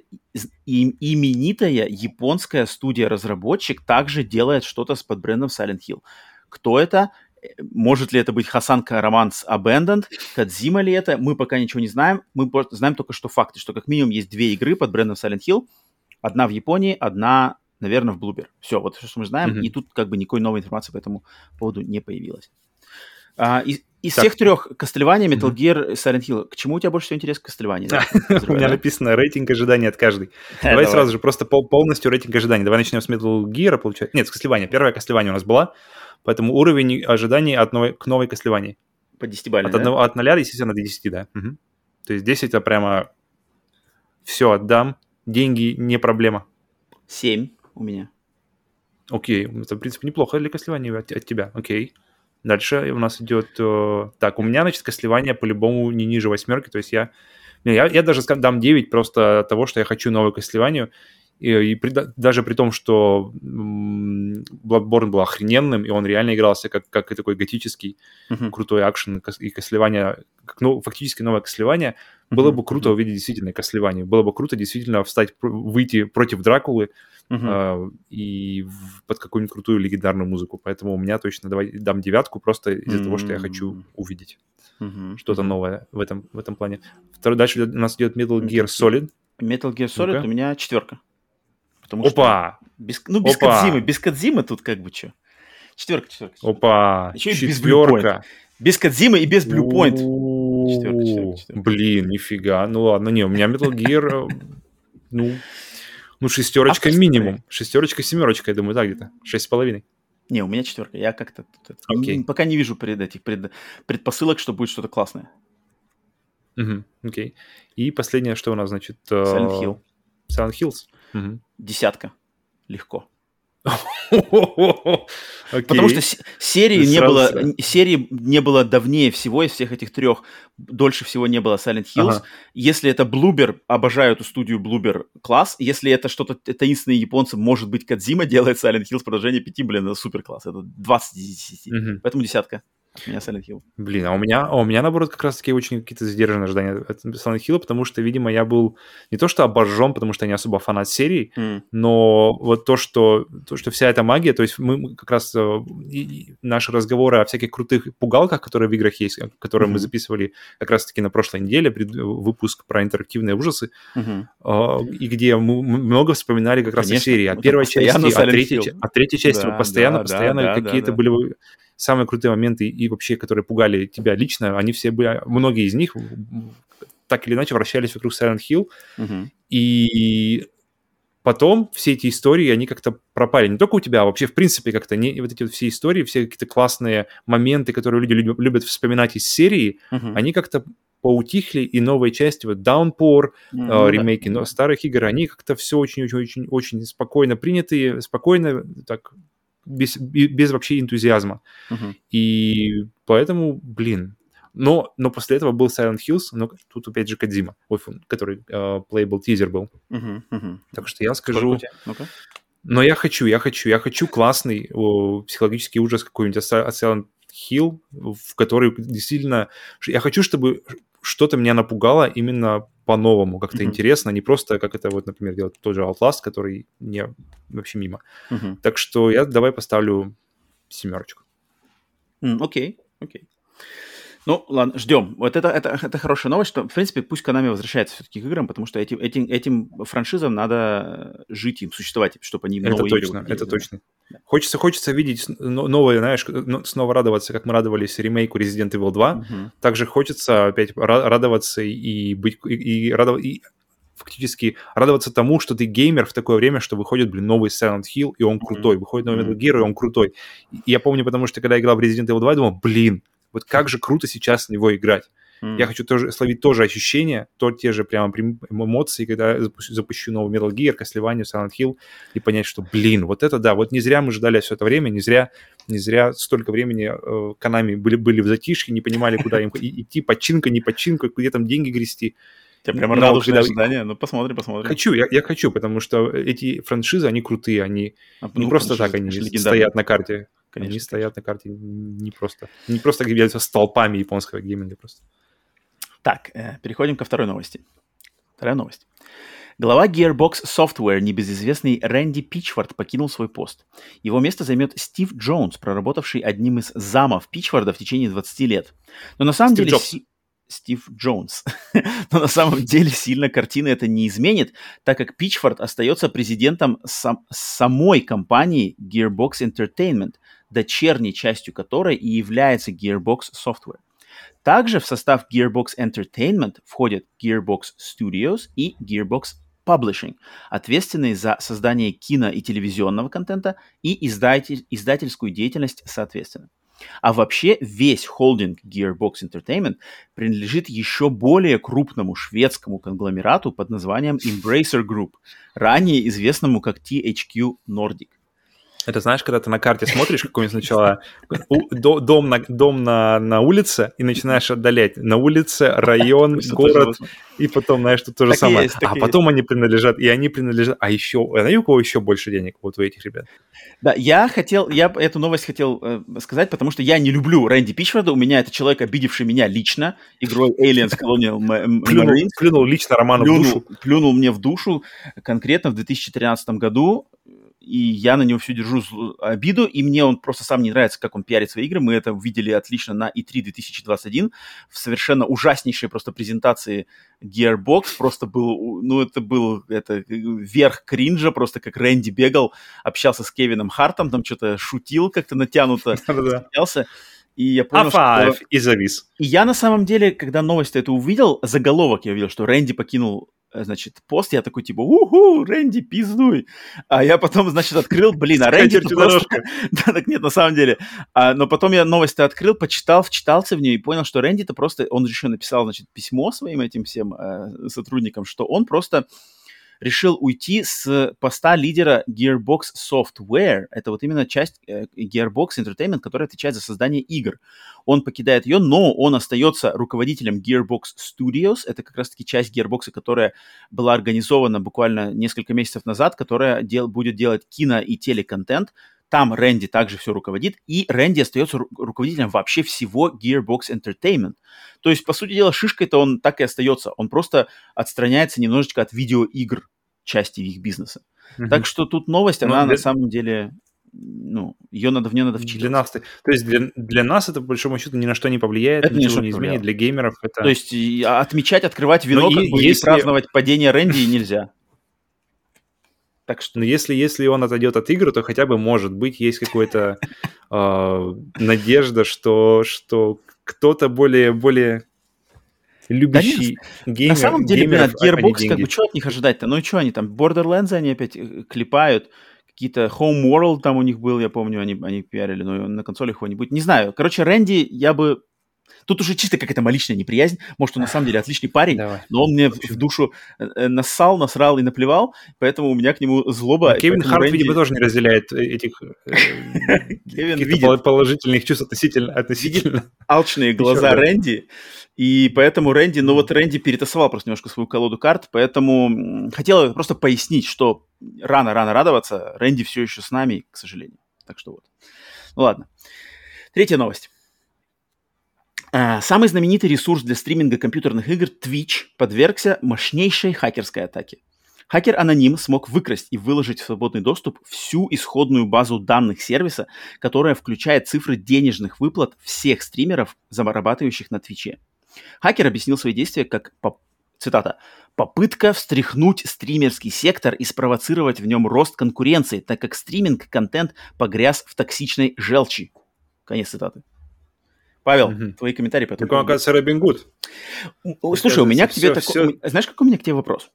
им- именитая японская студия-разработчик также делает что-то с под брендом Silent Hill. Кто это? Может ли это быть Хасан Караман с Abandoned? Кадзима ли это? Мы пока ничего не знаем. Мы знаем только что факты, что как минимум есть две игры под брендом Silent Hill. Одна в Японии, одна, наверное, в Bloober. Все, вот все, что мы знаем. Мгм. И тут как бы никакой новой информации по этому поводу не появилось. А, из из Так. всех трех Castlevania, Metal. Gear, Silent Hill, к чему у тебя больше всего интерес к Castlevania? да? У меня написано рейтинг ожиданий от каждой. Давай сразу же просто пол- полностью рейтинг ожиданий. Давай начнем с Metal Gear, получается. Нет, с Кослевания. Первая Кослевания у нас была, поэтому уровень ожиданий от новой, к новой Кослевании. По 10 От, от 0, естественно, до 10, да. Мгм. То есть 10 это прямо все отдам, деньги не проблема. Семь у меня. Окей, это, в принципе, неплохо для Костлевания от, от тебя. Окей. Дальше у нас идет... Э, так, у меня, значит, Костлевание по-любому не ниже восьмерки, то есть я... Я, я даже дам 9 просто от того, что я хочу новую Костлеванию. И, и при, даже при том, что Bloodborne был охрененным, и он реально игрался как, как и такой готический uh-huh. крутой акшен и Кослевание, как, ну, фактически новое Кослевание, uh-huh. было бы круто uh-huh. увидеть действительно Кослевание. Было бы круто действительно встать, выйти против Дракулы uh-huh. э, и в, под какую-нибудь крутую легендарную музыку. Поэтому у меня точно давай дам девятку просто из-за uh-huh. того, что я хочу увидеть uh-huh. что-то новое в этом, в этом плане. Второй, дальше у нас идет Metal Gear Solid. Metal Gear Solid ну у меня четверка. Потому Опа! Что без, ну, без Опа! Без Кадзимы тут как бы что. Четверка, четверка. Опа! Еще и без Блюпоинта. Без Кадзимы и без Блюпоинт. Четверка, четверка, четверка. Блин, нифига. Ну ладно, не, у меня Metal Gear, э, ну, ну шестерочка минимум. Шестерочка, семерочка, я думаю, да, где-то. Шесть с половиной. Не, у меня четверка. Я как-то okay. пока не вижу пред этих пред, предпосылок, что будет что-то классное. Угу, окей. И последнее, что у нас, значит... Silent Hill. Silent Hills. Угу. Десятка. Легко. Okay. Потому что серии не было, серии не было давнее всего из всех этих трех, дольше всего не было Silent Hills. Ага. Если это Bloober, обожаю эту студию Bloober класс. Если это что-то таинственные японцы, может быть, Кадзима делает Silent Hills продолжение 5, блин, это супер класс. Это 20 из 10. Угу. Поэтому десятка. От меня Silent Hill. Блин, а у меня, а у меня наоборот как раз-таки очень какие-то задержанные ожидания от Silent Hill, потому что, видимо, я был не то что обожжен, потому что я не особо фанат серии, mm. но вот то что, то, что вся эта магия, то есть мы как раз э, наши разговоры о всяких крутых пугалках, которые в играх есть, которые mm-hmm. мы записывали как раз-таки на прошлой неделе, пред, выпуск про интерактивные ужасы, mm-hmm. э, и где мы много вспоминали как раз Конечно, о серии, от первой части, от третьей, от третьей части да, постоянно, да, постоянно да, какие-то да. были самые крутые моменты и вообще, которые пугали тебя лично, они все были, многие из них так или иначе вращались вокруг Silent Hill. Uh-huh. И потом все эти истории, они как-то пропали. Не только у тебя, а вообще, в принципе, как-то не, вот эти вот все истории, все какие-то классные моменты, которые люди любят, вспоминать из серии, uh-huh. они как-то поутихли, и новые части, вот Downpour, mm-hmm. э, ремейки но старых игр, они как-то все очень-очень-очень спокойно приняты, спокойно так без, без вообще энтузиазма. Uh-huh. И поэтому, блин, но, но после этого был Silent Hills, но тут опять же Кадзима, который uh, playable teaser был. Uh-huh, uh-huh. Так что я скажу... Но я хочу, я хочу, я хочу классный о, психологический ужас какой-нибудь от Silent Hill, в который действительно... Я хочу, чтобы что-то меня напугало именно по-новому, как-то mm-hmm. интересно, не просто, как это вот, например, делает тот же Outlast, который не вообще мимо. Mm-hmm. Так что я давай поставлю семерочку. Окей, mm, окей. Okay, okay. Ну, ладно, ждем. Вот это, это, это хорошая новость, что, в принципе, пусть Konami возвращается все-таки к играм, потому что этим, этим, этим франшизам надо жить им, существовать, чтобы они это точно, игры Это да. точно. Хочется, хочется видеть новое, знаешь, снова радоваться, как мы радовались ремейку Resident Evil 2. Угу. Также хочется опять радоваться и быть, и, и, радов, и фактически радоваться тому, что ты геймер в такое время, что выходит, блин, новый Silent Hill, и он крутой. Выходит новый Metal Gear, и он крутой. И я помню, потому что когда я играл в Resident Evil 2, я думал, блин, вот как же круто сейчас на него играть. Mm. Я хочу тоже словить тоже ощущения, то те же прямо эмоции, когда запущу, запущу новый Metal Gear, Castlevania, Silent Hill, и понять, что, блин, вот это да, вот не зря мы ждали все это время, не зря, не зря столько времени э, Канами были, были в затишке, не понимали, куда им идти, починка, не починка, где там деньги грести. Тебя прямо радужное когда... ожидание. Ну, посмотрим, посмотрим. Хочу, я, я хочу, потому что эти франшизы, они крутые, они а, не ну, просто так, они стоят на карте. Конечно, они стоят на карте не просто, не просто являются столпами японского гейминга просто. Так, э, переходим ко второй новости. Вторая новость. Глава Gearbox Software, небезызвестный Рэнди Пичфорд, покинул свой пост. Его место займет Стив Джонс, проработавший одним из замов Пичфорда в течение 20 лет. Но на самом Стив деле... Си... Стив Джонс. Но на самом деле сильно картины это не изменит, так как Пичфорд остается президентом сам... самой компании Gearbox Entertainment, дочерней частью которой и является Gearbox Software. Также в состав Gearbox Entertainment входят Gearbox Studios и Gearbox Publishing, ответственные за создание кино и телевизионного контента и издатель, издательскую деятельность соответственно. А вообще весь холдинг Gearbox Entertainment принадлежит еще более крупному шведскому конгломерату под названием Embracer Group, ранее известному как THQ Nordic. Это знаешь, когда ты на карте смотришь какой-нибудь сначала дом, на, дом на, на улице и начинаешь отдалять. На улице, район, город, и потом, знаешь, тут то же самое. а потом они принадлежат, и они принадлежат... А еще, а у кого еще больше денег вот у этих ребят? Да, я хотел, я эту новость хотел э, сказать, потому что я не люблю Рэнди Пичфорда, у меня это человек, обидевший меня лично игрой Aliens Colonial Marines. Плюнул лично Роману в душу. Плюнул мне в душу конкретно в 2013 году и я на него всю держу обиду, и мне он просто сам не нравится, как он пиарит свои игры. Мы это видели отлично на E3 2021 в совершенно ужаснейшей просто презентации Gearbox. Просто был, ну, это был это верх кринжа, просто как Рэнди бегал, общался с Кевином Хартом, там что-то шутил как-то натянуто, смеялся. И я понял, что... и завис. И я на самом деле, когда новость это увидел, заголовок я увидел, что Рэнди покинул Э, значит, пост, я такой, типа, уху, Рэнди, пиздуй. А я потом, значит, открыл, блин, а Рэнди просто... да, так нет, на самом деле. А, но потом я новости открыл, почитал, вчитался в нее и понял, что Рэнди-то просто, он еще написал, значит, письмо своим этим всем э, сотрудникам, что он просто решил уйти с поста лидера Gearbox Software. Это вот именно часть э, Gearbox Entertainment, которая отвечает за создание игр. Он покидает ее, но он остается руководителем Gearbox Studios. Это как раз-таки часть Gearbox, которая была организована буквально несколько месяцев назад, которая дел, будет делать кино и телеконтент там Рэнди также все руководит, и Рэнди остается ру- руководителем вообще всего Gearbox Entertainment. То есть, по сути дела, шишкой-то он так и остается. Он просто отстраняется немножечко от видеоигр части их бизнеса. Mm-hmm. Так что тут новость, ну, она для... на самом деле, ну, ее надо, в нее надо вчитываться. Для нас, то есть для, для нас это, по большому счету, ни на что не повлияет, это ничего не изменит, для геймеров это... То есть отмечать, открывать вино, как бы, если... и праздновать падение Рэнди нельзя. Так что... Но если, если он отойдет от игры, то хотя бы, может быть, есть какая-то э, надежда, что, что кто-то более, более любящий да геймер. На самом деле, блин, от Gearbox, как бы, что от них ожидать-то? Ну и что они там, Borderlands они опять э, клепают, какие-то Home World там у них был, я помню, они, они пиарили, но на консолях его не будет. Не знаю. Короче, Рэнди я бы Тут уже чисто какая-то личная неприязнь. Может, он на самом деле отличный парень, Давай. но он мне в, в душу э, э, нассал, насрал и наплевал, поэтому у меня к нему злоба. Но Кевин Харт, Рэнди... видимо, тоже не разделяет этих Кевин положительных чувств относительно. относительно. Алчные глаза Рэнди. И поэтому Рэнди, ну вот Рэнди перетасовал просто немножко свою колоду карт, поэтому хотел просто пояснить, что рано-рано радоваться, Рэнди все еще с нами, к сожалению. Так что вот. Ну ладно. Третья новость. А, самый знаменитый ресурс для стриминга компьютерных игр Twitch подвергся мощнейшей хакерской атаке. Хакер Аноним смог выкрасть и выложить в свободный доступ всю исходную базу данных сервиса, которая включает цифры денежных выплат всех стримеров, зарабатывающих на Твиче. Хакер объяснил свои действия как, цитата, «попытка встряхнуть стримерский сектор и спровоцировать в нем рост конкуренции, так как стриминг-контент погряз в токсичной желчи». Конец цитаты. Павел, угу. твои комментарии по этому Так он, оказывается, Робин Гуд. Слушай, у меня к тебе такой... Знаешь, какой у меня к тебе вопрос?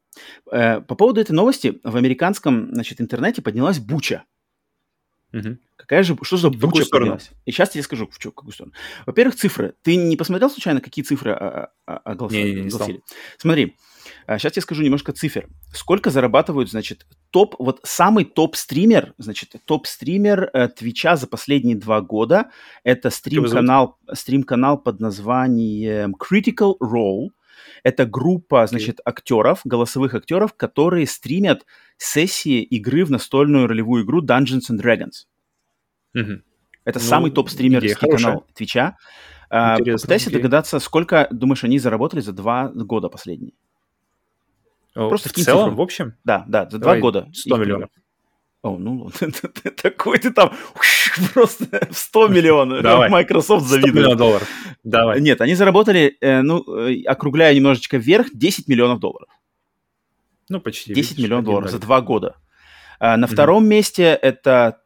Э, по поводу этой новости в американском значит, интернете поднялась буча. Угу. Какая же, что за буча поднялась? И сейчас я скажу, в, чё, в какую сторону. Во-первых, цифры. Ты не посмотрел случайно, какие цифры огласили? Не, не, не стал. Смотри, сейчас я скажу немножко цифр. Сколько зарабатывают, значит, топ, вот самый топ-стример, значит, топ-стример э, Твича за последние два года, это стрим-канал, стрим-канал под названием Critical Role. Это группа, значит, актеров, голосовых актеров, которые стримят сессии игры в настольную ролевую игру Dungeons and Dragons. Угу. Это ну, самый топ-стримерский канал Твича. А, попытайся догадаться, сколько, думаешь, они заработали за два года последние? О, Просто в целом, цифру. в общем? Да, да, за Давай два года. 100 миллионов. О, ну, такой ты там просто в 100 миллионов. Давай. Microsoft завидует. 100 миллионов долларов. Давай. Нет, они заработали, э, ну, э, округляя немножечко вверх, 10 миллионов долларов. Ну, почти. 10 видишь, миллионов долларов за два года. А, на втором месте это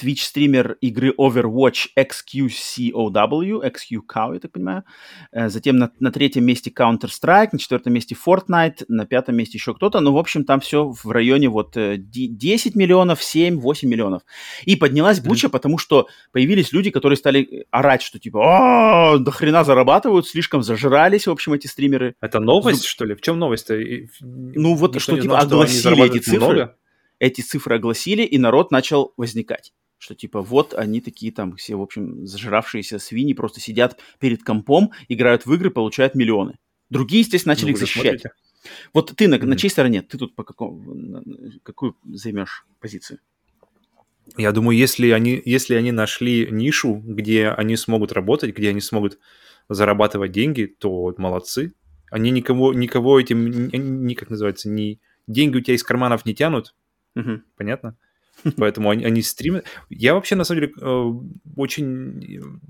Twitch-стример игры Overwatch XQCOW, XQCOW, я так понимаю. Э, затем на, на третьем месте Counter-Strike, на четвертом месте Fortnite, на пятом месте еще кто-то. Ну, в общем, там все в районе вот 10 миллионов, 7, 8 миллионов. И поднялась буча, mm-hmm. потому что появились люди, которые стали орать, что типа, а до хрена зарабатывают, слишком зажрались, в общем, эти стримеры. Это новость, что ли? В чем новость-то? Ну, вот что, типа, огласили эти цифры. Много? эти цифры огласили, и народ начал возникать. Что типа вот они такие там все, в общем, зажравшиеся свиньи просто сидят перед компом, играют в игры, получают миллионы. Другие, естественно, начали ну, их защищать. Смотрите. Вот ты на, mm-hmm. на чьей стороне? Ты тут по какому, какую займешь позицию? Я думаю, если они, если они нашли нишу, где они смогут работать, где они смогут зарабатывать деньги, то молодцы. Они никого, никого этим, не, как называется, не, деньги у тебя из карманов не тянут, Угу. Понятно? Поэтому они, они стримят. Я вообще, на самом деле, э, очень,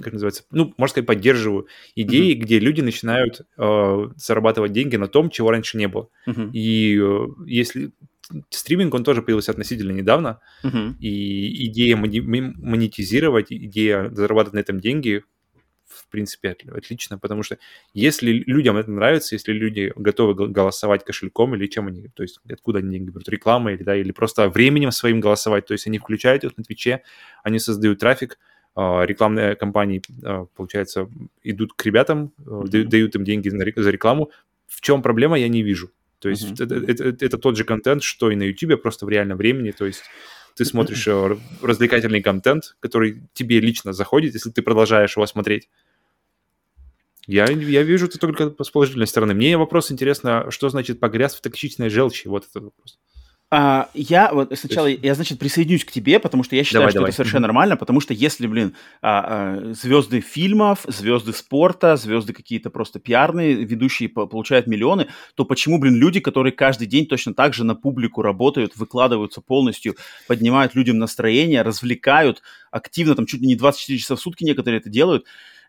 как называется, ну, можно сказать, поддерживаю идеи, mm где люди начинают э, зарабатывать деньги на том, чего раньше не было. mm И э, если стриминг, он тоже появился относительно недавно, mm и идея монетизировать, идея зарабатывать на этом деньги в принципе, отлично, потому что если людям это нравится, если люди готовы голосовать кошельком или чем они, то есть откуда они деньги берут, рекламой или, да, или просто временем своим голосовать, то есть они включают их на Твиче, они создают трафик, а, рекламные компании, а, получается, идут к ребятам, mm-hmm. дают им деньги за рекламу. В чем проблема, я не вижу. То есть mm-hmm. это, это, это, это тот же контент, что и на YouTube, просто в реальном времени. То есть ты смотришь э, развлекательный контент, который тебе лично заходит, если ты продолжаешь его смотреть. Я, я вижу это только с положительной стороны. Мне вопрос интересно, что значит погряз в токсичной желчи? Вот этот вопрос. А, я вот сначала, есть... я, значит, присоединюсь к тебе, потому что я считаю, давай, что давай. это совершенно mm-hmm. нормально, потому что если, блин, а, а, звезды фильмов, звезды спорта, звезды какие-то просто пиарные, ведущие получают миллионы, то почему, блин, люди, которые каждый день точно так же на публику работают, выкладываются полностью, поднимают людям настроение, развлекают активно, там чуть ли не 24 часа в сутки некоторые это делают,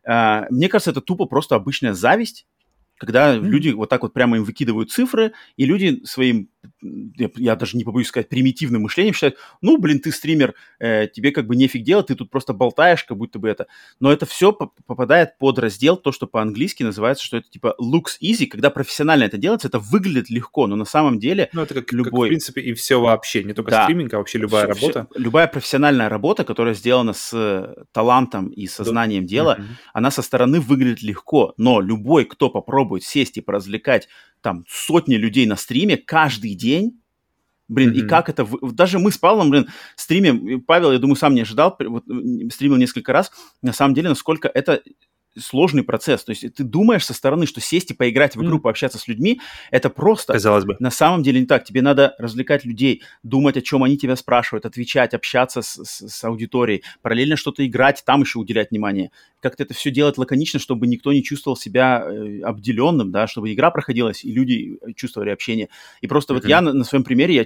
а, мне кажется, это тупо просто обычная зависть, когда mm-hmm. люди вот так вот прямо им выкидывают цифры, и люди своим я, я даже не побоюсь сказать, примитивным мышлением считают, ну, блин, ты стример, э, тебе как бы нефиг делать, ты тут просто болтаешь, как будто бы это. Но это все попадает под раздел, то, что по-английски называется, что это типа looks easy, когда профессионально это делается, это выглядит легко, но на самом деле Ну, это как, любой... как в принципе, и все вообще, не только да. стриминг, а вообще любая все, работа. Все, любая профессиональная работа, которая сделана с талантом и сознанием да. дела, mm-hmm. она со стороны выглядит легко, но любой, кто попробует сесть и поразвлекать там сотни людей на стриме каждый день. Блин, mm-hmm. и как это... Даже мы с Павлом, блин, стримим, Павел, я думаю, сам не ожидал, вот, стримил несколько раз, на самом деле, насколько это сложный процесс. То есть ты думаешь со стороны, что сесть и поиграть в игру, mm. пообщаться с людьми, это просто. Казалось бы. На самом деле не так. Тебе надо развлекать людей, думать, о чем они тебя спрашивают, отвечать, общаться с, с, с аудиторией, параллельно что-то играть, там еще уделять внимание. Как-то это все делать лаконично, чтобы никто не чувствовал себя э, обделенным, да, чтобы игра проходилась и люди чувствовали общение. И просто mm-hmm. вот я на, на своем примере, я,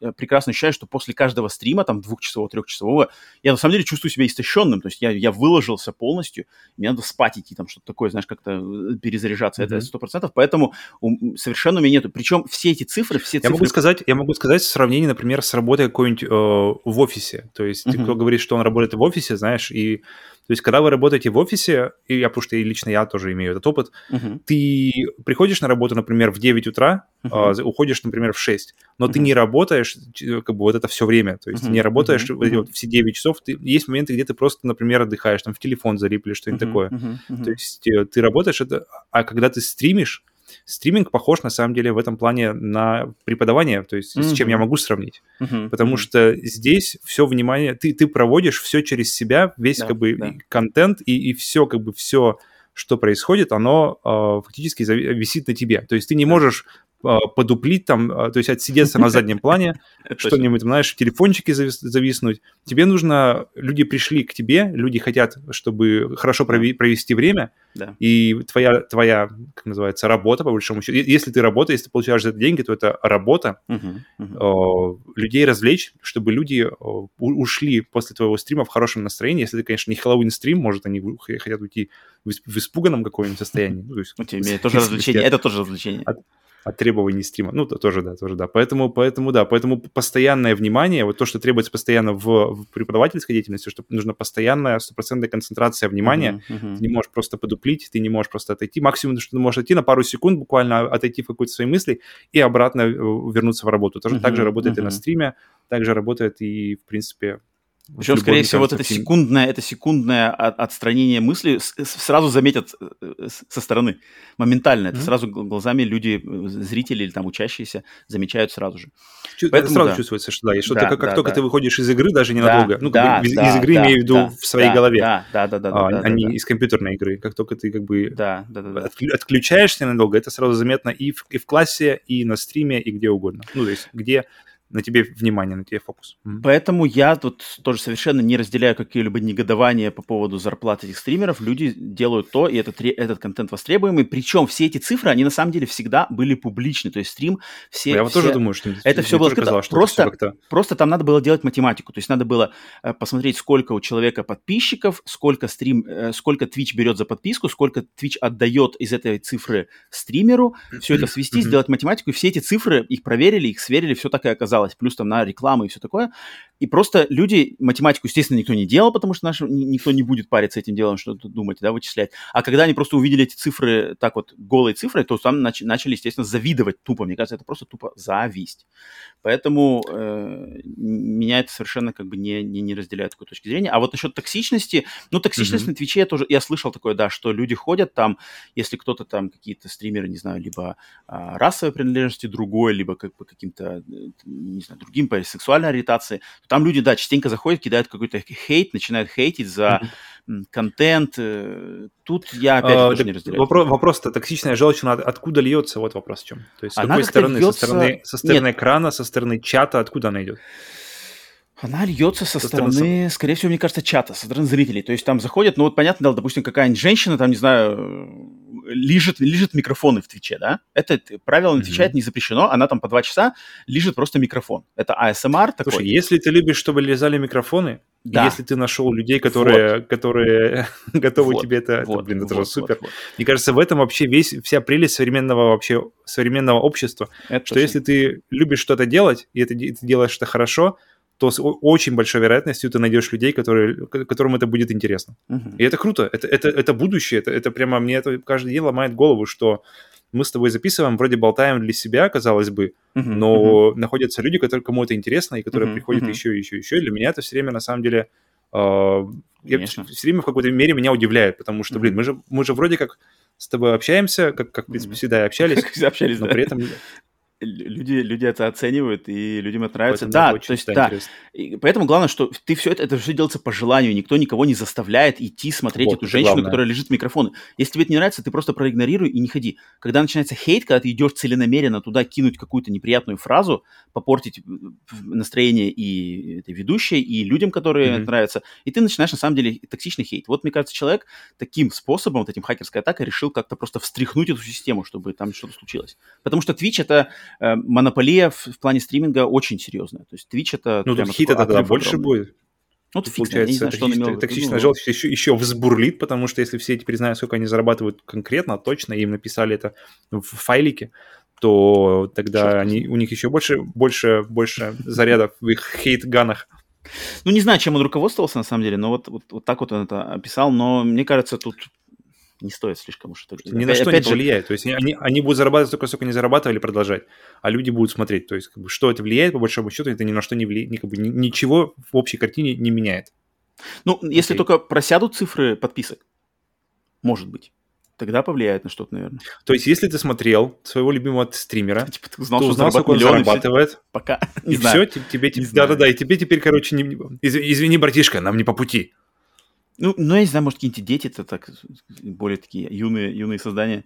я, прекрасно ощущаю, что после каждого стрима, там, двухчасового, трехчасового, я на самом деле чувствую себя истощенным. То есть я, я выложился полностью, мне надо спать спать идти, там что-то такое, знаешь, как-то э, перезаряжаться, mm-hmm. это сто процентов, поэтому у, совершенно у меня нету. Причем все эти цифры, все цифры... Я могу сказать, я могу сказать в сравнении, например, с работой какой-нибудь э, в офисе, то есть mm-hmm. кто говорит, что он работает в офисе, знаешь, и то есть, когда вы работаете в офисе, и я, потому что и лично я тоже имею этот опыт, uh-huh. ты приходишь на работу, например, в 9 утра, uh-huh. уходишь, например, в 6, но uh-huh. ты не работаешь как бы вот это все время, то есть uh-huh. не работаешь uh-huh. вот, все 9 часов, ты, есть моменты, где ты просто, например, отдыхаешь, там в телефон залип или что-нибудь uh-huh. такое. Uh-huh. Uh-huh. То есть э, ты работаешь, это, а когда ты стримишь, стриминг похож на самом деле в этом плане на преподавание, то есть mm-hmm. с чем я могу сравнить, mm-hmm. потому mm-hmm. что здесь все внимание, ты ты проводишь все через себя, весь да, как бы да. контент и и все как бы все что происходит, оно э, фактически висит на тебе. То есть ты не можешь а, подуплить там, а, то есть отсидеться на заднем плане, что-нибудь, знаешь, в телефончике зависнуть. Тебе нужно, люди пришли к тебе, люди хотят, чтобы хорошо провести время, и твоя, твоя, как называется, работа, по большому счету, если ты работаешь, если ты получаешь за это деньги, то это работа, а, людей развлечь, чтобы люди ушли после твоего стрима в хорошем настроении. Если ты, конечно, не Хэллоуин стрим, может, они хотят уйти в, испуганном каком-нибудь состоянии. Ну, то есть, ну, тоже развлечение, это тоже развлечение. От, требований стрима. Ну, то, тоже, да, тоже, да. Поэтому, поэтому, да, поэтому постоянное внимание, вот то, что требуется постоянно в, в преподавательской деятельности, что нужно постоянная стопроцентная концентрация внимания. Uh-huh, uh-huh. Ты не можешь просто подуплить, ты не можешь просто отойти. Максимум, что ты можешь отойти на пару секунд, буквально отойти в какую-то свои мысли и обратно э, вернуться в работу. Тоже uh-huh, так же работает uh-huh. и на стриме, также работает и, в принципе, причем, скорее всего, вот это секундное, это секундное отстранение мысли сразу заметят э, со стороны, моментально. Это mm-hmm. сразу глазами люди, э, зрители или там учащиеся замечают сразу же. Чу- Поэтому, сразу да. чувствуется, что да, и что да, как, как да, только да. ты выходишь из игры, даже ненадолго, да, ну, да, бы из, да, из игры да, имею в виду да, в своей да, голове, да, да, да, да, а, да, а не да. из компьютерной игры. Как только ты как бы да, да, да, да. отключаешься ненадолго, это сразу заметно и в, и в классе, и на стриме, и где угодно. Ну, то есть где на тебе внимание, на тебе фокус. Поэтому я тут тоже совершенно не разделяю какие-либо негодования по поводу зарплат этих стримеров. Люди делают то, и этот, этот контент востребуемый. Причем все эти цифры, они на самом деле всегда были публичны. То есть стрим все... Я вот тоже думаю, что это все было открыто. Просто, просто там надо было делать математику. То есть надо было э, посмотреть, сколько у человека подписчиков, сколько стрим, э, сколько Twitch берет за подписку, сколько Twitch отдает из этой цифры стримеру. Все это свести, сделать математику. И все эти цифры, их проверили, их сверили, все так и оказалось оказалось, плюс там на рекламу и все такое. И просто люди, математику, естественно, никто не делал, потому что наш, никто не будет париться этим делом, что-то думать, да, вычислять. А когда они просто увидели эти цифры, так вот, голые цифры, то там нач- начали, естественно, завидовать тупо. Мне кажется, это просто тупо зависть. Поэтому э, меня это совершенно как бы не, не, не разделяет такой точки зрения. А вот насчет токсичности, ну, токсичность mm-hmm. на Твиче я тоже, я слышал такое, да, что люди ходят там, если кто-то там, какие-то стримеры, не знаю, либо а, расовой принадлежности другой, либо как бы каким-то, э, не знаю, другим по сексуальной ориентации, там люди, да, частенько заходят, кидают какой-то хейт, начинают хейтить за контент. Э, тут я опять а, не разделяю. Вопрос, вопрос-то токсичная желчь, она откуда льется? Вот вопрос в чем. То есть с она какой стороны? Льется... Со стороны, со стороны экрана, со стороны чата, откуда она идет? Она льется со, со стороны, стороны, скорее всего, мне кажется, чата, со стороны зрителей. То есть там заходят, ну вот понятно, допустим, какая-нибудь женщина, там, не знаю, лежит, лежит микрофоны в Твиче, да? Это правило на Твиче, mm-hmm. это не запрещено, она там по два часа лежит просто микрофон. Это ASMR такой. Слушай, если ты любишь, чтобы лежали микрофоны, да. если ты нашел людей, которые, вот. которые готовы вот. тебе это, вот. это, блин, это вот, же супер. Вот. Мне кажется, в этом вообще весь, вся прелесть современного вообще, современного общества, это что точно. если ты любишь что-то делать, и это, ты делаешь это хорошо, то с очень большой вероятностью ты найдешь людей, которые, которым это будет интересно. Uh-huh. И это круто, это, это, это будущее, это, это прямо мне это каждый день ломает голову, что мы с тобой записываем, вроде болтаем для себя, казалось бы, uh-huh, но uh-huh. находятся люди, которые, кому это интересно, и которые uh-huh, приходят uh-huh. еще, еще, еще. И для меня это все время, на самом деле, э, я, все время в какой-то мере меня удивляет, потому что, uh-huh. блин, мы же, мы же вроде как с тобой общаемся, как, как в принципе, всегда и общались, общались но при этом люди, люди это оценивают, и людям это нравится. Да, то есть, да. И поэтому главное, что ты все это, это все делается по желанию, никто никого не заставляет идти смотреть вот, эту женщину, главное. которая лежит в микрофоне. Если тебе это не нравится, ты просто проигнорируй и не ходи. Когда начинается хейт, когда ты идешь целенамеренно туда кинуть какую-то неприятную фразу, попортить настроение и этой ведущей, и людям, которые mm-hmm. это нравятся, и ты начинаешь на самом деле токсичный хейт. Вот, мне кажется, человек таким способом, вот этим хакерской атакой, решил как-то просто встряхнуть эту систему, чтобы там что-то случилось. Потому что Twitch это Э, монополия в, в плане стриминга очень серьезная. То есть Twitch это... Ну, тут хита тогда больше будет. Ну, вот получается, знаю, что он токсичная желчь еще, еще взбурлит, потому что если все теперь знают, сколько они зарабатывают конкретно, точно, им написали это в файлике, то тогда они, у них еще больше, больше, больше зарядов в их хейт-ганах. Ну, не знаю, чем он руководствовался, на самом деле, но вот, вот, вот так вот он это описал, но мне кажется, тут не стоит слишком уж это. Ни на что не влияет. То есть они, они будут зарабатывать столько, сколько они зарабатывали, продолжать, а люди будут смотреть. То есть как бы, что это влияет, по большому счету, это ни на что не влияет, как бы, ничего в общей картине не меняет. Ну, okay. если только просядут цифры подписок, может быть. Тогда повлияет на что-то, наверное. То есть, если ты смотрел своего любимого стримера, типа, ты узнал, ты узнал, сколько он зарабатывает, пока не и знаю. все, тебе, тебе да-да-да, и тебе теперь, короче, не, извини, братишка, нам не по пути. Ну, ну, я не знаю, может, какие-нибудь дети, это так, более такие юные, юные создания,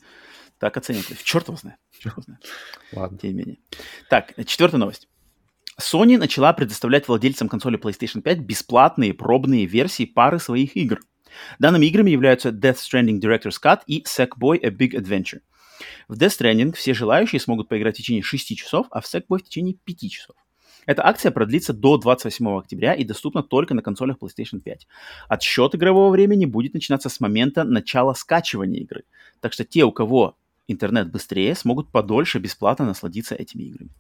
так оценят. Черт его знает. Черт его знает. Ладно. Тем не менее. Так, четвертая новость. Sony начала предоставлять владельцам консоли PlayStation 5 бесплатные пробные версии пары своих игр. Данными играми являются Death Stranding Director's Cut и Sackboy A Big Adventure. В Death Stranding все желающие смогут поиграть в течение 6 часов, а в Sackboy в течение 5 часов. Эта акция продлится до 28 октября и доступна только на консолях PlayStation 5. Отсчет игрового времени будет начинаться с момента начала скачивания игры. Так что те, у кого интернет быстрее, смогут подольше бесплатно насладиться этими играми.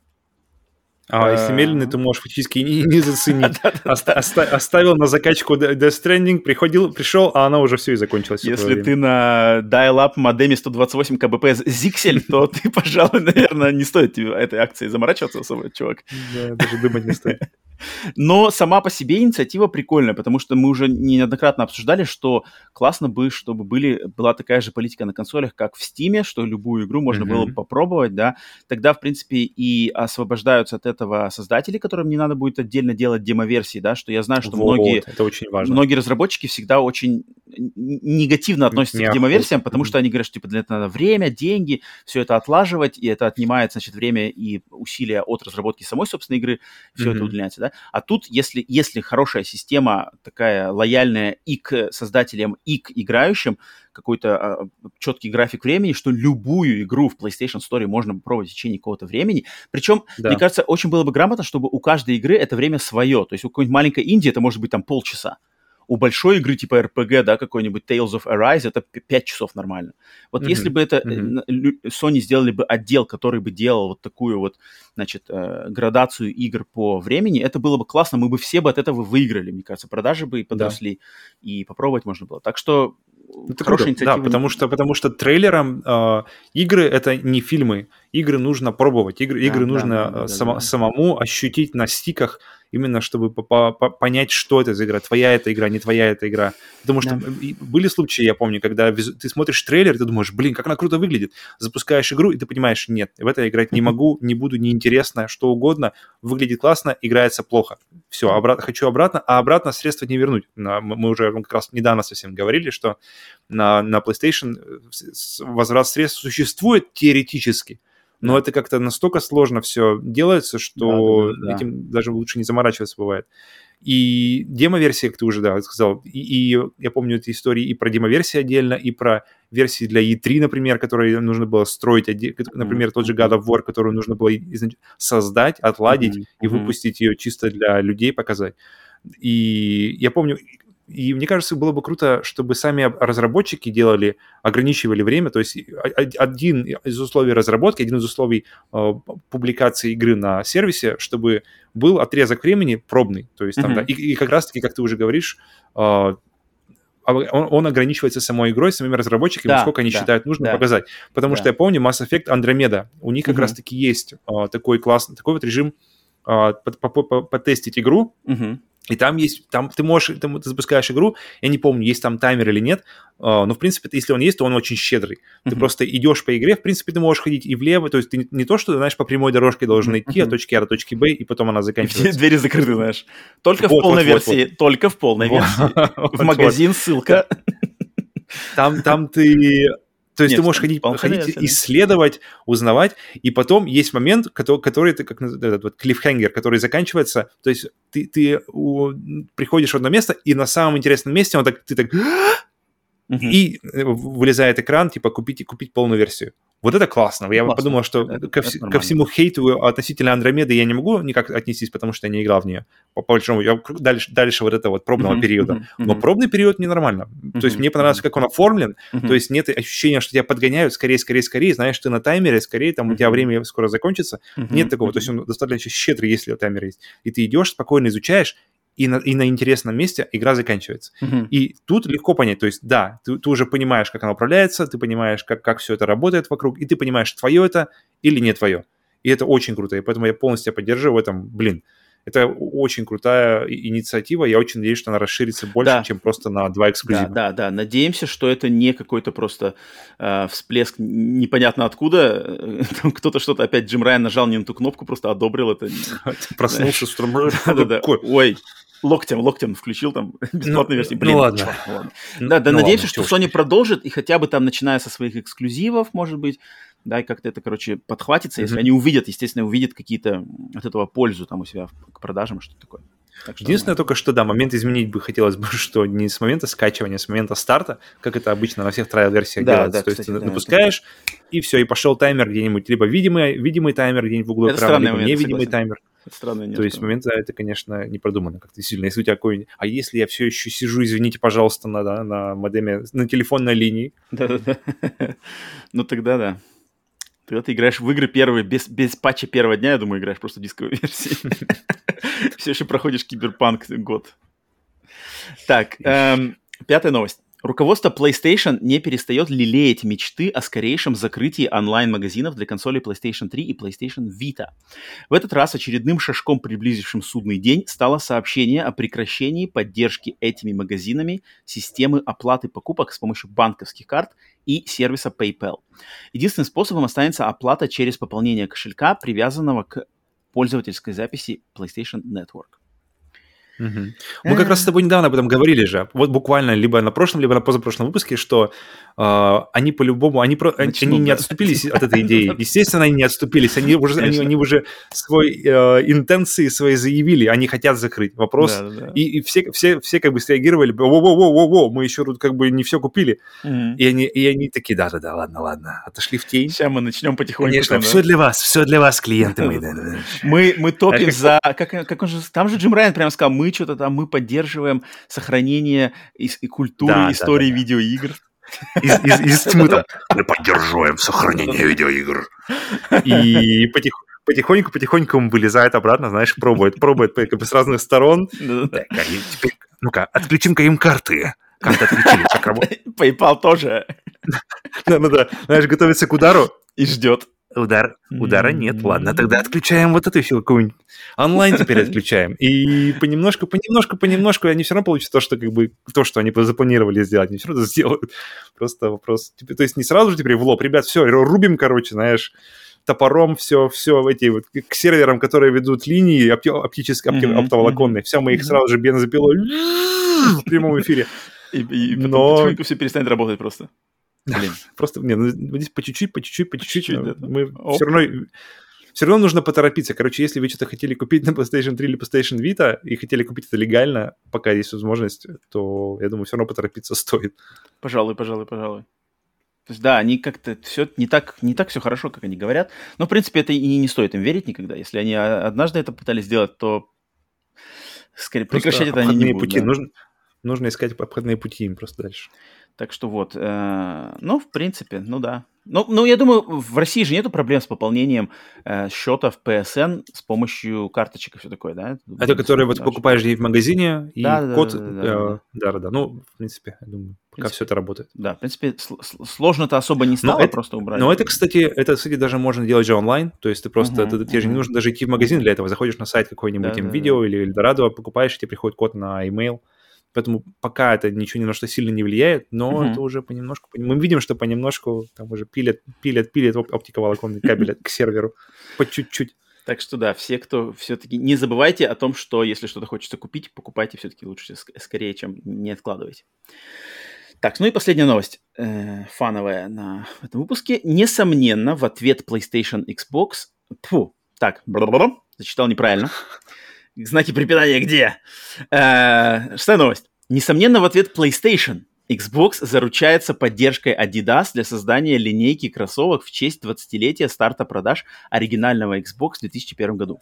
А если медленный, ты можешь фактически не, не заценить. Оставил на закачку Death Stranding, приходил, пришел, а она уже все и закончилась. Если ты на dial-up модеме 128 кбп Zixel, то ты, пожалуй, наверное, не стоит тебе этой акции заморачиваться особо, чувак. Да, даже думать не стоит. Но сама по себе инициатива прикольная, потому что мы уже неоднократно обсуждали, что классно бы, чтобы были, была такая же политика на консолях, как в Steam, что любую игру можно mm-hmm. было бы попробовать, да. Тогда, в принципе, и освобождаются от этого создатели, которым не надо будет отдельно делать демо-версии, да, что я знаю, что вот, многие, это очень важно. многие разработчики всегда очень негативно относятся не к демо-версиям, потому что они говорят, что типа для этого надо время, деньги, все это отлаживать, и это отнимает, значит, время и усилия от разработки самой, собственной игры, все mm-hmm. это удлиняется, да. А тут, если, если хорошая система такая лояльная и к создателям, и к играющим, какой-то а, четкий график времени, что любую игру в PlayStation Store можно попробовать в течение какого-то времени. Причем, да. мне кажется, очень было бы грамотно, чтобы у каждой игры это время свое. То есть у какой-нибудь маленькой Индии это может быть там полчаса у большой игры типа RPG, да, какой-нибудь Tales of Arise, это 5 часов нормально. Вот mm-hmm. если бы это mm-hmm. Sony сделали бы отдел, который бы делал вот такую вот, значит, э, градацию игр по времени, это было бы классно, мы бы все бы от этого выиграли, мне кажется, продажи бы и подросли, да. и попробовать можно было. Так что это хорошая инициатива. Да, потому что, потому что трейлером э, игры это не фильмы. Игры нужно пробовать, игры, да, игры да, нужно да, да, само, да. самому ощутить на стиках, именно чтобы по -по понять, что это за игра, твоя эта игра, не твоя эта игра. Потому что да. были случаи, я помню, когда ты смотришь трейлер, ты думаешь, блин, как она круто выглядит. Запускаешь игру, и ты понимаешь, нет, в это играть не могу, не буду, неинтересно, что угодно, выглядит классно, играется плохо. Все, обратно, хочу обратно, а обратно средства не вернуть. Мы уже как раз недавно совсем говорили, что на, на PlayStation э, возврат средств существует теоретически, но да. это как-то настолько сложно все делается, что да, да, да, этим даже лучше не заморачиваться бывает. И демо-версия, как ты уже да, сказал, и, и я помню эти истории и про демо-версии отдельно, и про версии для E3, например, которые нужно было строить, например, тот же God of War, которую нужно было создать, отладить mm-hmm. и выпустить ее чисто для людей показать. И я помню, и мне кажется, было бы круто, чтобы сами разработчики делали, ограничивали время. То есть один из условий разработки, один из условий э, публикации игры на сервисе, чтобы был отрезок времени пробный. То есть там, mm-hmm. да, и, и как раз-таки, как ты уже говоришь, э, он, он ограничивается самой игрой, самими разработчиками, да, сколько они да, считают нужно да, показать. Потому да. что я помню Mass Effect Andromeda, у них как uh раз-таки есть uh, такой классный, такой вот режим uh, потестить игру, uh и там есть, там ты можешь, там, ты запускаешь игру, я не помню, есть там таймер или нет, uh, но, в принципе, если он есть, то он очень щедрый. Mm-hmm. Ты просто идешь по игре, в принципе, ты можешь ходить и влево, то есть ты не, то, что, знаешь, по прямой дорожке должен mm-hmm. идти от точки А до точки Б, и потом она заканчивается. Двери закрыты, знаешь. Только вот, в полной вот, версии, вот, вот. только в полной версии. В магазин ссылка. Там, там ты то есть Нет, ты можешь ходить, ходить исследовать, узнавать, и потом есть момент, который, который ты как этот вот клиффхенгер, который заканчивается, то есть ты, ты у, приходишь в одно место, и на самом интересном месте он так, ты так. И э, вылезает экран, типа, купить, купить полную версию. Вот это классно. Я классно. подумал, что это, ко, это ко всему хейту относительно Андромеды я не могу никак отнестись, потому что я не играл в нее. По, по большому, я дальше, дальше вот этого вот пробного uh-huh, периода. Uh-huh, Но пробный период ненормально. Uh-huh, то есть мне понравилось, как он оформлен. Uh-huh. То есть нет ощущения, что тебя подгоняют скорее, скорее, скорее. Знаешь, ты на таймере, скорее, там uh-huh. у тебя время скоро закончится. Uh-huh. Нет такого. Uh-huh. То есть он достаточно щедрый, если таймер есть. И ты идешь, спокойно изучаешь, и на, и на интересном месте игра заканчивается. Uh-huh. И тут легко понять, то есть да, ты, ты уже понимаешь, как она управляется, ты понимаешь, как, как все это работает вокруг, и ты понимаешь, твое это или не твое. И это очень круто, и поэтому я полностью поддерживаю в этом, блин, это очень крутая инициатива. Я очень надеюсь, что она расширится больше, да. чем просто на два эксклюзива. Да, да, да. Надеемся, что это не какой-то просто э, всплеск непонятно откуда. Там кто-то что-то опять Джим Райан нажал не на ту кнопку, просто одобрил это. Проснулся с Да-да-да. Ой, локтем, локтем включил там бесплатную ну, версию. Блин, ну ладно. Чувак, ладно. Ну, да, да, ну, надеемся, ладно, что Sony продолжит, и хотя бы там, начиная со своих эксклюзивов, может быть, да, и как-то это, короче, подхватится, mm-hmm. если они увидят, естественно, увидят какие-то от этого пользу там у себя к продажам, что-то такое. Так что Единственное только, что да, момент изменить бы хотелось бы, что не с момента скачивания, а с момента старта, как это обычно на всех трайл-версиях да, делается. Да, То кстати, есть да, напускаешь, это... и все, и пошел таймер где-нибудь, либо видимый, видимый таймер где-нибудь в углу экрана, либо невидимый согласен. таймер. Странно То есть момент, это, конечно, не продумано как-то сильно. Если у тебя какой А если я все еще сижу, извините, пожалуйста, на, да, на модеме, на телефонной линии? Да-да-да. Ну тогда да. Тогда ты играешь в игры первые, без, без патча первого дня, я думаю, играешь просто дисковой версии. Все еще проходишь киберпанк год. Так, эм, пятая новость. Руководство PlayStation не перестает лелеять мечты о скорейшем закрытии онлайн-магазинов для консолей PlayStation 3 и PlayStation Vita. В этот раз очередным шажком, приблизившим судный день, стало сообщение о прекращении поддержки этими магазинами системы оплаты покупок с помощью банковских карт и сервиса PayPal. Единственным способом останется оплата через пополнение кошелька, привязанного к пользовательской записи PlayStation Network. Угу. Мы как раз с тобой недавно об этом говорили же. Вот буквально либо на прошлом, либо на позапрошлом выпуске, что э, они по-любому, они, про, Начнут, они не отступились от этой идеи. Естественно, они не отступились. Они уже, они, они уже свой э, интенции свои заявили. Они хотят закрыть вопрос. Да, да, да. И, и все, все, все как бы среагировали. Во-во-во-во-во, мы еще тут как бы не все купили. Угу. И, они, и они такие, да-да-да, ладно, ладно. Отошли в тень. Сейчас мы начнем потихоньку. Конечно, там, все да? для вас, все для вас, клиенты мои. Мы, мы топим за... Как, как он же... Там же Джим Райан прямо сказал, мы что-то там, мы поддерживаем сохранение и культуры, да, истории да, да, видеоигр. Из, из, из тьмы там мы поддерживаем сохранение видеоигр. И потихоньку потихоньку, потихоньку он вылезает обратно, знаешь, пробует, пробует как бы с разных сторон. Теперь, ну-ка, отключим-ка им карты. Карты отключили. PayPal тоже. Да-да-да, знаешь, готовится к удару. И ждет. Удар, удара нет, ладно, тогда отключаем вот эту еще какую-нибудь. Онлайн теперь отключаем. И понемножку, понемножку, понемножку они все равно получат то, что как бы то, что они запланировали сделать, они все равно сделают. Просто вопрос. То есть не сразу же теперь в лоб, ребят, все, рубим, короче, знаешь, топором все, все эти вот к серверам, которые ведут линии опти- оптические, опти- mm-hmm. оптоволоконные, все, мы их сразу же бензопилой в прямом эфире. И, и, и Но... все перестанет работать просто. Блин. Просто, не, ну, здесь по чуть-чуть, по чуть-чуть, по чуть-чуть. Да, мы Оп. все равно все равно нужно поторопиться. Короче, если вы что-то хотели купить на PlayStation 3 или PlayStation Vita и хотели купить это легально, пока есть возможность, то, я думаю, все равно поторопиться стоит. Пожалуй, пожалуй, пожалуй. То есть, да, они как-то все не так, не так все хорошо, как они говорят. Но, в принципе, это и не стоит им верить никогда. Если они однажды это пытались сделать, то скорее прекращать это они не будут. Пути. Да. Нужно, нужно искать обходные пути им просто дальше. Так что вот, э, ну, в принципе, ну да. Ну, ну, я думаю, в России же нету проблем с пополнением э, счета в PSN с помощью карточек и все такое, да? Это которые вот покупаешь в магазине, и да, код... Да, да, да, да, да, да. Ну, в принципе, я думаю, пока все это работает. Да, в принципе, сложно-то особо не стало, это, просто убрать. Но это, кстати, это, кстати, даже можно делать же онлайн, то есть ты просто, uh-huh, ты, тебе uh-huh. же не нужно даже идти в магазин для этого, заходишь на сайт какой-нибудь да, видео да. или Эльдорадо, покупаешь, и тебе приходит код на email, Поэтому пока это ничего ни на что сильно не влияет, но mm-hmm. это уже понемножку... Мы видим, что понемножку там уже пилят, пилят, пилят оптиковолоконный кабель к серверу по чуть-чуть. Так что да, все, кто все-таки... Не забывайте о том, что если что-то хочется купить, покупайте все-таки лучше скорее, чем не откладывайте. Так, ну и последняя новость, э, фановая на этом выпуске. Несомненно, в ответ PlayStation Xbox... Фу, так, зачитал неправильно. Знаки препинания где? Э, шестая новость. Несомненно, в ответ PlayStation. Xbox заручается поддержкой Adidas для создания линейки кроссовок в честь 20-летия старта продаж оригинального Xbox в 2001 году.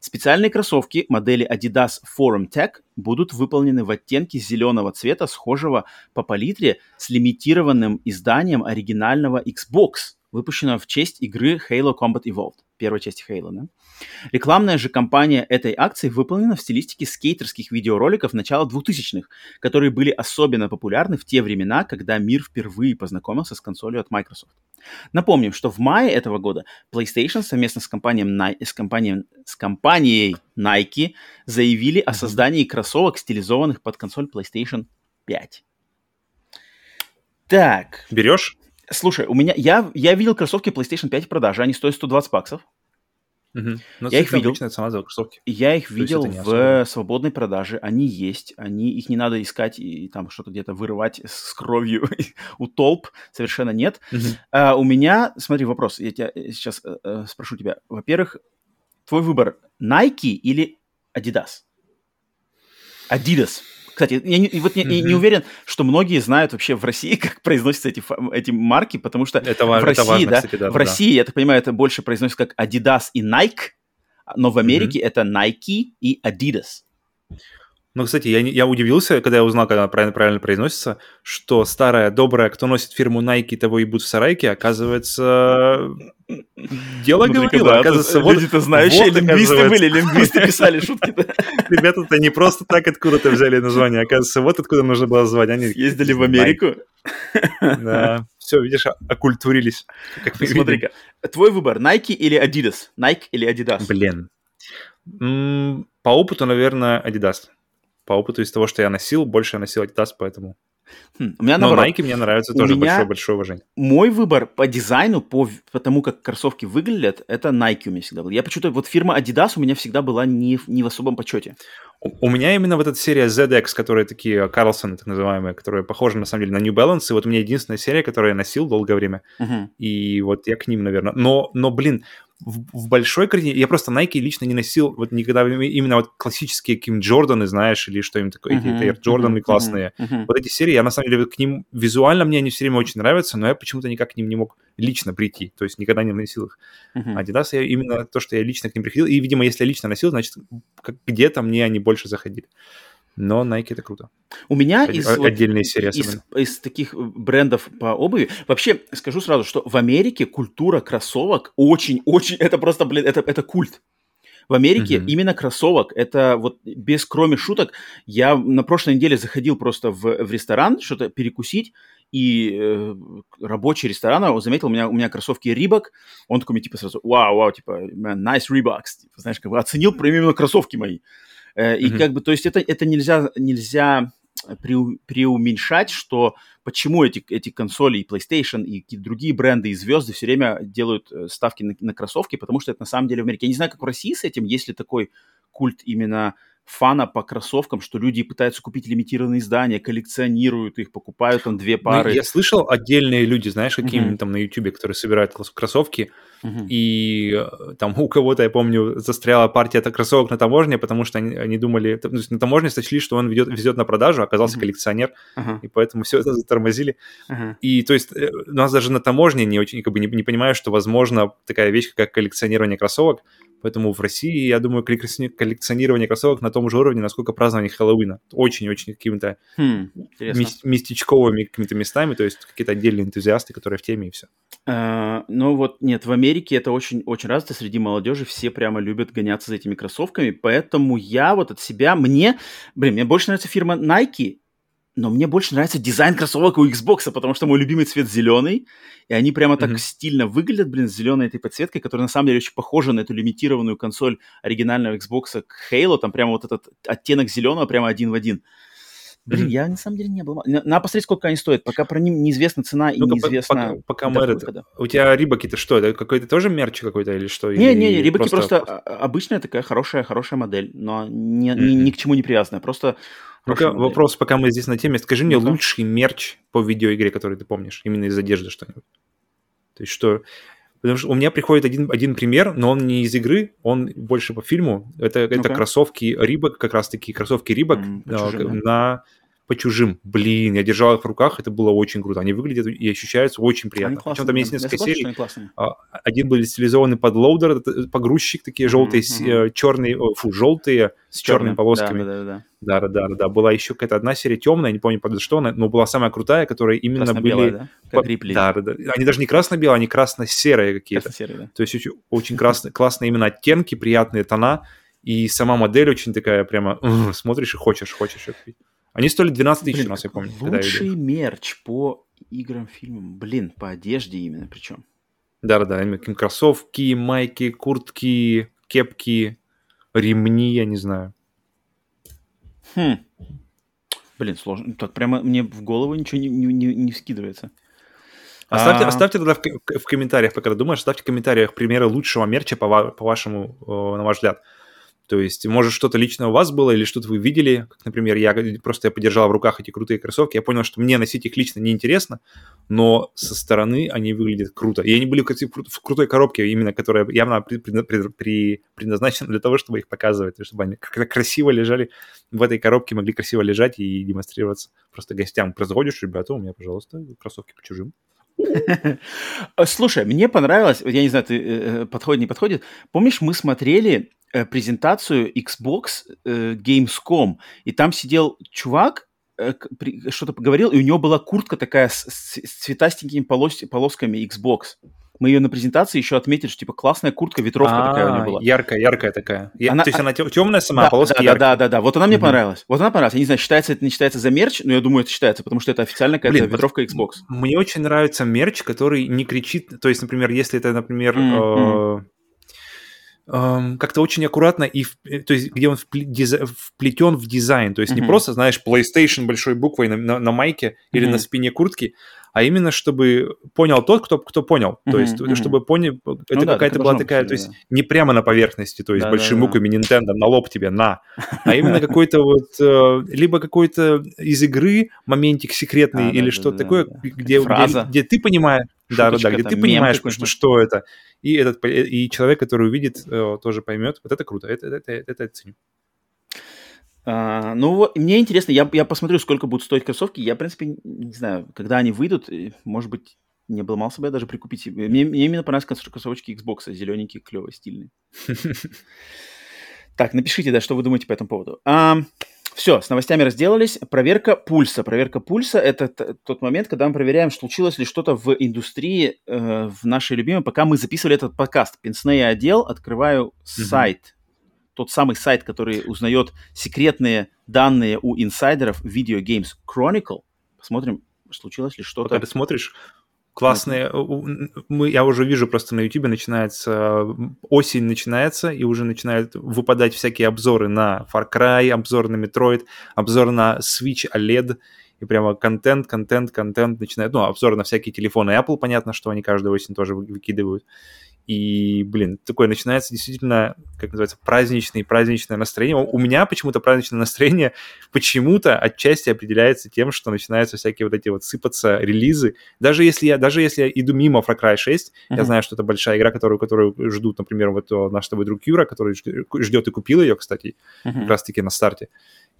Специальные кроссовки модели Adidas Forum Tech будут выполнены в оттенке зеленого цвета, схожего по палитре с лимитированным изданием оригинального Xbox, выпущенного в честь игры Halo Combat Evolved, первой части Halo. Да? Рекламная же кампания этой акции выполнена в стилистике скейтерских видеороликов начала 2000-х, которые были особенно популярны в те времена, когда мир впервые познакомился с консолью от Microsoft. Напомним, что в мае этого года PlayStation совместно с, компанией, с, компанией, с компанией Nike заявили о создании кроссовок, стилизованных под консоль PlayStation 5. Так. Берешь? Слушай, у меня я, я видел кроссовки PlayStation 5 в продаже, они стоят 120 баксов. Угу. я их видел. Цена за Я их видел в свободной продаже. Они есть. Они их не надо искать и, и там что-то где-то вырывать с кровью у толп. Совершенно нет. Угу. А, у меня, смотри, вопрос. Я тебя э, сейчас э, э, спрошу тебя. Во-первых, твой выбор Nike или Adidas? Adidas. Кстати, я не, вот mm-hmm. не уверен, что многие знают вообще в России, как произносятся эти, эти марки, потому что это, в России, важно, да, кстати, да, в России, я так понимаю, это больше произносится как Adidas и Nike, но в Америке mm-hmm. это Nike и Adidas. Ну, кстати, я, я удивился, когда я узнал, когда правильно, правильно произносится, что старая, добрая, кто носит фирму Nike, того и будут в сарайке, оказывается, дело Смотри, говорило. да, Оказывается, вот, люди-то знающие, вот, лингвисты оказывается. были, лингвисты писали шутки. Ребята-то не просто так откуда-то взяли название, оказывается, вот откуда нужно было звать. Они Ездили в Америку. Да, все, видишь, окультурились. Как видим. Смотри-ка, твой выбор, Nike или Adidas? Nike или Adidas? Блин. По опыту, наверное, Adidas. По опыту из того, что я носил, больше я носил Adidas, поэтому... Хм, у меня Но наоборот. Nike мне нравится У тоже большое-большое уважение. Мой выбор по дизайну, по, по тому, как кроссовки выглядят, это Nike у меня всегда был. Я почему-то, вот фирма Adidas у меня всегда была не, не в особом почете. У у меня именно вот эта серия ZX, которые такие Карлсоны, так называемые, которые похожи на самом деле на New Balance, и вот у меня единственная серия, которую я носил долгое время, Мгм. и вот я к ним, наверное. Но, но блин, в, в большой картине я просто Nike лично не носил вот никогда именно вот классические Ким Джорданы, знаешь, или что-нибудь такое, эти Мгм, Air Джорданы мгм, классные. мгм, Вот эти серии, я на самом деле к ним визуально мне они все время очень нравятся, но я почему-то никак к ним не мог лично прийти, то есть никогда не носил их. мгм. Adidas я именно то, что я лично к ним приходил, и, видимо, если я лично носил, значит, где-то мне они больше заходили. Но Nike это круто. У меня из, вот отдельные серии из, из таких э, брендов по обуви. Вообще, скажу сразу, что в Америке культура кроссовок очень-очень... Это просто, блин, это, это культ. В Америке Мгм. именно кроссовок, это вот без кроме шуток, я на прошлой неделе заходил просто в, в ресторан что-то перекусить, и э, рабочий ресторана он заметил, у меня, у меня кроссовки Рибок, он такой мне типа сразу, вау, вау, типа, nice Reeboks, типа, знаешь, как бы оценил именно кроссовки мои. Э, И Мгм. как бы, то есть это, это нельзя, нельзя преу- преуменьшать, что почему эти, эти консоли и PlayStation и какие-то другие бренды и звезды все время делают э, ставки на, на кроссовки, потому что это на самом деле в Америке. Я не знаю, как в России с этим, есть ли такой культ именно фана по кроссовкам, что люди пытаются купить лимитированные издания, коллекционируют их, покупают там две Ну, пары. я слышал отдельные люди, знаешь, какие Мгм. там на YouTube, которые собирают крос- кроссовки, Мгм. и э, там у кого-то, я помню, застряла партия кроссовок на таможне, потому что они, они думали, то есть на таможне сочли, что он ведет, везет на продажу, оказался Мгм. коллекционер, Ага, и поэтому все это затормозили. ага. И то есть э, у нас даже на таможне не очень, как бы не, не понимаю, что возможно такая вещь, как коллекционирование кроссовок. Поэтому в России, я думаю, коллекциони- коллекционирование кроссовок на том же уровне, насколько празднование Хэллоуина. Очень-очень какими-то Хм, мис- местечковыми какими-то местами, то есть какие-то отдельные энтузиасты, которые в теме и все. Э, Ну вот, нет, в Америке это очень, очень развито среди молодежи, все прямо любят гоняться за этими кроссовками, поэтому я вот от себя, мне, блин, мне больше нравится фирма Nike, но мне больше нравится дизайн кроссовок у Xbox, потому что мой любимый цвет зеленый, и они прямо так Мгм. стильно выглядят, блин, с зеленой этой подсветкой, которая на самом деле очень похожа на эту лимитированную консоль оригинального Xbox к Halo, там прямо вот этот оттенок зеленого прямо один в один. Блин, Мгм. я на самом деле не был. На- Надо посмотреть, сколько они стоят. Пока про них неизвестна цена и Ну-ка, по- неизвестно пока, пока выхода. У тебя рибаки-то что? Это какой-то тоже мерч какой-то или что? Не, Или не, рибаки просто, а- обычная такая хорошая, хорошая модель, но не- ни, Мгм. ни к чему не привязанная, просто Модель. вопрос, пока мы здесь на теме. Скажи мне Ну-ка. лучший мерч по видеоигре, который ты помнишь, именно из одежды что-нибудь. То есть что... Потому что у меня приходит один, один пример, но он не из игры, он больше по фильму. Это, это Ну-ка. кроссовки Рибок, как раз-таки кроссовки Рибок чужим, на по чужим. Блин, я держал их в руках, это было очень круто. Они выглядят и ощущаются очень Они приятно. классные, Причем там есть несколько серий. они классные. Один был стилизованный под loader, это погрузчик, такие желтые, мгм. черные, фу, желтые с черными Чёрные. полосками. Да, да, да, да. Да, да, да. Была еще какая-то одна серия темная, не помню, под что она, но была самая крутая, которая именно были... да? Как Рипли. Да, да, да. Они даже не красно-белые, они красно-серые какие-то. Красно-серые, да. То есть очень, очень красно, классные именно оттенки, приятные тона, и сама модель очень такая прямо смотришь и хочешь, хочешь. Они стоили 12 тысяч у нас, я помню. Лучший мерч по играм, фильмам. Блин, по одежде именно причем. Да-да-да, кроссовки, майки, куртки, кепки, ремни, я не знаю. Хм. Блин, сложно. Так прямо мне в голову ничего не, не, не- не скидывается. Оставьте, А, оставьте тогда в, в комментариях, пока ты думаешь, оставьте в комментариях примеры лучшего мерча, по, по вашему, э, на ваш взгляд. То есть, может, что-то лично у вас было, или что-то вы видели, как, например, я просто я подержал в руках эти крутые кроссовки, я понял, что мне носить их лично неинтересно, но со стороны они выглядят круто. И они были кстати, в кру- в крутой коробке, именно которая явно предназначена для того, чтобы их показывать, чтобы они кра- красиво лежали в этой коробке, могли красиво лежать и демонстрироваться просто гостям. Просто заходишь, ребята, у меня, пожалуйста, кроссовки по чужим. Слушай, мне понравилось, я не знаю, ты э, подходит, не подходит. Помнишь, мы смотрели э, презентацию Xbox э, Gamescom, и там сидел чувак, э, что-то поговорил, и у него была куртка такая с, с, с цветастенькими полос, полосками Xbox мы ее на презентации еще отметили, что типа классная куртка, ветровка а, такая у нее была. Яркая, яркая такая. Она, То есть она темная сама, да, полоска да, яркая. Да, да, да, Вот она мне понравилась. Вот она понравилась. Я не знаю, считается это не считается за мерч, но я думаю, это считается, потому что это официально какая-то ветровка Xbox. Мне очень нравится мерч, который не кричит. То есть, например, если это, например, mm-hmm. э, как-то очень аккуратно и то есть где он вплетен в дизайн, то есть mm-hmm. не просто знаешь PlayStation большой буквой на, на, на майке mm-hmm. или на спине куртки, а именно чтобы понял тот, кто, кто понял. Mm-hmm, то есть, mm-hmm. чтобы понял, это ну, какая-то была такая, то есть, да. не прямо на поверхности, то есть, да, большими да, буквами да. Nintendo на лоб тебе, на, а именно какой-то вот, э, либо какой-то из игры моментик секретный а, или да, что-то да, такое, да. Где, где, где ты понимаешь, да, да, да, где ты понимаешь, что, что это, и этот и человек, который увидит, э, тоже поймет. Вот это круто, это это это, это ценю. А, ну, вот, мне интересно, я, я посмотрю, сколько будут стоить кроссовки. Я, в принципе, не знаю, когда они выйдут, может быть, не обломался бы я даже прикупить. Мне, мне именно понравились кроссовочки Xbox, зелененькие, клевые, стильные. Так, напишите, да, что вы думаете по этому поводу. А, все, с новостями разделались. Проверка пульса. Проверка пульса – это тот момент, когда мы проверяем, случилось ли что-то в индустрии, э, в нашей любимой, пока мы записывали этот подкаст. Пенсней отдел, открываю сайт тот самый сайт, который узнает секретные данные у инсайдеров Video Games Chronicle. Посмотрим, случилось ли что-то. Когда ты смотришь, классные, мы, я уже вижу просто на YouTube начинается, осень начинается, и уже начинают выпадать всякие обзоры на Far Cry, обзор на Metroid, обзор на Switch OLED, и прямо контент, контент, контент начинает, ну, обзор на всякие телефоны Apple, понятно, что они каждую осень тоже выкидывают. И, блин, такое начинается действительно, как называется, праздничное, праздничное настроение. У меня почему-то праздничное настроение почему-то отчасти определяется тем, что начинаются всякие вот эти вот сыпаться релизы. Даже если я, даже если я иду мимо Far Cry 6, uh-huh. я знаю, что это большая игра, которую, которую ждут, например, вот наш с тобой друг Юра, который ждет и купил ее, кстати, uh-huh. как раз-таки на старте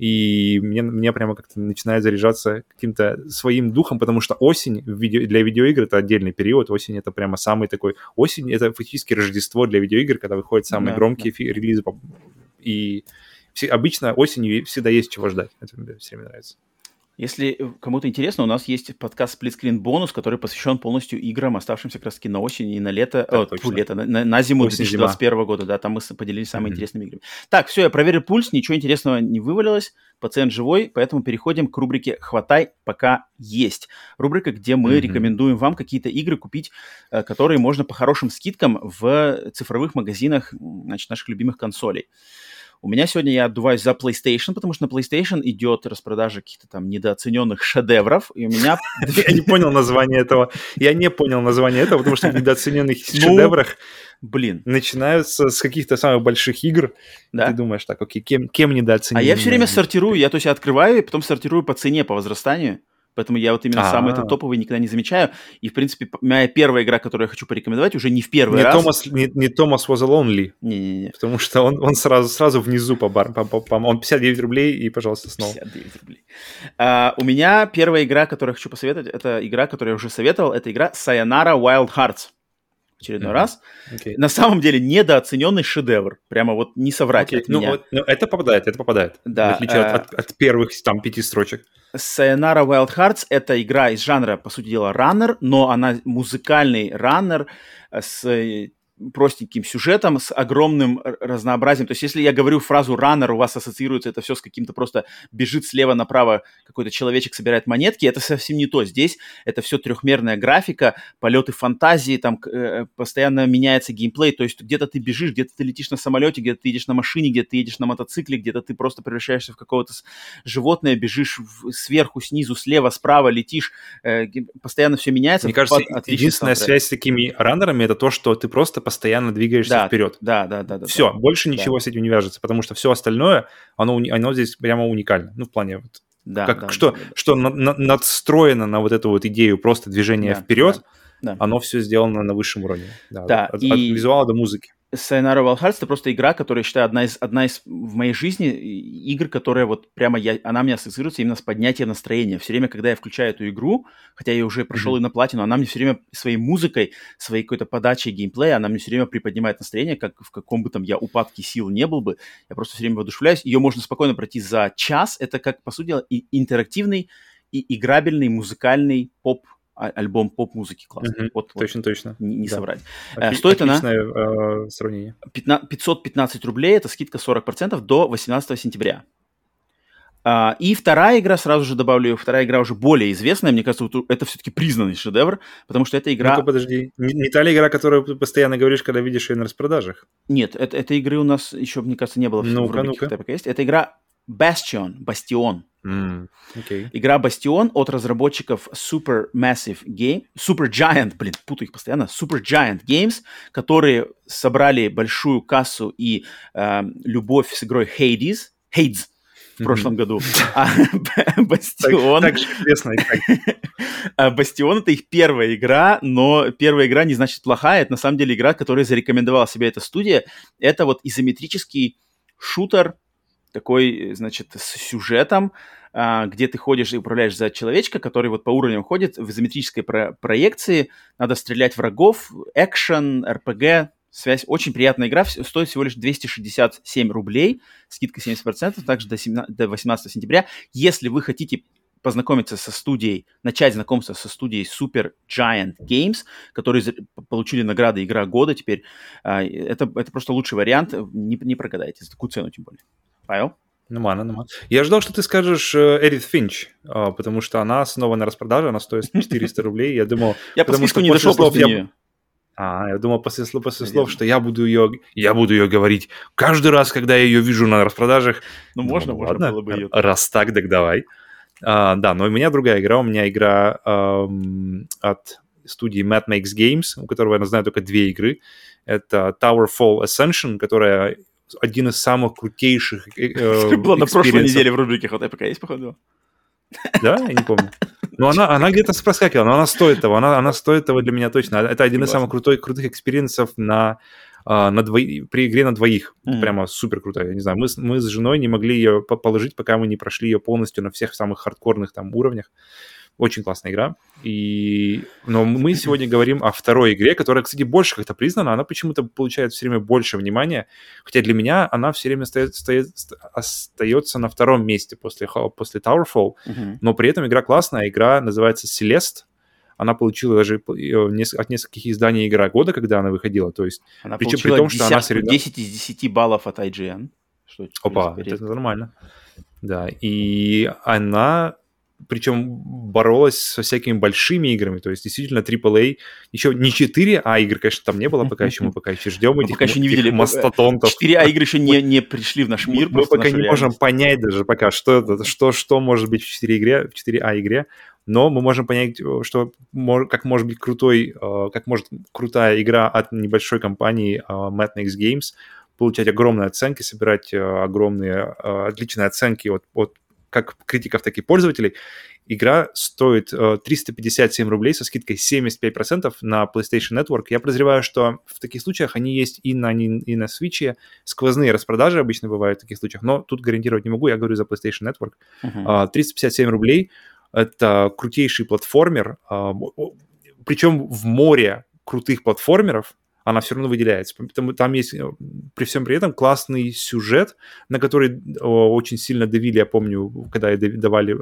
и мне, мне прямо как-то начинает заряжаться каким-то своим духом, потому что осень видео, для видеоигр это отдельный период, осень это прямо самый такой, осень это фактически Рождество для видеоигр, когда выходят самые да, громкие да. релизы, и все, обычно осенью всегда есть чего ждать, это мне все время нравится. Если кому-то интересно, у нас есть подкаст Splitscreen бонус, который посвящен полностью играм, оставшимся как раз на осень и на лето, да, о, фу, лето на, на зиму Осень, 2021 зима. года, да, там мы поделились самыми mm-hmm. интересными играми. Так, все, я проверил пульс, ничего интересного не вывалилось, пациент живой, поэтому переходим к рубрике «Хватай, пока есть». Рубрика, где мы mm-hmm. рекомендуем вам какие-то игры купить, э, которые можно по хорошим скидкам в цифровых магазинах значит, наших любимых консолей. У меня сегодня я отдуваюсь за PlayStation, потому что на PlayStation идет распродажа каких-то там недооцененных шедевров, и у меня... Я не понял название этого. Я не понял название этого, потому что в недооцененных ну, шедеврах блин, начинаются с каких-то самых больших игр. Да. Ты думаешь, так, окей, кем, кем недооценены? А я все время сортирую, я то есть открываю и потом сортирую по цене, по возрастанию. Поэтому я вот именно А-а-а. самый этот топовый никогда не замечаю. И, в принципе, моя первая игра, которую я хочу порекомендовать, уже не в первый не раз. Томас, не, не Томас was lonely. Не-не-не. Потому что он, он сразу, сразу внизу по бар, по, по, по, он 59 рублей и, пожалуйста, снова. 59 рублей. А, у меня первая игра, которую я хочу посоветовать, это игра, которую я уже советовал, это игра Sayonara Wild Hearts очередной mm-hmm. раз. Okay. На самом деле недооцененный шедевр. Прямо вот не соврать okay. от ну, меня. Вот, ну, это попадает, это попадает. Да. В отличие э- от, от первых там пяти строчек. Sayonara Wild Hearts — это игра из жанра, по сути дела, раннер, но она музыкальный раннер с простеньким сюжетом, с огромным разнообразием. То есть, если я говорю фразу «раннер», у вас ассоциируется это все с каким-то просто бежит слева направо какой-то человечек собирает монетки. Это совсем не то. Здесь это все трехмерная графика, полеты фантазии, там э, постоянно меняется геймплей. То есть, где-то ты бежишь, где-то ты летишь на самолете, где-то ты едешь на машине, где-то ты едешь на мотоцикле, где-то ты просто превращаешься в какого-то животное, бежишь сверху, снизу, слева, справа, летишь. Э, постоянно все меняется. Мне кажется, единственная связь с такими раннерами это то, что ты просто постоянно двигаешься да, вперед. Да, да, да. да все, да, больше да. ничего с этим не вяжется, потому что все остальное, оно, оно здесь прямо уникально. Ну, в плане вот, да, как, да, что, да, да. что на, на, надстроено на вот эту вот идею просто движения да, вперед, да, да. оно все сделано на высшем уровне. Да, да от, и... от визуала до музыки. Sayonara Wild Hearts это просто игра, которая, я считаю, одна из, одна из в моей жизни игр, которая вот прямо я, она мне ассоциируется именно с поднятием настроения. Все время, когда я включаю эту игру, хотя я уже прошел mm-hmm. и на платину, она мне все время своей музыкой, своей какой-то подачей геймплея, она мне все время приподнимает настроение, как в каком бы там я упадке сил не был бы. Я просто все время воодушевляюсь. Ее можно спокойно пройти за час. Это, как, по сути дела, и интерактивный и играбельный музыкальный поп альбом поп-музыки классный. Mm-hmm. Вот, точно, вот, точно. Не, не да. соврать. Офи- Стоит она... Э, сравнение. 515 рублей, это скидка 40% до 18 сентября. Uh, и вторая игра, сразу же добавлю, вторая игра уже более известная, мне кажется, вот это все-таки признанный шедевр, потому что эта игра... Ну-ка, подожди, не, не та ли игра, которую ты постоянно говоришь, когда видишь ее на распродажах? Нет, это, этой игры у нас еще, мне кажется, не было ну-ка, в ну-ка. пока есть. Это игра Bastion, Бастион. Mm, okay. Игра Бастион от разработчиков Super Massive Game, Super Giant, блин, путаю их постоянно, Super Giant Games, которые собрали большую кассу и э, любовь с игрой Hades, Hades в прошлом mm-hmm. году. А Бастион... Так, так известно. А Бастион это их первая игра, но первая игра не значит плохая. Это на самом деле игра, которая зарекомендовала себе эта студия. Это вот изометрический шутер такой, значит, с сюжетом, а, где ты ходишь и управляешь за человечка, который вот по уровням ходит в изометрической про- проекции. Надо стрелять врагов, экшен, РПГ, связь. Очень приятная игра, стоит всего лишь 267 рублей, скидка 70%, также до, 17, до 18 сентября. Если вы хотите познакомиться со студией, начать знакомство со студией Super Giant Games, которые получили награды Игра года теперь. А, это, это просто лучший вариант, не, не прогадайте, за такую цену тем более. Павел? Нормально, нормально. Я ждал, что ты скажешь Эдит Финч, а, потому что она снова на распродаже, она стоит 400 рублей. Я думал... Я по списку не дошел слов я... А, я думал после, после слов, что я буду ее, я буду ее говорить каждый раз, когда я ее вижу на распродажах. Ну, можно, ну, можно ладно, было бы ее. Раз так, так давай. А, да, но у меня другая игра. У меня игра эм, от студии Matt Makes Games, у которого я знаю только две игры. Это Towerfall Ascension, которая один из самых крутейших э, Была на прошлой неделе в рубрике пока есть, походу? Да, я не помню. Но она, она где-то проскакивала, но она стоит того, она, она стоит того для меня точно. Это один из самых крутой, крутых экспириенсов на, а, на двои, при игре на двоих. Mm-hmm. Прямо супер круто. Я не знаю, мы, мы с женой не могли ее положить, пока мы не прошли ее полностью на всех самых хардкорных там уровнях. Очень классная игра. И... Но мы сегодня говорим о второй игре, которая, кстати, больше как-то признана. Она почему-то получает все время больше внимания. Хотя для меня она все время стоит, стоит, остается на втором месте после, после Towerfall. Uh-huh. Но при этом игра классная. Игра называется Celeste. Она получила даже э, от нескольких изданий игра года, когда она выходила. То есть, она причем при том, 10, что она среда... 10 из 10 баллов от IGN. Что Опа, это нормально. Да, и она причем боролась со всякими большими играми, то есть действительно AAA, еще не 4А игры, конечно, там не было пока еще, мы пока еще ждем этих, пока еще не видели мастодонтов. 4А игры еще не, не пришли в наш мир. Мы пока не можем понять даже пока, что это, что, что может быть в 4 игре, в 4А игре, но мы можем понять, что как может быть крутой, э, как может крутая игра от небольшой компании э, Mad Max Games получать огромные оценки, собирать э, огромные, отличные оценки от, от как критиков, так и пользователей. Игра стоит э, 357 рублей со скидкой 75% на PlayStation Network. Я подозреваю, что в таких случаях они есть и на, и на Switch. Сквозные распродажи обычно бывают в таких случаях, но тут гарантировать не могу, я говорю за PlayStation Network. Uh-huh. Э, 357 рублей — это крутейший платформер, э, причем в море крутых платформеров, она все равно выделяется. Потому, там есть э, при всем при этом классный сюжет, на который о, очень сильно давили, я помню, когда давали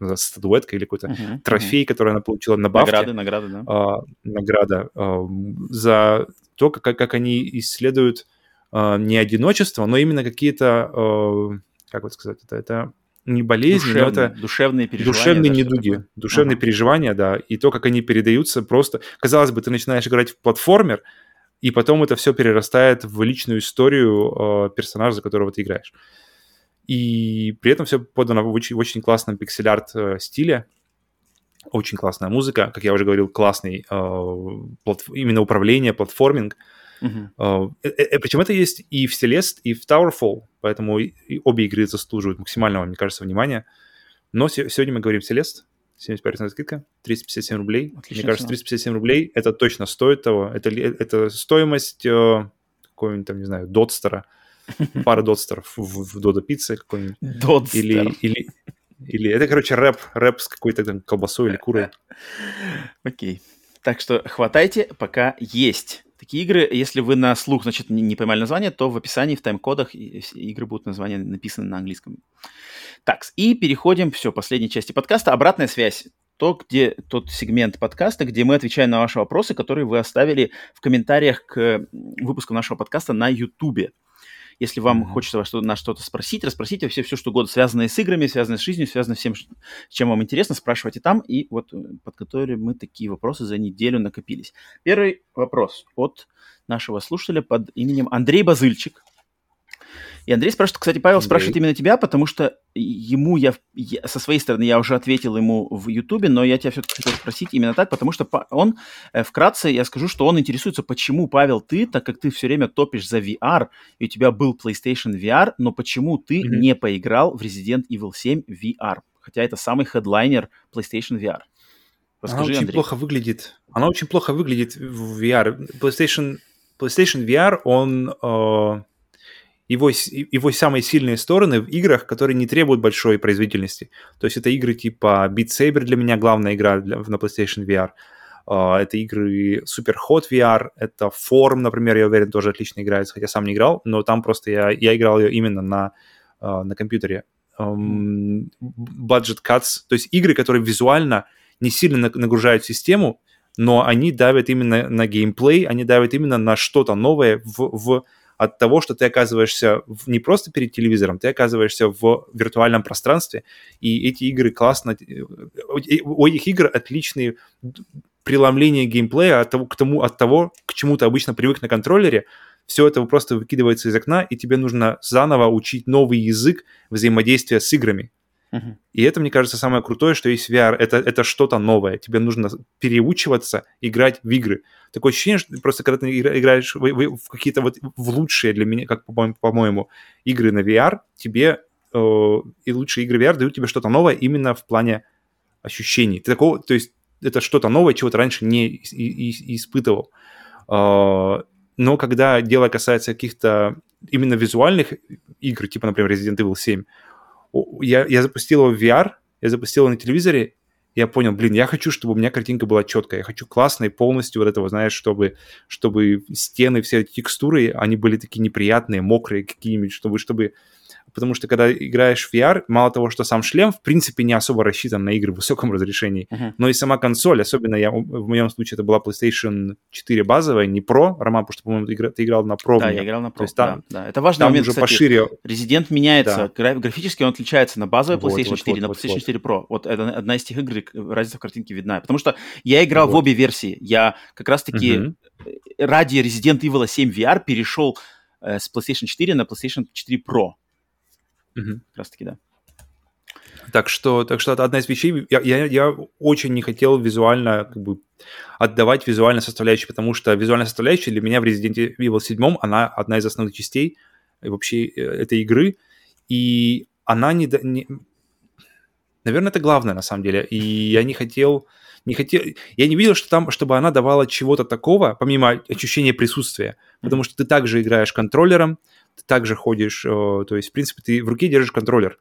называется, статуэтка или какой-то uh-huh, трофей, uh-huh. который она получила на бафте. Награды, награды, да. А, награда а, за то, как, как они исследуют а, не одиночество, но именно какие-то, а, как вот сказать, это, это не болезни, душевные, но это душевные переживания. Душевные да, недуги, душевные ага. переживания, да, и то, как они передаются просто... Казалось бы, ты начинаешь играть в платформер, и потом это все перерастает в личную историю э, персонажа, за которого ты играешь. И при этом все подано в очень, в очень классном пиксель-арт э, стиле, очень классная музыка, как я уже говорил, классный э, плат... именно управление, платформинг. Э, Uh-huh. Uh, причем это есть и в Celeste, и в Towerfall, поэтому и обе игры заслуживают максимального, мне кажется, внимания. Но сегодня мы говорим Celeste, 75% скидка, 357 рублей. Отличная Мне кажется, цена. 357 рублей это точно стоит того. Это, это стоимость э, какого-нибудь там, не знаю, дотстера, пары дотстеров в, в Додо пицце какой-нибудь. Додстер. Или, или, или это, короче, рэп, рэп с какой-то там колбасой или курой. Окей. Так что хватайте, пока есть. Такие игры, если вы на слух, значит, не, не поймали название, то в описании, в тайм-кодах игры будут названия написаны на английском. Так, и переходим, все, последней части подкаста. Обратная связь. То, где тот сегмент подкаста, где мы отвечаем на ваши вопросы, которые вы оставили в комментариях к выпуску нашего подкаста на YouTube. Если вам Мгм. хочется что- на что-то спросить, расспросите все, все, что угодно, связанное с играми, связанное с жизнью, связанное с всем, чем вам интересно, спрашивайте там. И вот э, подготовили мы такие вопросы за неделю накопились. Первый вопрос от нашего слушателя под именем Андрей Базыльчик. И Андрей спрашивает, кстати, Павел Андрей. спрашивает именно тебя, потому что ему я, я- со своей стороны я уже ответил ему в Ютубе, но я тебя все-таки хотел спросить именно так, потому что он, э, вкратце я скажу, что он интересуется, почему, Павел, ты, так как ты все время топишь за VR, и у тебя был PlayStation VR, но почему ты Мгм. не поиграл в Resident Evil 7 VR? Хотя это самый хедлайнер PlayStation VR. Она Расскажи, очень Андрей. плохо выглядит. Она очень плохо выглядит в VR. PlayStation, PlayStation VR, он э, его, его самые сильные стороны в играх, которые не требуют большой производительности. То есть это игры типа Beat Saber для меня главная игра для- на PlayStation VR. Э, это игры Super Hot VR, это Form, например, я уверен, тоже отлично играется, хотя сам не играл, но там просто я, я играл ее именно на, э, на компьютере. Эм, Budget Cuts, то есть игры, которые визуально не сильно наг- нагружают систему, но они давят именно на геймплей, они давят именно на что-то новое в, в- от того, что ты оказываешься в- не просто перед телевизором, ты оказываешься в виртуальном пространстве, и эти игры классно... э, У этих игр отличные преломление геймплея от того, к тому, от того, к чему ты обычно привык на контроллере, все это просто выкидывается из окна, и тебе нужно заново учить новый язык взаимодействия с играми. И это, мне кажется, самое крутое, что есть VR. Это, это что-то новое. Тебе нужно переучиваться, играть в игры. Такое ощущение, что просто когда ты игра- играешь в, в- в какие-то вот в лучшие для меня, как по-моему, по-моему, игры на VR, тебе э, и лучшие игры VR дают тебе что-то новое именно в плане ощущений. Ты такого, то есть это что-то новое, чего ты раньше не и- и- испытывал. Э, но когда дело касается каких-то именно визуальных игр, типа, например, Resident Evil 7, о- я, я запустил его в VR, я запустил его на телевизоре, я понял, блин, я хочу, чтобы у меня картинка была четкая, я хочу классной полностью вот этого, знаешь, чтобы, чтобы стены, все эти текстуры, они были такие неприятные, мокрые какие-нибудь, чтобы, чтобы... Потому что когда играешь в VR, мало того, что сам шлем, в принципе, не особо рассчитан на игры в высоком разрешении, Мгм. но и сама консоль, особенно я, в моем случае это была PlayStation 4 базовая, не Pro, Роман, потому что, по-моему, ты, игра- ты играл на Pro. в Да, я играл на Pro. То есть там- да, да. Это важный Там момент, уже кстати. пошире. Резидент меняется. Гра- графически он отличается на базовой Вот, PlayStation вот, 4 вот, на вот, PlayStation вот. 4 Pro. Вот это одна из тех игр, э, разница в картинке видна. Потому что я играл в Вот. обе версии. Я как раз-таки Мгм. ради Resident Evil 7 VR перешел э, с PlayStation 4 на PlayStation 4 Pro. Мгм. Как раз-таки, да. Так что, так что это одна из вещей. Я, я, я очень не хотел визуально как бы отдавать визуальную составляющую, потому что визуальная составляющая для меня в Resident Evil 7 она одна из основных частей э, вообще э, этой игры, и она не, не... Наверное, это главное на самом деле. И я не хотел, не хотел, я не видел, что там, чтобы она давала чего-то такого, помимо ощущения присутствия, потому что ты также играешь контроллером, ты также ходишь, э, то есть, в принципе, ты в руке держишь контроллер.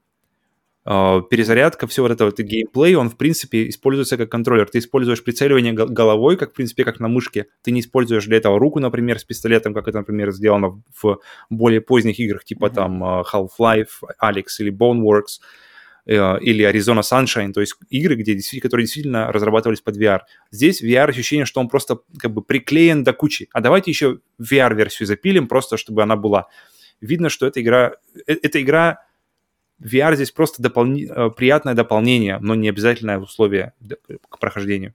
Э, Перезарядка, все вот это вот геймплей, он, в принципе, используется как контроллер. Ты используешь прицеливание гол- головой, как, в принципе, как на мышке. Ты не используешь для этого руку, например, с пистолетом, как это, например, сделано в более поздних играх, типа Мгм. там э, Half-Life, Alex или Boneworks или Arizona Sunshine, то есть игры, где которые действительно разрабатывались под VR. Здесь VR ощущение, что он просто как бы приклеен до кучи. А давайте еще VR-версию запилим, просто чтобы она была. Видно, что эта игра, э- эта игра VR здесь просто дополни- э, приятное дополнение, но не обязательное условие к прохождению.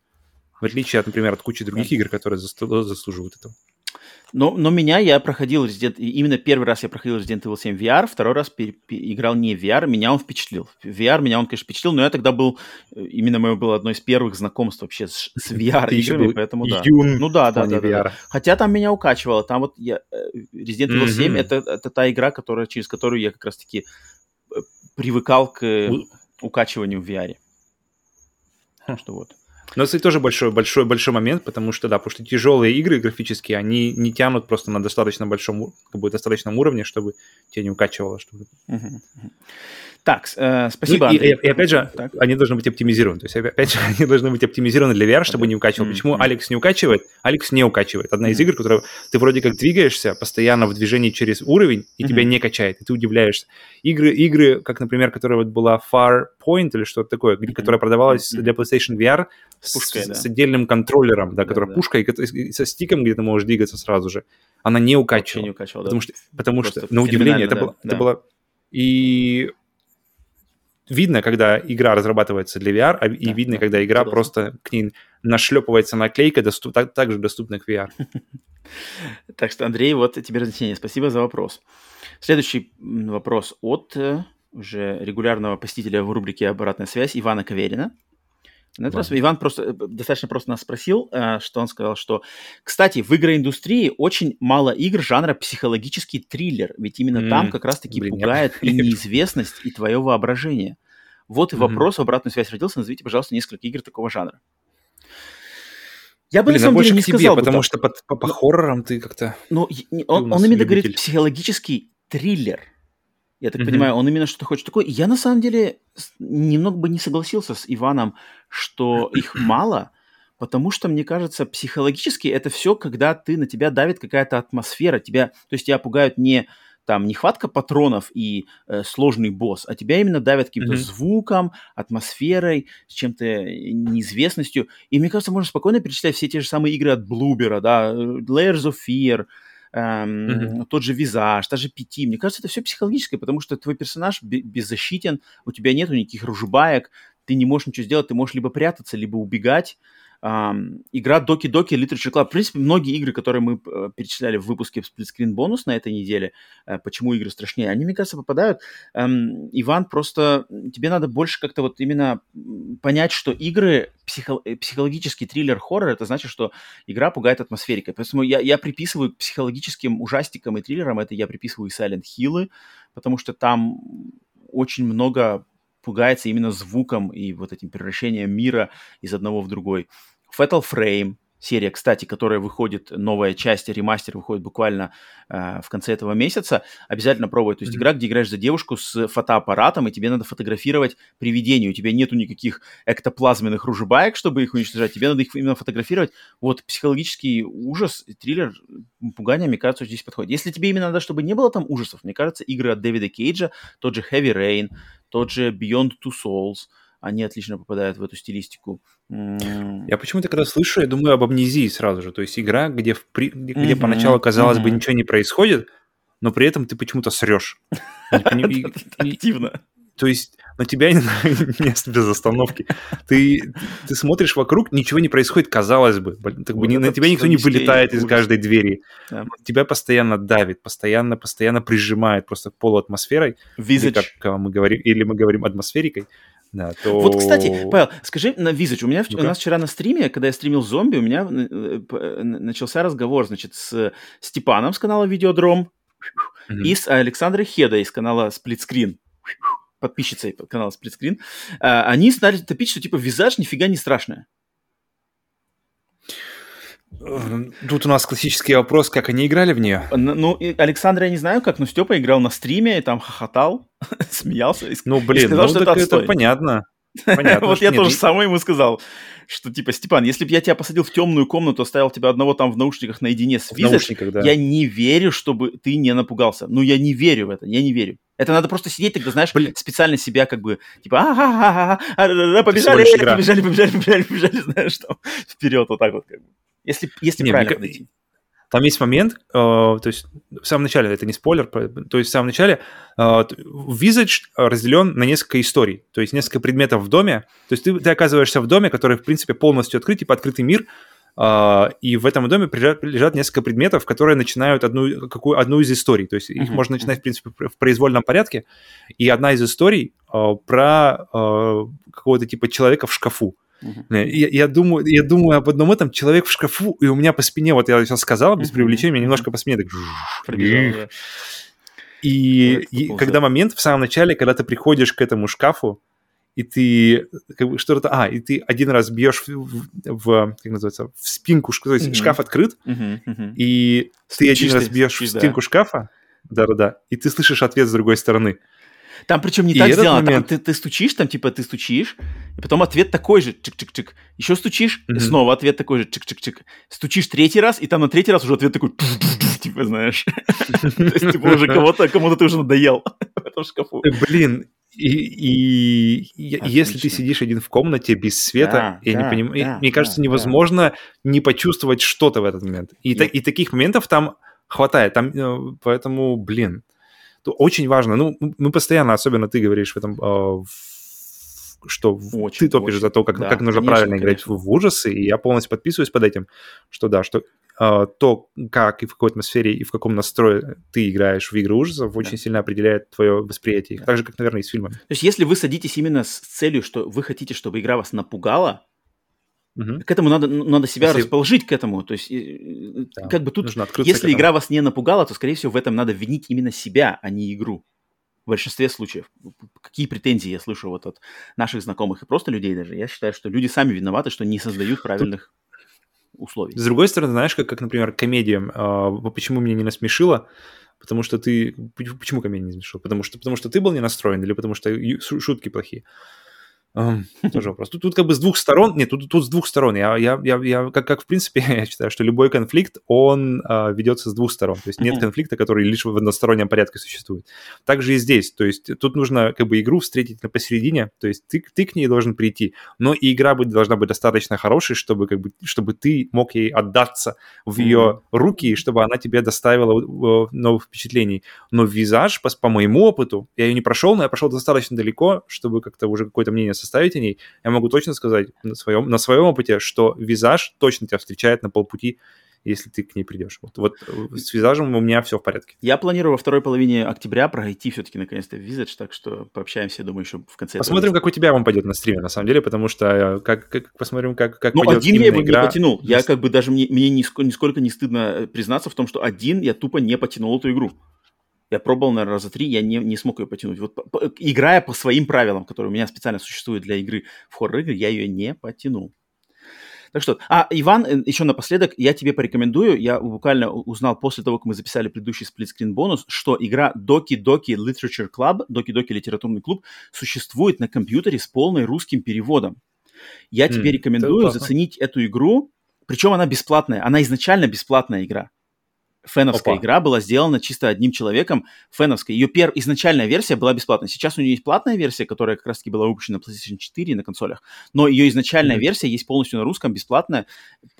В отличие от, например, от кучи других игр, которые заслуживают этого. Но, но меня я проходил Resident... Именно первый раз я проходил Resident Evil 7 VR, второй раз пер- пе- играл не VR, меня он впечатлил. VR меня он, конечно, впечатлил, но я тогда был... Именно мое было одно из первых знакомств вообще с, с VR-играми, поэтому да. юн Ну да, да, да, да, да. VR. Хотя там меня укачивало. Там вот я... э, Resident Evil 7 Мгм. это, это та игра, которая, через которую я как раз-таки э, привыкал к укачиванию в VR. что вот. Но это тоже большой, большой, большой момент, потому что, да, потому что тяжелые игры графические, они не тянут просто на достаточно большом, как бы, достаточном уровне, чтобы тебя не укачивало. Чтобы... Uh-huh. Так, э, спасибо. Ну, и, и, и опять же, так. они должны быть оптимизированы. То есть, опять же, они должны быть оптимизированы для VR, чтобы не укачивал. Mm-hmm. Почему Алекс не укачивает? Алекс не укачивает. Одна из игр, которая ты вроде как двигаешься постоянно в движении через уровень, и mm-hmm. тебя не качает, и ты удивляешься. Игры, игры, как, например, которая вот была Far Point или что-то такое, mm-hmm. которая продавалась mm-hmm. для PlayStation VR с, пушкой, с, да. с отдельным контроллером, да, да которая да. пушка, и, и со стиком, где ты можешь двигаться сразу же, она не укачивала. не укачивала, потому да. что, потому что на удивление, это, да, было, да. это было... И видно, когда игра разрабатывается для VR, а, и да, видно, да, когда игра просто к ней нашлепывается наклейка, доступ, так, также доступна к VR. Так что, Андрей, вот тебе разъяснение. Спасибо за вопрос. Следующий вопрос от э, уже регулярного посетителя в рубрике «Обратная связь» Ивана Каверина. На этот раз Иван просто э, достаточно просто нас спросил, э, что он сказал, что, кстати, в игроиндустрии очень мало игр жанра психологический триллер, ведь именно mm. там как раз-таки Блин, пугает и неизвестность, и твое воображение. Вот и mm-hmm. вопрос в обратную связь родился. Назовите, пожалуйста, несколько игр такого жанра. Я бы Блин, на самом деле не тебе, сказал, потому что по, по, по хоррорам ты как-то... Ну, он, он именно говорит психологический триллер. Я так mm-hmm. понимаю, он именно что-то хочет такое. Я на самом деле немного бы не согласился с Иваном, что их мало, потому что, мне кажется, психологически это все, когда ты на тебя давит какая-то атмосфера, тебя, то есть тебя пугают не там нехватка патронов и э, сложный босс, а тебя именно давят каким-то mm-hmm. звуком, атмосферой, с чем-то неизвестностью. И мне кажется, можно спокойно перечислять все те же самые игры от Блубера, да, Layers of Fear, эм, mm-hmm. тот же визаж, та же пяти. Мне кажется, это все психологическое, потому что твой персонаж беззащитен, у тебя нету никаких ружебаек, ты не можешь ничего сделать, ты можешь либо прятаться, либо убегать. Игра Доки Доки Literature Club. В принципе, многие игры, которые мы uh, перечисляли в выпуске сплитскрин бонус на этой неделе, uh, почему игры страшнее, они, мне кажется, попадают. Um, Иван, просто тебе надо больше как-то вот именно понять, что игры э, психологический триллер-хоррор, это значит, что игра пугает атмосферикой. Поэтому я, я приписываю психологическим ужастикам и триллерам, это я приписываю и Silent Hill, потому что там очень много пугается именно звуком и вот этим превращением мира из одного в другой. Fatal Frame, серия, кстати, которая выходит, новая часть, ремастер выходит буквально э, в конце этого месяца, обязательно пробуй. То есть mm-hmm. игра, где играешь за девушку с фотоаппаратом, и тебе надо фотографировать привидение. У тебя нету никаких эктоплазменных ружебаек, чтобы их уничтожать. Тебе надо их именно фотографировать. Вот психологический ужас, триллер, пугание, мне кажется, здесь подходит. Если тебе именно надо, чтобы не было там ужасов, мне кажется, игры от Дэвида Кейджа, тот же Heavy Rain, тот же Beyond Two Souls, они отлично попадают в эту стилистику. Я почему-то, когда слышу, я думаю об амнезии сразу же. То есть игра, где, в при... где mm-hmm. поначалу, казалось mm-hmm. бы, ничего не происходит, но при этом ты почему-то срешь. Активно. То есть на тебя место без остановки. Ты, ты смотришь вокруг, ничего не происходит, казалось бы. Так бы на тебя никто не вылетает из каждой двери. Тебя постоянно давит, постоянно, постоянно прижимает просто к полу атмосферой. Или, как мы говорим, или мы говорим атмосферикой. Да, то... Вот, кстати, Павел, скажи на Визач, у меня ну у нас вчера на стриме, когда я стримил зомби, у меня э, э, начался разговор, значит, с Степаном с канала Видеодром mm-hmm. и с Александрой Хедой из канала Сплитскрин подписчицей канала Сплитскрин, а, они стали топить, что типа визаж нифига не страшная. Тут у нас классический вопрос, как они играли в нее. Ну, Александр, я не знаю как, но Степа играл на стриме, и там хохотал, смеялся. Ну, блин, сказал, ну, что это, это понятно. Понятно, вот я тоже самое ему сказал, что типа, Степан, если бы я тебя посадил в темную комнату, оставил тебя одного там в наушниках наедине с Визаж, да. я не верю, чтобы ты не напугался. Ну, я не верю в это, я не верю. Это надо просто сидеть тогда, знаешь, Блин. специально себя как бы, типа, а побежали, побежали, побежали, побежали, побежали, знаешь, там, вперед, вот так вот как бы. Если, если не, правильно подойти. Там есть момент, э, то есть в самом начале, это не спойлер, то есть в самом начале э, Visage разделен на несколько историй, то есть несколько предметов в доме, то есть ты, ты оказываешься в доме, который, в принципе, полностью открыт, типа открытый мир, э, и в этом доме лежат, лежат несколько предметов, которые начинают одну, какую, одну из историй, то есть их mm-hmm. можно начинать, в принципе, в произвольном порядке, и одна из историй про какого-то типа человека в шкафу, Uh-huh. Я, я, думаю, я думаю об одном этом, человек в шкафу, и у меня по спине, вот я сейчас сказал, без uh-huh. привлечения, меня немножко по спине так... И, и когда момент в самом начале, когда ты приходишь к этому шкафу, и ты как бы что-то... А, и ты один раз бьешь в, в как называется, в спинку, то есть mm-hmm. шкаф открыт, mm-hmm, mm-hmm. и стучишь ты один раз бьешь стучишь, в спинку да. шкафа, да-да-да, и ты слышишь ответ с другой стороны. Там причем не и так сделано, момент... там ты, ты стучишь, там типа ты стучишь, и потом ответ такой же, чик-чик-чик. Еще стучишь, mm-hmm. и снова ответ такой же, чик-чик-чик. Стучишь третий раз, и там на третий раз уже ответ такой, типа, знаешь. То есть, типа, уже кому-то, кому-то ты уже надоел в этом шкафу. Блин, и, и если ты сидишь один в комнате без света, да, я да, не понимаю, да, мне кажется, да, невозможно да. не почувствовать что-то в этот момент. И, я... и таких моментов там хватает. Там, э, поэтому, блин, очень важно. Ну, мы постоянно, особенно ты говоришь в этом, э, что очень, ты топишь очень. за то, как, да, как нужно конечно, правильно конечно. играть в, ужасы, и я полностью подписываюсь под этим, что да, что э, то, как и в какой атмосфере и в каком настрое ты играешь в игры ужасов, очень да. сильно определяет твое восприятие. Да. Так же, как, наверное, и с фильмами. То есть, если вы садитесь именно с целью, что вы хотите, чтобы игра вас напугала, Угу. К этому надо, надо себя если... расположить к этому. То есть, да, как бы тут, если игра вас не напугала, то, скорее всего, в этом надо винить именно себя, а не игру в большинстве случаев. Какие претензии я слышу вот от наших знакомых и просто людей даже. Я считаю, что люди сами виноваты, что не создают правильных Тут... условий. С другой стороны, знаешь, как, как например, комедия. Э, почему меня не насмешило? Потому что ты... Почему комедия не насмешила? Потому что, потому что ты был не настроен или потому что шутки плохие? Тоже вопрос. Тут, тут как бы с двух сторон, нет, тут, тут с двух сторон. Я, я, я, я как, как в принципе, я считаю, что любой конфликт, он а, ведется с двух сторон. То есть нет конфликта, который лишь в одностороннем порядке существует. Также и здесь. То есть тут нужно как бы игру встретить на посередине. То есть ты, ты к ней должен прийти, но и игра быть, должна быть достаточно хорошей, чтобы как бы, чтобы ты мог ей отдаться в ее руки, чтобы она тебе доставила новых впечатлений. Но визаж, по, по моему опыту, я ее не прошел, но я прошел достаточно далеко, чтобы как-то уже какое-то мнение составить о ней, я могу точно сказать на своем, на своем опыте, что визаж точно тебя встречает на полпути, если ты к ней придешь. Вот, вот э, с визажем у меня все в порядке. Я планирую во второй половине октября пройти все-таки наконец-то визаж, так что пообщаемся, думаю, еще в конце. Посмотрим, как у тебя он пойдет на стриме, на самом деле, потому что э, как, как посмотрим, как, как Ну, один я его игра. не потянул. Я как бы даже мне, мне нисколько, нисколько не стыдно э, признаться в том, что один я тупо не потянул эту игру. Я пробовал, наверное, раза три, я не, не смог ее потянуть. Вот по, играя по своим правилам, которые у меня специально существуют для игры в хоррор-игры, я ее не потянул. Так что, а, Иван, э, еще напоследок, я тебе порекомендую, я буквально узнал после того, как мы записали предыдущий сплитскрин бонус, что игра Doki Doki Literature Club, Doki Doki литературный клуб, существует на компьютере с полным русским переводом. Я mm, тебе рекомендую заценить эту игру, причем она бесплатная, она изначально бесплатная игра феновская Опа. игра была сделана чисто одним человеком, феновская. Ее пер... изначальная версия была бесплатной. Сейчас у нее есть платная версия, которая как раз-таки была выпущена на PlayStation 4 на консолях. Но ее изначальная mm-hmm. версия есть полностью на русском, бесплатная.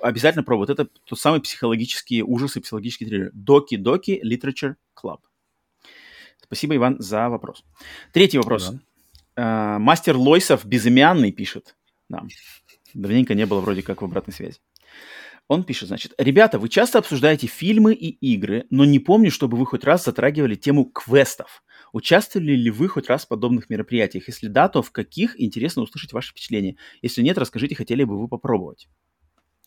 Обязательно пробуй. Вот это тот самый психологический ужас и психологический триллер. Доки Доки Literature Club. Спасибо, Иван, за вопрос. Третий вопрос. Uh, мастер Лойсов безымянный пишет нам. Давненько не было вроде как в обратной связи. Он пишет, значит, ребята, вы часто обсуждаете фильмы и игры, но не помню, чтобы вы хоть раз затрагивали тему квестов. Участвовали ли вы хоть раз в подобных мероприятиях? Если да, то в каких? Интересно услышать ваши впечатления. Если нет, расскажите, хотели бы вы попробовать.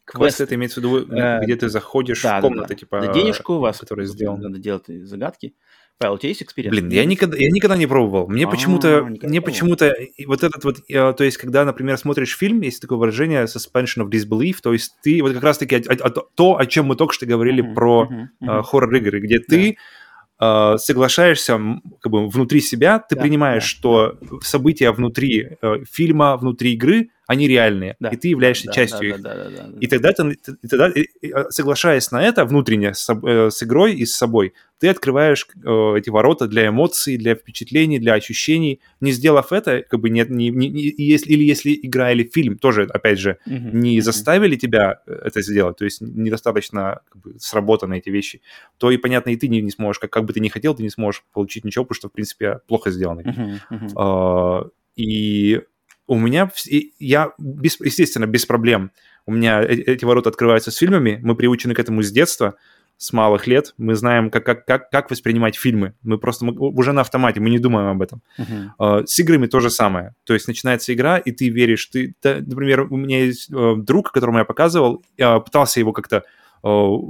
Квест, это имеется в виду, э, где ты заходишь да, в комнаты, да, да. типа... На денежку у вас, который сделан. Надо делать загадки. Павел, у тебя есть experience? Блин, я никогда, я никогда не пробовал. Мне а, почему-то, мне почему-то вот этот вот, то есть, когда, например, смотришь фильм, есть такое выражение suspension of disbelief, то есть ты вот как раз-таки то, о чем мы только что говорили про хоррор-игры, где ты э, соглашаешься как бы внутри себя, ты принимаешь, что события внутри э, фильма, внутри игры они реальные, да. и ты являешься да, частью да, их. Да, да, да, да. И тогда, ты, и тогда, соглашаясь на это внутренне с, э, с игрой и с собой, ты открываешь э, эти ворота для эмоций, для впечатлений, для ощущений. Не сделав это, как бы нет, не, не, не, если, или если игра или фильм тоже, опять же, uh-huh, не uh-huh. заставили тебя э, это сделать, то есть недостаточно как бы, сработаны эти вещи, то и, понятно, и ты не, не сможешь, как, как бы ты ни хотел, ты не сможешь получить ничего, потому что, в принципе, плохо сделано. Uh-huh, uh-huh. Э, и у меня, я, без, естественно, без проблем. У меня э, эти ворота открываются с фильмами, мы приучены к этому с детства, с малых лет. Мы знаем, как, как, как, как воспринимать фильмы. Мы просто мы, уже на автомате, мы не думаем об этом. Uh-huh. С играми то же самое. То есть начинается игра, и ты веришь. Ты, ты, например, у меня есть э, друг, которому я показывал, я пытался его как-то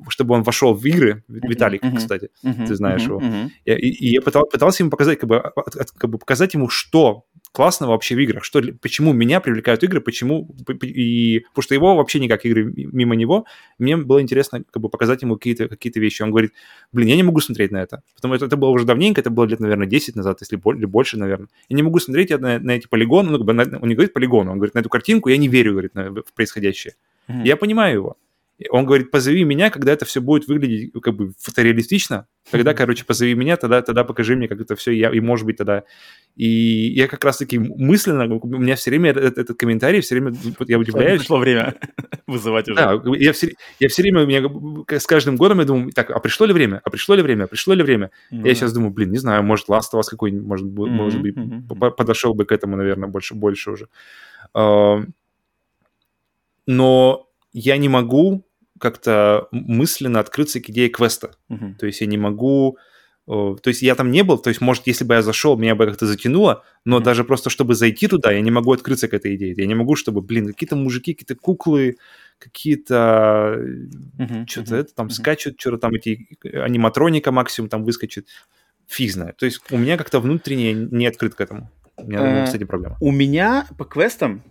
чтобы он вошел в игры, Виталик, uh-huh. кстати, uh-huh. ты знаешь uh-huh. его. Uh-huh. И, и, я пытал, пытался ему показать, как бы, как бы показать ему, что классного вообще в играх, что, почему меня привлекают игры, почему, и, потому что его вообще никак игры мимо него, мне было интересно как бы показать ему какие-то какие вещи. Он говорит, блин, я не могу смотреть на это, потому что это было уже давненько, это было лет, наверное, 10 назад, если больше, наверное. Я не могу смотреть на, на эти полигоны, ну, как бы, на, он не говорит полигон, он говорит, на эту картинку я не верю, говорит, на, в происходящее. Mm-hmm. Я понимаю его. Он говорит, позови меня, когда это все будет выглядеть как бы фотореалистично. Тогда, короче, позови меня, тогда, тогда покажи мне, как это все, я, и может быть тогда. И я как раз-таки мысленно, у меня все время этот, этот комментарий, все время я удивляюсь. Пришло время вызывать уже. Да, я все, я все время, у меня, с каждым годом я думаю, так, а пришло ли время? А пришло ли время? А пришло ли время? Mm-hmm. Я сейчас думаю, блин, не знаю, может, Last of Us какой-нибудь, может, mm-hmm. может быть, mm-hmm. подошел бы к этому, наверное, больше, больше уже. Но я не могу как-то мысленно открыться к идее квеста. Uh-huh. То есть я не могу... То есть я там не был, то есть, может, если бы я зашел, меня бы как-то затянуло, но mm-hmm. даже просто, чтобы зайти туда, я не могу открыться к этой идее. Я не могу, чтобы, блин, какие-то мужики, какие-то куклы, какие-то... Mm-hmm. Что-то mm-hmm. это там mm-hmm. скачут, что-то там эти аниматроника максимум там выскочит. Фиг знает. То есть у меня как-то внутренне не открыт к этому. У меня, кстати, проблема. У меня по квестам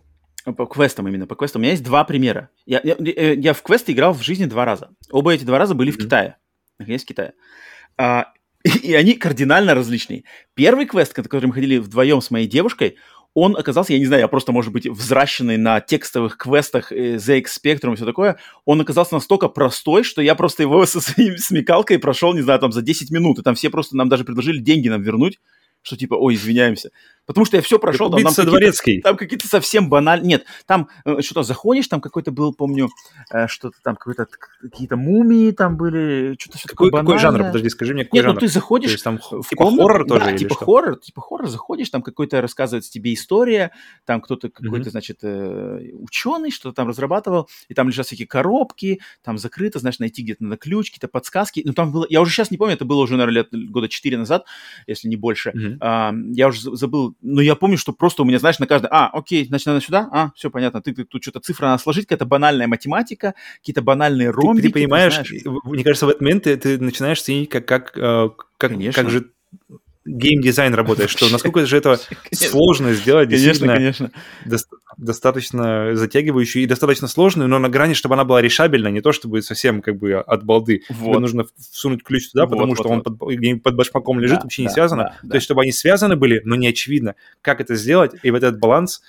по квестам именно, по квестам. У меня есть два примера. Я, я, э, я в квесты играл в жизни два раза. Оба эти два раза были mm-hmm. в Китае. Есть в Китае. А, и, они кардинально различные. Первый квест, который мы ходили вдвоем с моей девушкой, он оказался, я не знаю, я просто, может быть, взращенный на текстовых квестах э, ZX Spectrum и все такое, он оказался настолько простой, что я просто его со своей смекалкой прошел, не знаю, там за 10 минут, и там все просто нам даже предложили деньги нам вернуть, что типа, ой, извиняемся. Потому что я все прошел. Там, там, какие-то, там какие-то совсем банальные... Нет, там э, что-то заходишь, там какой-то был, помню, э, что-то там, какой-то, какие-то мумии там были, что-то все какой, такое Какой жанр? Подожди, скажи мне, какой Нет, жанр? ну ты заходишь... То есть там в типа комнату, хоррор тоже? Да, типа что? хоррор, типа хоррор, заходишь, там какой-то рассказывает тебе история, там кто-то какой-то, mm-hmm. значит, э, ученый что-то там разрабатывал, и там лежат всякие коробки, там закрыто, знаешь, найти где-то надо ключ, какие-то подсказки. Ну там было... Я уже сейчас не помню, это было уже, наверное, лет года 4 назад, если не больше. Mm-hmm. А, я уже забыл, но я помню, что просто у меня, знаешь, на каждой, а, окей, значит, надо сюда, а, все понятно, ты, ты тут что-то цифры надо сложить, какая-то банальная математика, какие-то банальные ромбики. Ты, ты понимаешь, ты мне кажется, в этот момент ты, ты начинаешь ценить, как, как, э, как, как же геймдизайн работает, что насколько же это сложно сделать действительно конечно, конечно. достаточно затягивающую и достаточно сложную, но на грани, чтобы она была решабельна, не то чтобы совсем как бы от балды. Вот. нужно всунуть ключ туда, потому вот, что вот, он. Под, под башмаком лежит, да, вообще да, не связано. Да, да. То есть, чтобы они связаны были, но не очевидно, как это сделать, и вот этот баланс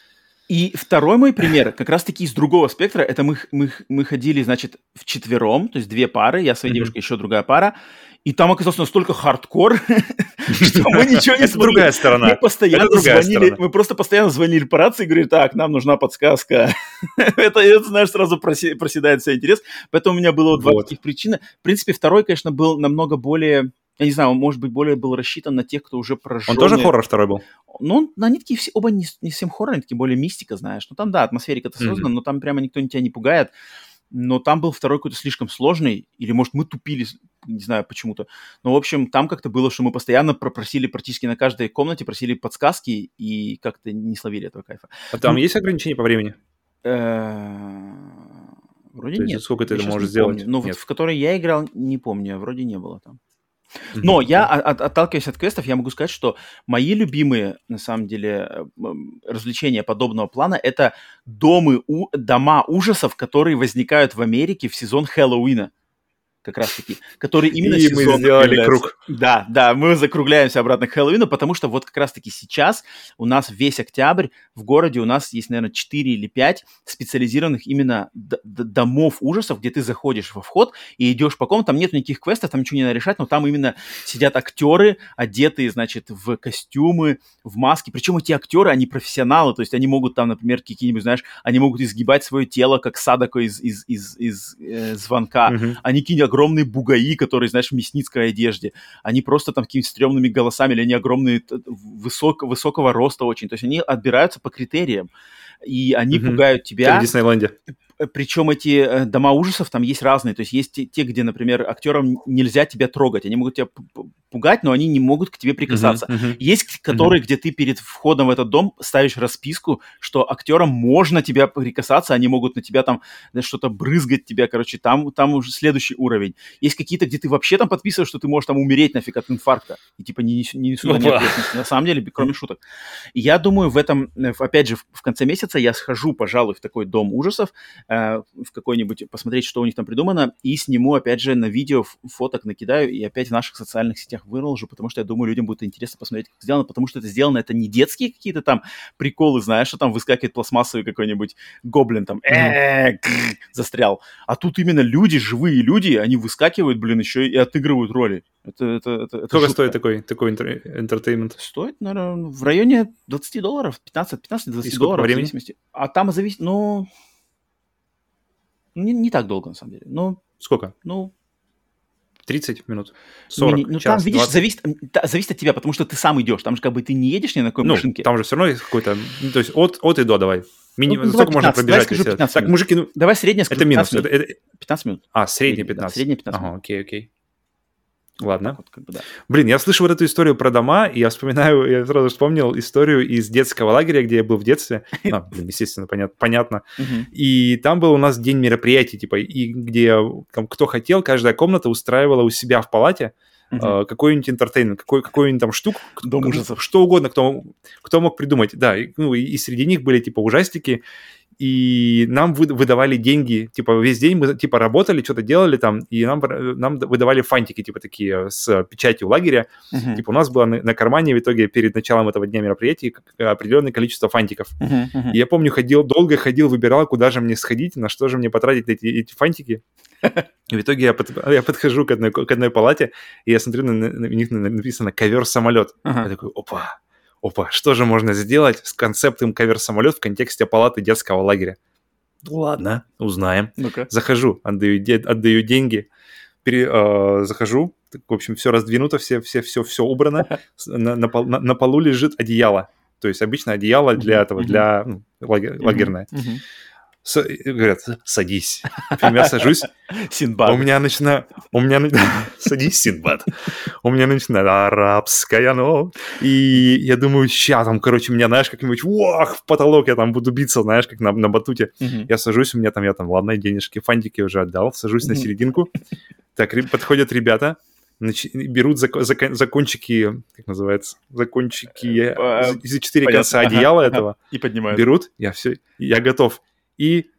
и второй мой пример, как раз-таки из другого спектра, это мы, мы, мы ходили, значит, в четвером, то есть две пары, я своей mm-hmm. девушкой, еще другая пара, и там оказался настолько хардкор, что мы ничего не смогли. другая сторона. Мы постоянно звонили, мы просто постоянно звонили по рации и говорили, так, нам нужна подсказка. это, это, знаешь, сразу проседает вся интерес. Поэтому у меня было два таких причины. В принципе, второй, конечно, был намного более я не знаю, он, может быть, более был рассчитан на тех, кто уже прожил. Он тоже хоррор второй был? Ну, они такие все, оба не, не всем хоррор, они такие более мистика, знаешь. Ну, там, да, атмосферика-то создана, mm-hmm. но там прямо никто тебя не пугает но там был второй какой-то слишком сложный, или, может, мы тупили, не знаю почему-то. Но, в общем, там как-то было, что мы постоянно просили практически на каждой комнате, просили подсказки и как-то не словили этого кайфа. А там ну, есть ограничения по времени? Э, вроде нет. Сколько ты это можешь сделать? Ну, в которой я играл, не помню, вроде не было там. Но mm-hmm. я, от, отталкиваясь от квестов, я могу сказать, что мои любимые, на самом деле, э, развлечения подобного плана — это домы, у, дома ужасов, которые возникают в Америке в сезон Хэллоуина как раз-таки, который именно И мы сделали круг. Да, да, мы закругляемся обратно к Хэллоуину, потому что вот как раз-таки сейчас у нас весь октябрь в городе у нас есть, наверное, 4 или 5 специализированных именно домов ужасов, где ты заходишь во вход и идешь по комнатам, там нет никаких квестов, там ничего не надо решать, но там именно сидят актеры, одетые, значит, в костюмы, в маски, причем эти актеры, они профессионалы, то есть они могут там, например, какие-нибудь, знаешь, они могут изгибать свое тело, как Садако из, из, из, из э, звонка, mm-hmm. они какие огромные бугаи, которые, знаешь, в мясницкой одежде. Они просто там какими-то стрёмными голосами, или они огромные, высок, высокого роста очень. То есть они отбираются по критериям. И они mm-hmm. пугают тебя. Как в Диснейленде. причем эти э, дома ужасов там есть разные. То есть есть те, где, например, актерам нельзя тебя трогать. Они могут тебя пугать, но они не могут к тебе прикасаться. Uh-huh, uh-huh. Есть которые, uh-huh. где ты перед входом в этот дом ставишь расписку, что актерам можно тебя прикасаться, они могут на тебя там что-то брызгать тебя, короче, там, там уже следующий уровень. Есть какие-то, где ты вообще там подписываешь, что ты можешь там умереть нафиг от инфаркта. И типа не, не несу на На самом деле, кроме шуток. И я думаю, в этом, э, опять же, в конце месяца я схожу, пожалуй, в такой дом ужасов, э, в какой-нибудь, посмотреть, что у них там придумано, и сниму, опять же, на видео фоток накидаю, и опять в наших социальных сетях выложу, потому что я думаю, людям будет интересно посмотреть, как сделано, потому что это сделано, это не детские какие-то там приколы, знаешь, что там выскакивает пластмассовый какой-нибудь гоблин там, застрял. А тут именно люди, живые люди, они выскакивают, блин, еще и отыгрывают роли. Это, это, это, это Сколько стоит такой, такой entertainment? Стоит, наверное, в районе 20 долларов, 15-20 долларов. Времени? В зависимости. А там зависит, ну, не, не так долго, на самом деле. Ну, Сколько? Ну, 30 минут, 40, ну, ну час, там, видишь, 20. зависит, зависит от тебя, потому что ты сам идешь. Там же как бы ты не едешь ни на какой Ну, машинке. там же все равно есть какой-то... ну, то есть от, от и до давай. Мини... Ну, Сколько давай можно 15, пробежать? давай скажу если- 15 Так, минут. мужики, ну... Давай среднее скажу, Это минус. 15 Это, минут. это- 15 минут. А, средний Средний, да, 15. средний 15 Ага, минут. окей, окей. Ладно. Вот, как бы, да. Блин, я слышу вот эту историю про дома, и я вспоминаю, я сразу вспомнил историю из детского лагеря, где я был в детстве. А, блин, естественно, понят- понятно. Мгм. И там был у нас день мероприятий, типа, и где там, кто хотел, каждая комната устраивала у себя в палате э, какой-нибудь entertainment, какой, какой-нибудь там штук, Дом ужасов. что угодно, кто, кто мог придумать. Да, и, ну, и среди них были, типа, ужастики, и нам вы- выдавали деньги, типа, весь день мы, типа, работали, что-то делали там, и нам, э, нам выдавали фантики, типа, такие с печатью лагеря, Мгм. Типа у нас было на, на кармане в итоге перед началом этого дня мероприятий определенное количество фантиков. Мгм, мгм. И я помню, ходил, долго ходил, выбирал, куда же мне сходить, на что же мне потратить эти, эти фантики. И в итоге я, под- я подхожу к одной, к одной палате, и я смотрю, на, на- у них на- написано «ковер-самолет». Ага. Я такой, опа, опа, что же можно сделать с концептом ковер-самолет в контексте палаты детского лагеря? Ну ладно, узнаем. Ну-ка. Захожу, отдаю, де- отдаю деньги, пере- э, захожу, в общем, все раздвинуто, все, все, все, все убрано, на, на пол- на- на полу лежит одеяло. То есть обычно одеяло для этого, для ну, лагер- лагерное. С- и говорят, садись. Общем, Я сажусь, Синбад. у меня начинает... У меня... Садись, Синбад. У меня начинает арабская, ну... И я думаю, ща там, короче, меня, знаешь, как-нибудь, вах, в потолок я там буду биться, знаешь, как на, на батуте. Мгм. Я сажусь, у меня там, я там, ладно, денежки, фантики уже отдал, сажусь на серединку. Так, подходят ребята, нач- берут за, за, за кончики, как называется, за кончики, Э, за- четыре конца одеяла этого, И поднимают. берут, я все, я готов. И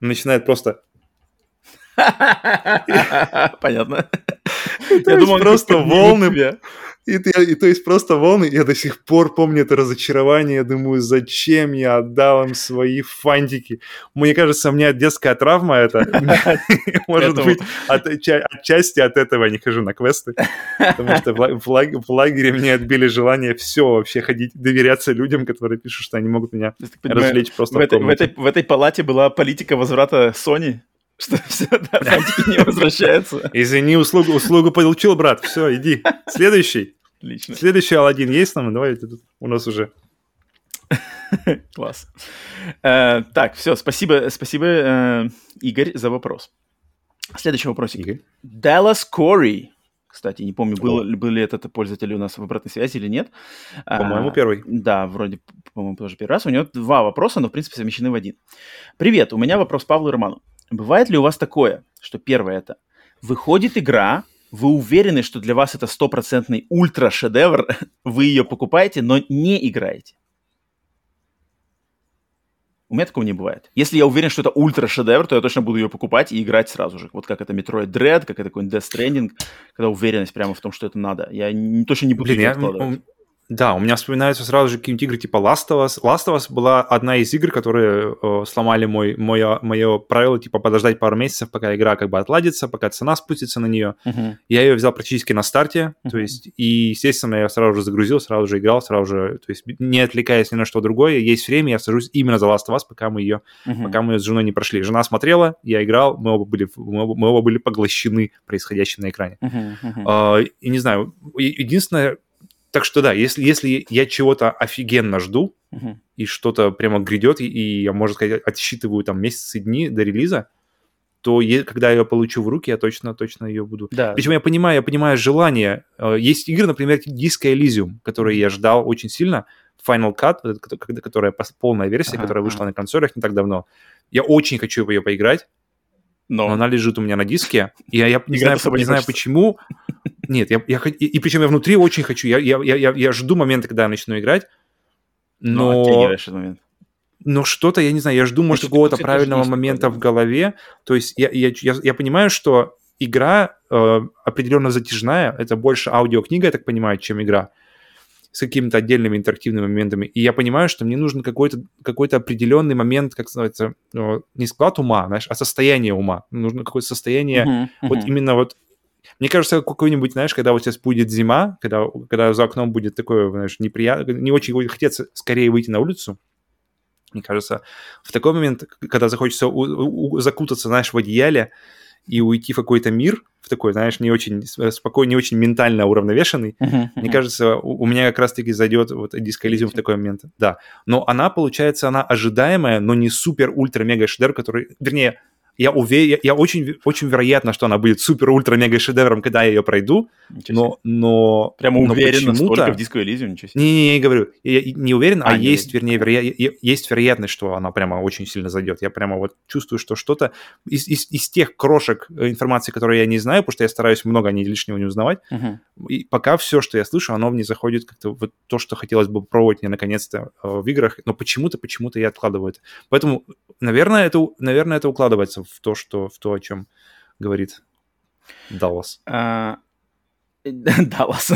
начинает просто... Понятно. Я думал, просто волны. И, ты- и то есть просто волны, я до сих пор помню это разочарование, я думаю, зачем я отдал им свои фантики. Мне кажется, у меня детская травма это. Может быть, от- отча- отчасти от этого я не хожу на квесты, потому что в ла- в лаг- в лагере мне отбили желание все вообще ходить, доверяться людям, которые пишут, что они могут меня развлечь просто в этой палате была политика возврата Sony, что все, да, фантики не возвращаются. Извини, услугу, услугу получил, брат. Все, иди. Следующий. Отлично. Следующий Алладин есть там? Давай, у нас уже. Класс. Э, так, все, спасибо, спасибо, э, Игорь, за вопрос. Следующий вопросик. Игорь. Dallas Corey. Кстати, не помню, был, ли- был ли этот пользователь у нас в обратной связи или нет. По-моему, А, первый. Да, вроде, по-моему, тоже первый раз. У него два вопроса, но, в принципе, совмещены в один. Привет, у меня вопрос Павлу Роману. Бывает ли у вас такое, что первое это, выходит игра, вы уверены, что для вас это стопроцентный ультра-шедевр, вы ее покупаете, но не играете? У меня такого не бывает. Если я уверен, что это ультра-шедевр, то я точно буду ее покупать и играть сразу же. Вот как это Metroid Dread, как это какой-нибудь Death Stranding, когда уверенность прямо в том, что это надо. Я не, точно не буду Блин, я, откладывать. Да, у меня вспоминаются сразу же какие-нибудь игры типа Last of Us. Last of Us была одна из игр, которые э, сломали мой, мое, мое правило, типа подождать пару месяцев, пока игра как бы отладится, пока цена спустится на нее. Мгм. Я ее взял практически на старте, то Мгм. есть, и, естественно, я сразу же загрузил, сразу же играл, сразу же, то есть, не отвлекаясь ни на что другое, есть время, я сажусь именно за Last of Us, пока мы ее, Мгм. пока мы ее с женой не прошли. Жена смотрела, я играл, мы оба были, мы оба, мы оба были поглощены происходящим на экране. Мгм, мгм. А, и не знаю, единственное, Так что да, если, если я чего-то офигенно жду, Мгм. и что-то прямо грядет, и, и я, можно сказать, отсчитываю там месяцы, дни до релиза, то е- когда я ее получу в руки, я точно, точно ее буду. Да. Причем я понимаю, я понимаю желание. Э, Есть игры, например, Disco Elysium, которые я ждал очень сильно. Final Cut, которая полная версия, Ага, которая вышла ага. на консолях не так давно. Я очень хочу ее поиграть, Но, но она лежит у меня на диске. И я, я не знаю, не знаю почему. Нет, я, я и, и причем я внутри очень хочу. Я, я, я, я, жду момента, когда я начну играть. но Но, этот момент. но что-то, я не знаю, я жду, может, какого-то правильного момента в голове. То есть я, я, я, я понимаю, что игра э, определенно затяжная. Это больше аудиокнига, я так понимаю, чем игра с какими-то отдельными интерактивными моментами. И я понимаю, что мне нужен какой-то какой определенный момент, как называется, э, не склад ума, знаешь, а состояние ума. Нужно какое-то состояние Мгм, вот мгм. именно вот мне кажется, какой-нибудь, знаешь, когда вот сейчас будет зима, когда, когда за окном будет такое, знаешь, неприятно, не очень будет хотеться скорее выйти на улицу, мне кажется, в такой момент, когда захочется у- у- закутаться, знаешь, в одеяле и уйти в какой-то мир, в такой, знаешь, не очень с- спокойный, не очень ментально уравновешенный, Мгм, мне мгм. кажется, у, у меня как раз-таки зайдет вот Elysium в такой момент. Да. Но она, получается, она ожидаемая, но не супер-ультра-мега шедевр, который... Вернее, я уверен, я, я очень, очень вероятно, что она будет супер-ультра-мега шедевром, когда я ее пройду, но, но, Прямо но уверен настолько в Disco Elysium, ничего себе. не, не, не говорю, я я не уверен, а, А, не есть, уверен. вернее, е- есть вероятность, что она прямо очень сильно зайдет. Я прямо вот чувствую, что что-то из, из, из тех крошек э, информации, которые я не знаю, потому что я стараюсь много не лишнего не узнавать, Мгм. и пока все, что я слышу, оно мне заходит как-то вот то, что хотелось бы пробовать мне наконец-то э, в играх, но почему-то, почему-то я откладываю это. Поэтому, наверное, это, наверное, это укладывается в то, что, в то, о чем говорит Даллас. А, Даллас.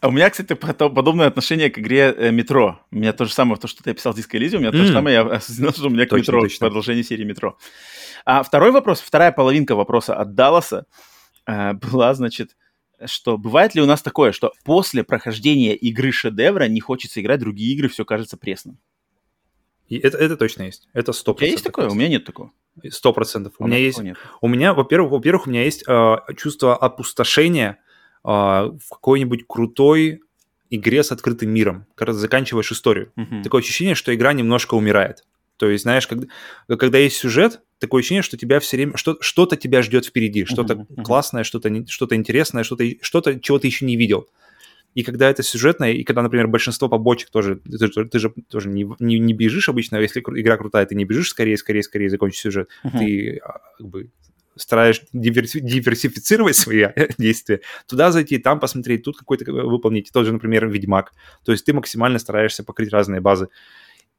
А у меня, кстати, подобное отношение к игре э, Метро. У меня то же самое, то, что ты описал в Disco Elysium, у меня то же самое, я осознал, что у меня к Метро, точно. продолжение серии Метро. А второй вопрос, вторая половинка вопроса от Далласа э, была, значит, что бывает ли у нас такое, что после прохождения игры шедевра не хочется играть другие игры, все кажется пресным? И это, это точно есть. Это сто У тебя есть такое? У меня нет такого. Сто процентов. У меня меня есть нет. У меня, во-первых, во-первых, у меня есть э, чувство опустошения э, в какой-нибудь крутой игре с открытым миром, когда заканчиваешь историю. Мгм. Такое ощущение, что игра немножко умирает. То есть, знаешь, когда, когда есть сюжет, такое ощущение, что тебя все время что, что-то тебя ждет впереди, что-то мгм. классное, что-то что-то интересное, что-то что-то чего ты еще не видел. И когда это сюжетное, и когда, например, большинство побочек тоже, ты, же- ты же тоже не, не, не бежишь обычно, если игра крутая, ты не бежишь скорее, скорее, скорее закончить сюжет Мгм. ты а, как бы стараешь диверси- диверсифицировать свои действия, туда зайти, там посмотреть, тут какой-то э, выполнить, тот же, например, Ведьмак. То есть ты максимально стараешься покрыть разные базы.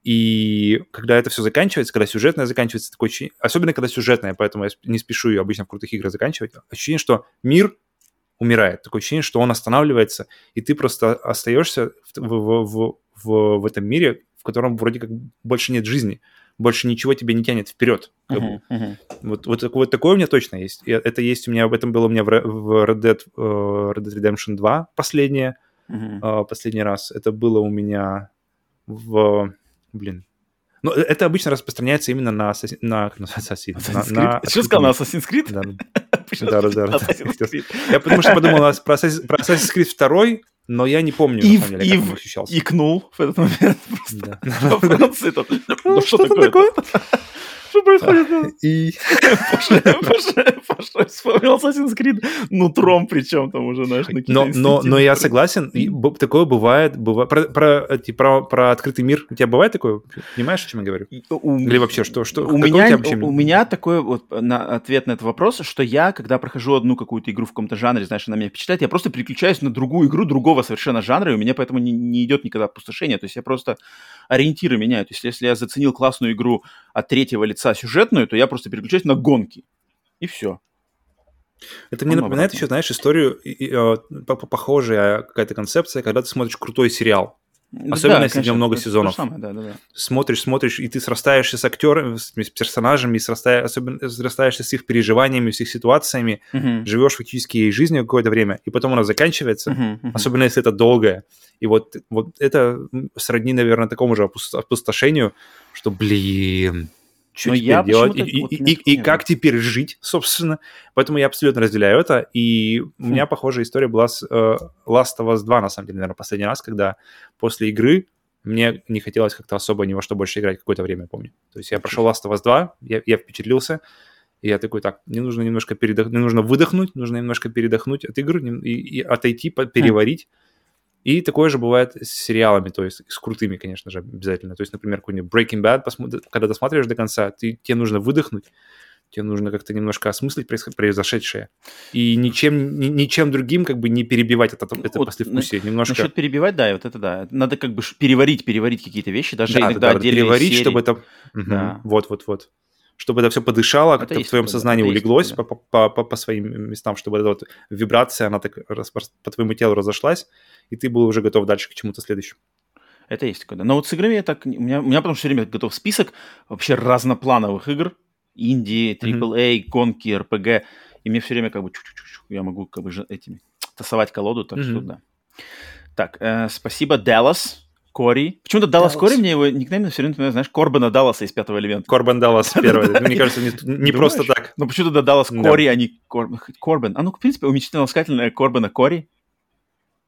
И когда это все заканчивается, когда сюжетное заканчивается, такое ощущение, особенно когда сюжетное, поэтому я не спешу ее обычно в крутых играх заканчивать, ощущение, что мир умирает, такое ощущение, что он останавливается, и ты просто остаешься в, в, в, в, в этом мире, в котором вроде как больше нет жизни, больше ничего тебя не тянет вперед. Мгм, мгм. Вот, вот, вот такое у меня точно есть. И это есть у меня, об этом было у меня в в Red Dead, э, Red Dead Redemption 2 последнее, э, последний раз. Это было у меня в... Блин. Ну, э- это обычно распространяется именно на, на, называется, Assassin, Assassin's на- на Creed? Что сказал, на Assassin's Creed? Да, да. Да, да? Я потому что подумал о- про Assassin's, Creed 2, но я не помню, И на самом деле, как и он ощущался. Икнул в этот момент просто. Да. Франции. Ну что там такое? Что происходит? И... Паша, Паша, Паша вспомнил Assassin's Creed нутром, причем там уже, знаешь, на Но, но, но я инстинкты. согласен, и такое бывает, бывает про, про, про, про открытый мир. У тебя бывает такое? Понимаешь, о чем я говорю? И у- Или вообще, что, что у меня, у у меня такой вот на, ответ на этот вопрос, что я, когда прохожу одну какую-то игру в каком-то жанре, знаешь, она меня впечатляет, я просто переключаюсь на другую игру другого совершенно жанра, и у меня поэтому не, не идет никогда опустошение. То есть я просто ориентиры меняю. То есть если я заценил классную игру от третьего лица сюжетную, то я просто переключаюсь на гонки. И все. Это мне Он напоминает обратно. еще, знаешь, историю, и- и, э, по- по- похожая какая-то концепция, когда ты смотришь крутой сериал. Особенно, если в нем много сезонов. да, да, да. Смотришь, смотришь, и ты срастаешься с актерами, с, персонажами, срастая, особенно срастаешься с их переживаниями, с их ситуациями, Мгм. живешь фактически ей жизнью какое-то время, и потом она заканчивается, Мгм, мгм. особенно если это долгое. И вот, вот это сродни, наверное, такому же опус- опустошению, что, блин, что Но теперь я делать и, вот и- и- и как теперь жить, собственно. Поэтому я абсолютно разделяю это. И у Хм. меня похожая история была с э, Last of Us 2, на самом деле, наверное, последний раз, когда после игры мне не хотелось как-то особо ни во что больше играть какое-то время, я помню. То есть я прошел Last of Us 2, я, я впечатлился, и я такой, так, мне нужно немножко передохнуть, мне нужно выдохнуть, нужно немножко передохнуть от игр нем- и, и отойти, по- переварить. И такое же бывает с сериалами, то есть с крутыми, конечно же, обязательно. То есть, например, какой-нибудь Breaking Bad, когда досматриваешь до конца, ты, тебе нужно выдохнуть, тебе нужно как-то немножко осмыслить произошедшее. И ничем, ни- ничем другим как бы не перебивать это, это Вот послевкусие. Немножко... Насчет перебивать, да, вот это да. Надо как бы переварить, переварить какие-то вещи, даже Да, да, иногда да, отдельные переварить, серии. чтобы это... Мгм. Да. Вот, вот, вот. Чтобы это все подышало, как-то в твоем сознании это улеглось по, по, по, по своим местам, чтобы эта вот вибрация, она так по твоему телу разошлась, и ты был уже готов дальше к чему-то следующему. Это есть такое. Но вот с играми я так... У меня, у меня потому что все время готов список вообще разноплановых игр. Инди, Мгм. AAA, гонки, РПГ. И мне все время как бы я могу как бы этими тасовать колоду, так что Мгм. да. Так, э, спасибо, Даллас, Кори. Почему-то Даллас. Кори, мне его никнейм все время напоминает, знаешь, Корбана Далласа из пятого элемента. Корбан Даллас первый. Мне кажется, не, не просто так. Ну, почему тогда Даллас Да. Кори, а не Кор- Корбан? А ну, в принципе, уменьшительно-ласкательное Корбана Кори.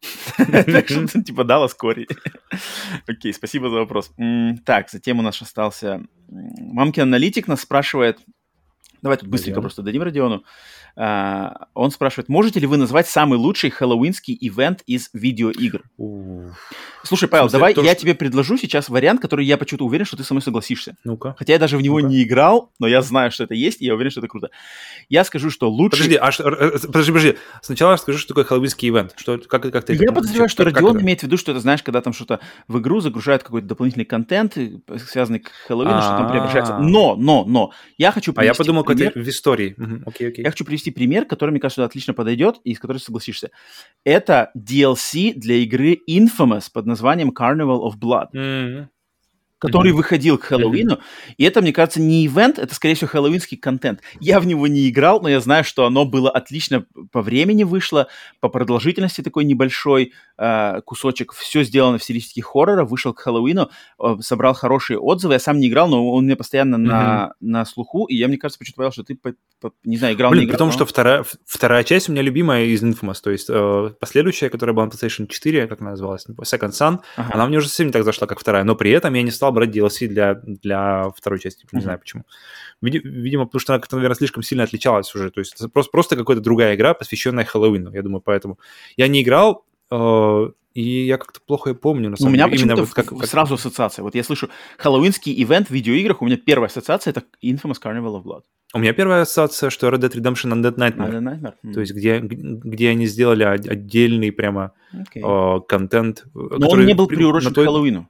Так что, типа, Даллас Кори. Окей, спасибо за вопрос. Так, затем у нас остался... Мамкин аналитик нас спрашивает... Давай тут быстренько Родион. просто дадим Родиону. А, Он спрашивает, можете ли вы назвать самый лучший хэллоуинский ивент из видеоигр? Слушай, Павел, смысле, давай то, я что- тебе предложу сейчас вариант, который я почему-то уверен, что ты со мной согласишься. Ну-ка. Хотя я даже в него Ну-ка. не играл, но я знаю, что это есть, и я уверен, что это круто. Я скажу, что лучший... Подожди, а что- р- р- подожди, подожди. Сначала расскажи, что такое хэллоуинский ивент. Что, как, как ты Я подозреваю, что как- как Родион это? имеет в виду, что это, знаешь, когда там что-то в игру загружают какой-то дополнительный контент, э, связанный к Хэллоуину, что там преображается. А. Но, но, но, я хочу А я подумал, как пример. это в истории. Мгм, Окей, окей. Я хочу привести пример, который, мне кажется, отлично подойдет и с которым согласишься. Это DLC для игры Infamous под названием Carnival of Blood. Мгм. Который Мгм. выходил к Хэллоуину. И это, мне кажется, не ивент, это, скорее всего, хэллоуинский контент. Я в него не играл, но я знаю, что оно было отлично по времени вышло, по продолжительности такой небольшой э, кусочек. Все сделано в стилистике хоррора, вышел к Хэллоуину, э, собрал хорошие отзывы. Я сам не играл, но он меня постоянно на, на слуху. И я, мне кажется, почему-то понял, что ты, по- по- не знаю, играл, Блин, не играл. при том, но- что вторая, вторая часть у меня любимая из Infamous, то есть э, последующая, которая была на PlayStation 4, как она называлась, Second Sun, Ага. она мне уже совсем не так зашла, как вторая, но при этом я не стал брать DLC для, для второй части, не Мгм. знаю почему. Види- Видимо, потому что она как-то, наверное, слишком сильно отличалась уже, то есть это просто, просто какая-то другая игра, посвященная Хэллоуину, я думаю, поэтому. Я не играл, э, и я как-то плохо ее помню, на Ну, У самом меня деле. Почему-то вот как, как- сразу ассоциация. Вот я слышу хэллоуинский ивент в видеоиграх, у меня первая ассоциация это Infamous Carnival of Blood. У меня первая ассоциация, что Red Dead Redemption Undead Nightmare. Надо Nightmare? М, То есть где, где они сделали отдельный прямо окей. э, контент, э, Но он не был приурочен той- к Хэллоуину.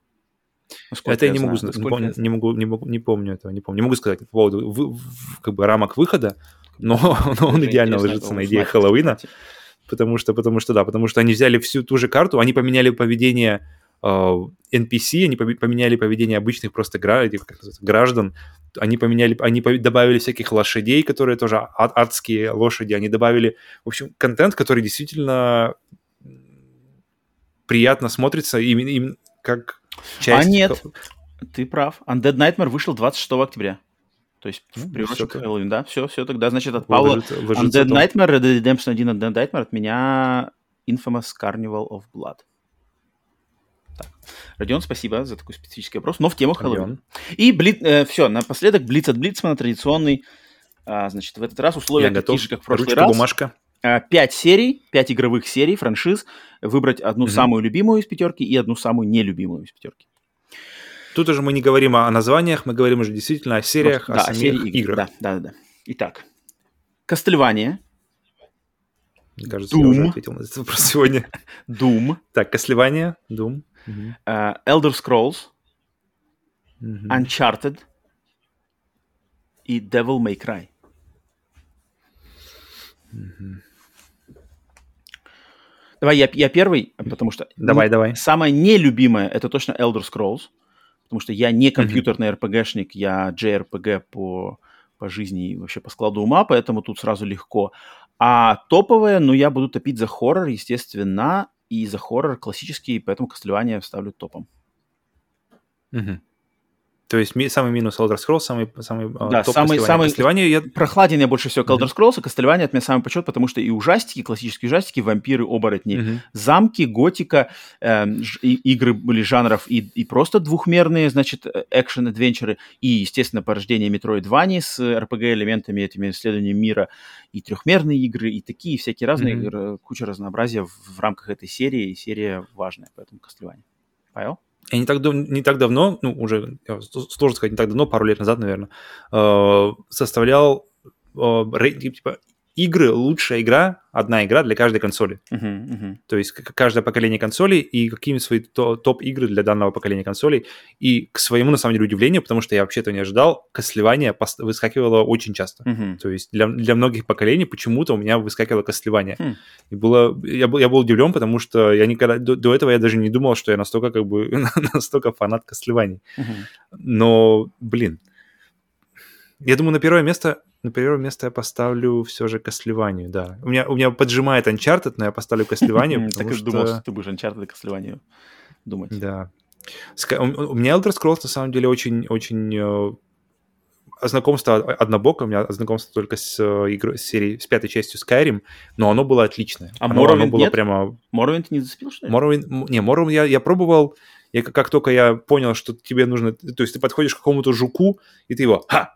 Насколько Это я не могу знаю, не, насколько знаю. не могу, не могу, не помню этого, не помню. Не могу сказать по поводу вы- как бы рамок выхода, но, но он идеально ложится на идею Хэллоуина, потому что, потому что да, потому что они взяли всю ту же карту, они поменяли поведение NPC, они поме- поменяли поведение обычных просто граждан, они поменяли, они добавили всяких лошадей, которые тоже а- адские лошади, они добавили, в общем, контент, который действительно приятно смотрится именно, именно как часть... А нет. Ты прав. Undead Nightmare вышел 26 октября. То есть Ну, приурочен к. Хэллоуину, да? Все, все, тогда, значит, от Павла Ложится- ложится Undead. Nightmare, Red Dead Redemption 1 Undead Nightmare, от меня Infamous Carnival of Blood. Так. Родион, спасибо за такой специфический вопрос, но в тему Хэллоуина. Родион. И все, напоследок Блиц от Блицмана традиционный. А, значит, в этот раз условия Я такие готов. же, как в прошлый Ручка, раз. бумажка. А, Пять серий, пять игровых серий, франшиз. Выбрать одну Мгм. самую любимую из пятерки и одну самую нелюбимую из пятерки. Тут уже мы не говорим о, названиях, мы говорим уже действительно о сериях, Просто- о да, самих серии игр. играх. Да, да, да. Итак, Кастельвания, Мне кажется, я уже Doom. ответил на этот вопрос сегодня. Doom, Так, Кослевание, Doom. Мгм. э, Elder Scrolls, Мгм. Uncharted и Devil May Cry. Давай я, я первый, потому что Давай, давай. самое нелюбимое это точно Elder Scrolls, потому что я не компьютерный RPG-шник, я JRPG по, по жизни и вообще по складу ума, поэтому тут сразу легко. А топовое, ну, я буду топить за хоррор, естественно, и за хоррор классический, поэтому Castlevania ставлю топом. Мгм. То есть самый минус Elder Scrolls, самый, самый а, Да, топ самый- самый- Castlevania я... Прохладен я больше всего к Elder Scrolls, а Castlevania от меня самый почет, потому что и ужастики, классические ужастики, вампиры, оборотни, Мгм. замки, готика, ж- и- игры были жанров и, и просто двухмерные, значит, э, экшен-адвенчеры, и, естественно, порождение Metroidvania с RPG-элементами, этими исследованиями мира, и трехмерные игры, и такие всякие разные, игры, куча разнообразия в, в рамках этой серии, и серия важная, поэтому Castlevania. Павел? Я не так, не так давно, ну, уже, сложно сказать, не так давно, пару лет назад, наверное, э, составлял э, типа, игры, лучшая игра, одна игра для каждой консоли. Мгм, мгм. То есть каждое поколение консолей и какими свои то- топ-игры для данного поколения консолей. И к своему, на самом деле, удивлению, потому что я вообще этого не ожидал, пос- выскакивало очень часто. Мгм. То есть для, для многих поколений почему-то у меня выскакивало Castlevania. Хм. И было, я, был, я был удивлен, потому что я никогда, до, до этого я даже не думал, что я настолько, как бы, настолько фанат Castlevania. Мгм. Но, блин, я думаю, на первое место, на первое место я поставлю все же Castlevania, да. У меня, у меня поджимает Uncharted, но я поставлю М, Так и думал, что ты будешь Uncharted и Castlevania думать. Да. У меня Elder Scrolls на самом деле очень, очень э, знакомство однобоко, у меня знакомство только с э, игрой, с серией, с пятой частью Skyrim, но оно было отличное. А оно, было нет? прямо Morrowind не зацепил, что ли? Morrowind, не, Morrowind я, я пробовал, я, как- как только я понял, что тебе нужно, то есть ты подходишь к какому-то жуку, и ты его ха,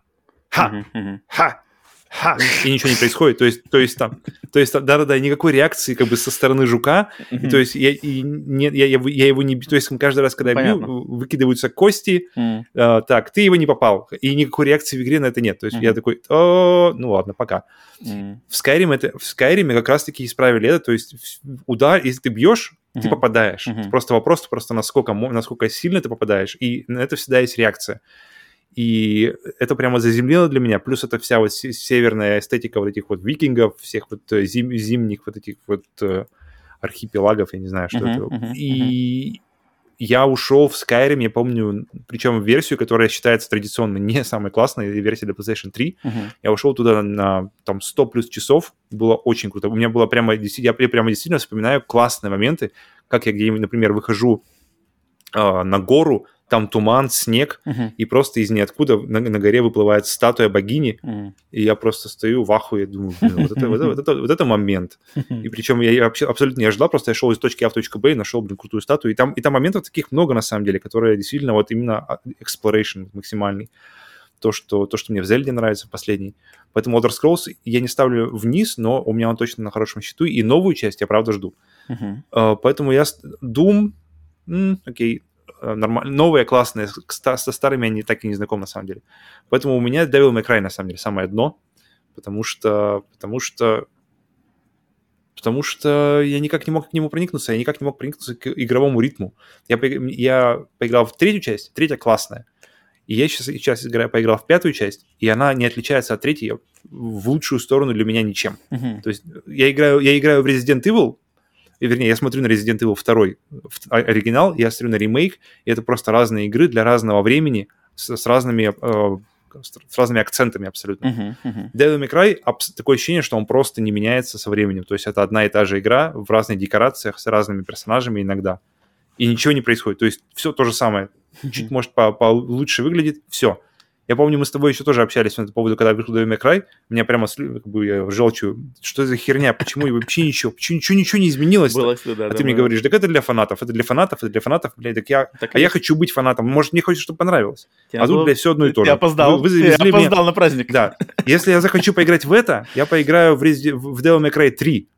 ха, ха, ха, и ничего не происходит, то есть, то есть там, то есть, да-да-да, никакой реакции как бы со стороны жука, и, то есть я, и не, я, я, его- я его не то есть каждый раз, когда я бью, выкидываются кости, а, так, ты его не попал, и никакой реакции в игре на это нет, то есть я такой, «О, ну ладно, пока. В Skyrim, это, в Skyrim как раз-таки исправили это, то есть удар, если ты бьешь, ты Мгм. попадаешь. Мгм. Просто вопрос, просто насколько, насколько сильно ты попадаешь, и на это всегда есть реакция. И это прямо заземлило для меня, плюс это вся вот се- северная эстетика вот этих вот викингов, всех вот э, зим- зимних вот этих вот э, архипелагов, я не знаю, что Мгм, это. мгм, И я ушел в Skyrim, я помню, причем в версию, которая считается традиционно не самой классной, версия для PlayStation 3, Мгм. я ушел туда на там 100 плюс часов, было очень круто. У меня было прямо, я прямо действительно вспоминаю классные моменты, как я где-нибудь, например, выхожу а, на гору, там туман, снег, Мгм. и просто из ниоткуда на, на горе выплывает статуя богини, Мгм. и я просто стою в ахуе, думаю, вот это, вот это- вот это- вот это момент. И причем я, вообще абсолютно не ожидал, просто я шел из точки А в точку Б и нашел, блин, крутую статую. И там, и там моментов таких много, на самом деле, которые действительно вот именно а, exploration максимальный. То что, то, что мне в Зельде нравится, последний. Поэтому Elder Scrolls я не ставлю вниз, но у меня он точно на хорошем счету. И новую часть я, правда, жду. А, Поэтому я... Doom... окей, нормально. Новые, классные. Со старыми не, так и не знаком, на самом деле. Поэтому у меня Devil May Cry, на самом деле, самое дно. Потому что... Потому что... Потому что я никак не мог к нему проникнуться, я никак не мог проникнуться к игровому ритму. Я, я поиграл в третью часть, третья классная. И я сейчас, сейчас играю, поиграл в пятую часть, и она не отличается от третьей в лучшую сторону для меня ничем. Мгм. То есть я играю, я играю в Resident Evil, вернее, я смотрю на Resident Evil 2 в- а- оригинал, я смотрю на ремейк, и это просто разные игры для разного времени с, с разными, э, с, разными акцентами абсолютно. Мгм. Мгм. Devil May Cry абс- такое ощущение, что он просто не меняется со временем. То есть это одна и та же игра в разных декорациях с разными персонажами иногда. И ничего не происходит. То есть все то же самое. Чуть, может, по- получше выглядит, все. Я помню, мы с тобой еще тоже общались по этому поводу, когда вышел Devil May Cry. Меня прямо как бы я желчью. Что за херня? Почему и вообще ничего? Почему ничего, ничего не изменилось? Было сюда, А да, ты мне мы- говоришь, так это для фанатов, это для фанатов, это для фанатов, блядь, так я, Так а я хочу быть фанатом. Может, мне хочется, чтобы понравилось. Тебе А тут, надо блядь, все одно и то же. опоздал, Вы- вы меня- опоздал на праздник. Да. Если я захочу поиграть в это, я поиграю в, Resi- в Devil May Cry 3.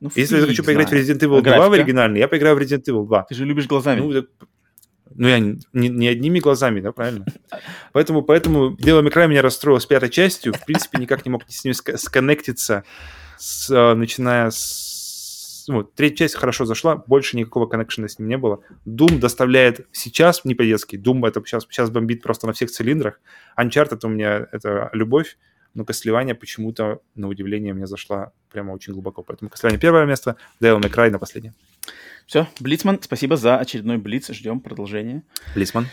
Ну, Если я захочу поиграть знает. в Resident Evil А 2 в оригинальный, я поиграю в Resident Evil 2. Ты же любишь глазами. Ну, так- ну, я не, не- одними глазами, да, правильно? Поэтому, поэтому May Cry меня расстроил с пятой частью. В принципе, никак не мог с ним сконнектиться, с, э, начиная с... Ну, третья часть хорошо зашла, больше никакого коннекшена с ним не было. Doom доставляет сейчас не по-детски. Doom это сейчас, сейчас бомбит просто на всех цилиндрах. Uncharted у меня это любовь, но Castlevania почему-то, на удивление, мне зашла прямо очень глубоко. Поэтому Castlevania первое место, Devil May Cry на последнее. Все, Блицман, спасибо за очередной Блиц. Ждем продолжения. Блицман.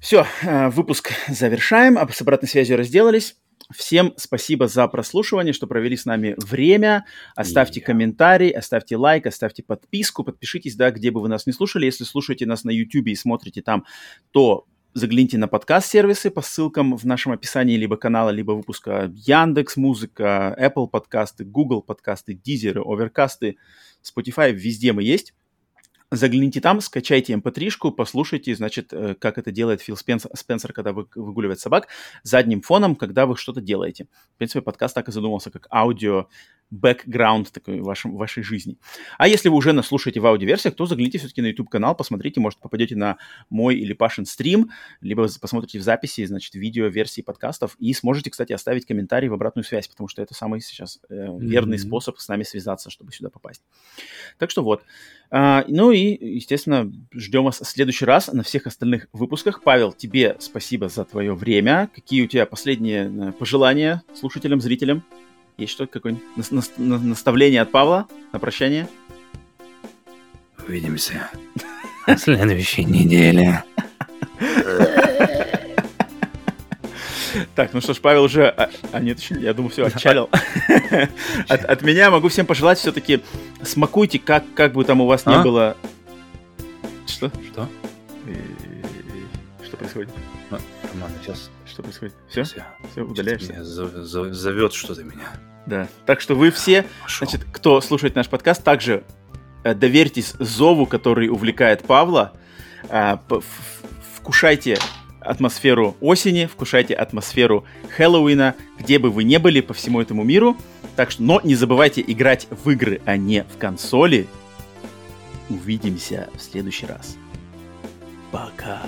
Все, выпуск завершаем. Об- С обратной связью разделались. Всем спасибо за прослушивание, что провели с нами время. Оставьте комментарий, оставьте лайк, оставьте подписку, подпишитесь, да, где бы вы нас не слушали. Если слушаете нас на YouTube и смотрите там, то загляните на подкаст-сервисы по ссылкам в нашем описании либо канала, либо выпуска Яндекс Музыка, Apple подкасты, Google подкасты, Deezer, Overcast, Spotify, везде мы есть. Загляните там, скачайте mp3-шку, послушайте, значит, э, как это делает Фил Спенсер, Спенсер, когда вы, выгуливает собак, задним фоном, когда вы что-то делаете. В принципе, подкаст так и задумался, как аудио бэкграунд такой в вашем, вашей жизни. А если вы уже нас слушаете в аудиоверсиях, то загляните все-таки на YouTube-канал, посмотрите, может, попадете на мой или Пашин стрим, либо посмотрите в записи, значит, видео версии подкастов, и сможете, кстати, оставить комментарий в обратную связь, потому что это самый сейчас э, верный mm-hmm. способ с нами связаться, чтобы сюда попасть. Так что вот. А, ну и, естественно, ждем вас в следующий раз на всех остальных выпусках. Павел, тебе спасибо за твое время. Какие у тебя последние э, пожелания слушателям, зрителям? Есть что-то, какое-нибудь наставление от Павла на прощание? Увидимся на следующей неделе. Так, ну что ж, Павел уже... А, а нет, я думаю, все, отчалил. от, от меня могу всем пожелать все-таки смакуйте, как, как бы там у вас а? не было... Что? Что? Что происходит? А, Роман, сейчас что происходит? Все? Все, все удаляешься? Зовет что-то меня. Да. Так что вы все, Пошел. значит, кто слушает наш подкаст, также э, доверьтесь зову, который увлекает Павла. Э, вкушайте атмосферу осени, вкушайте атмосферу Хэллоуина, где бы вы ни были по всему этому миру. Так что, но не забывайте играть в игры, а не в консоли. Увидимся в следующий раз. Пока.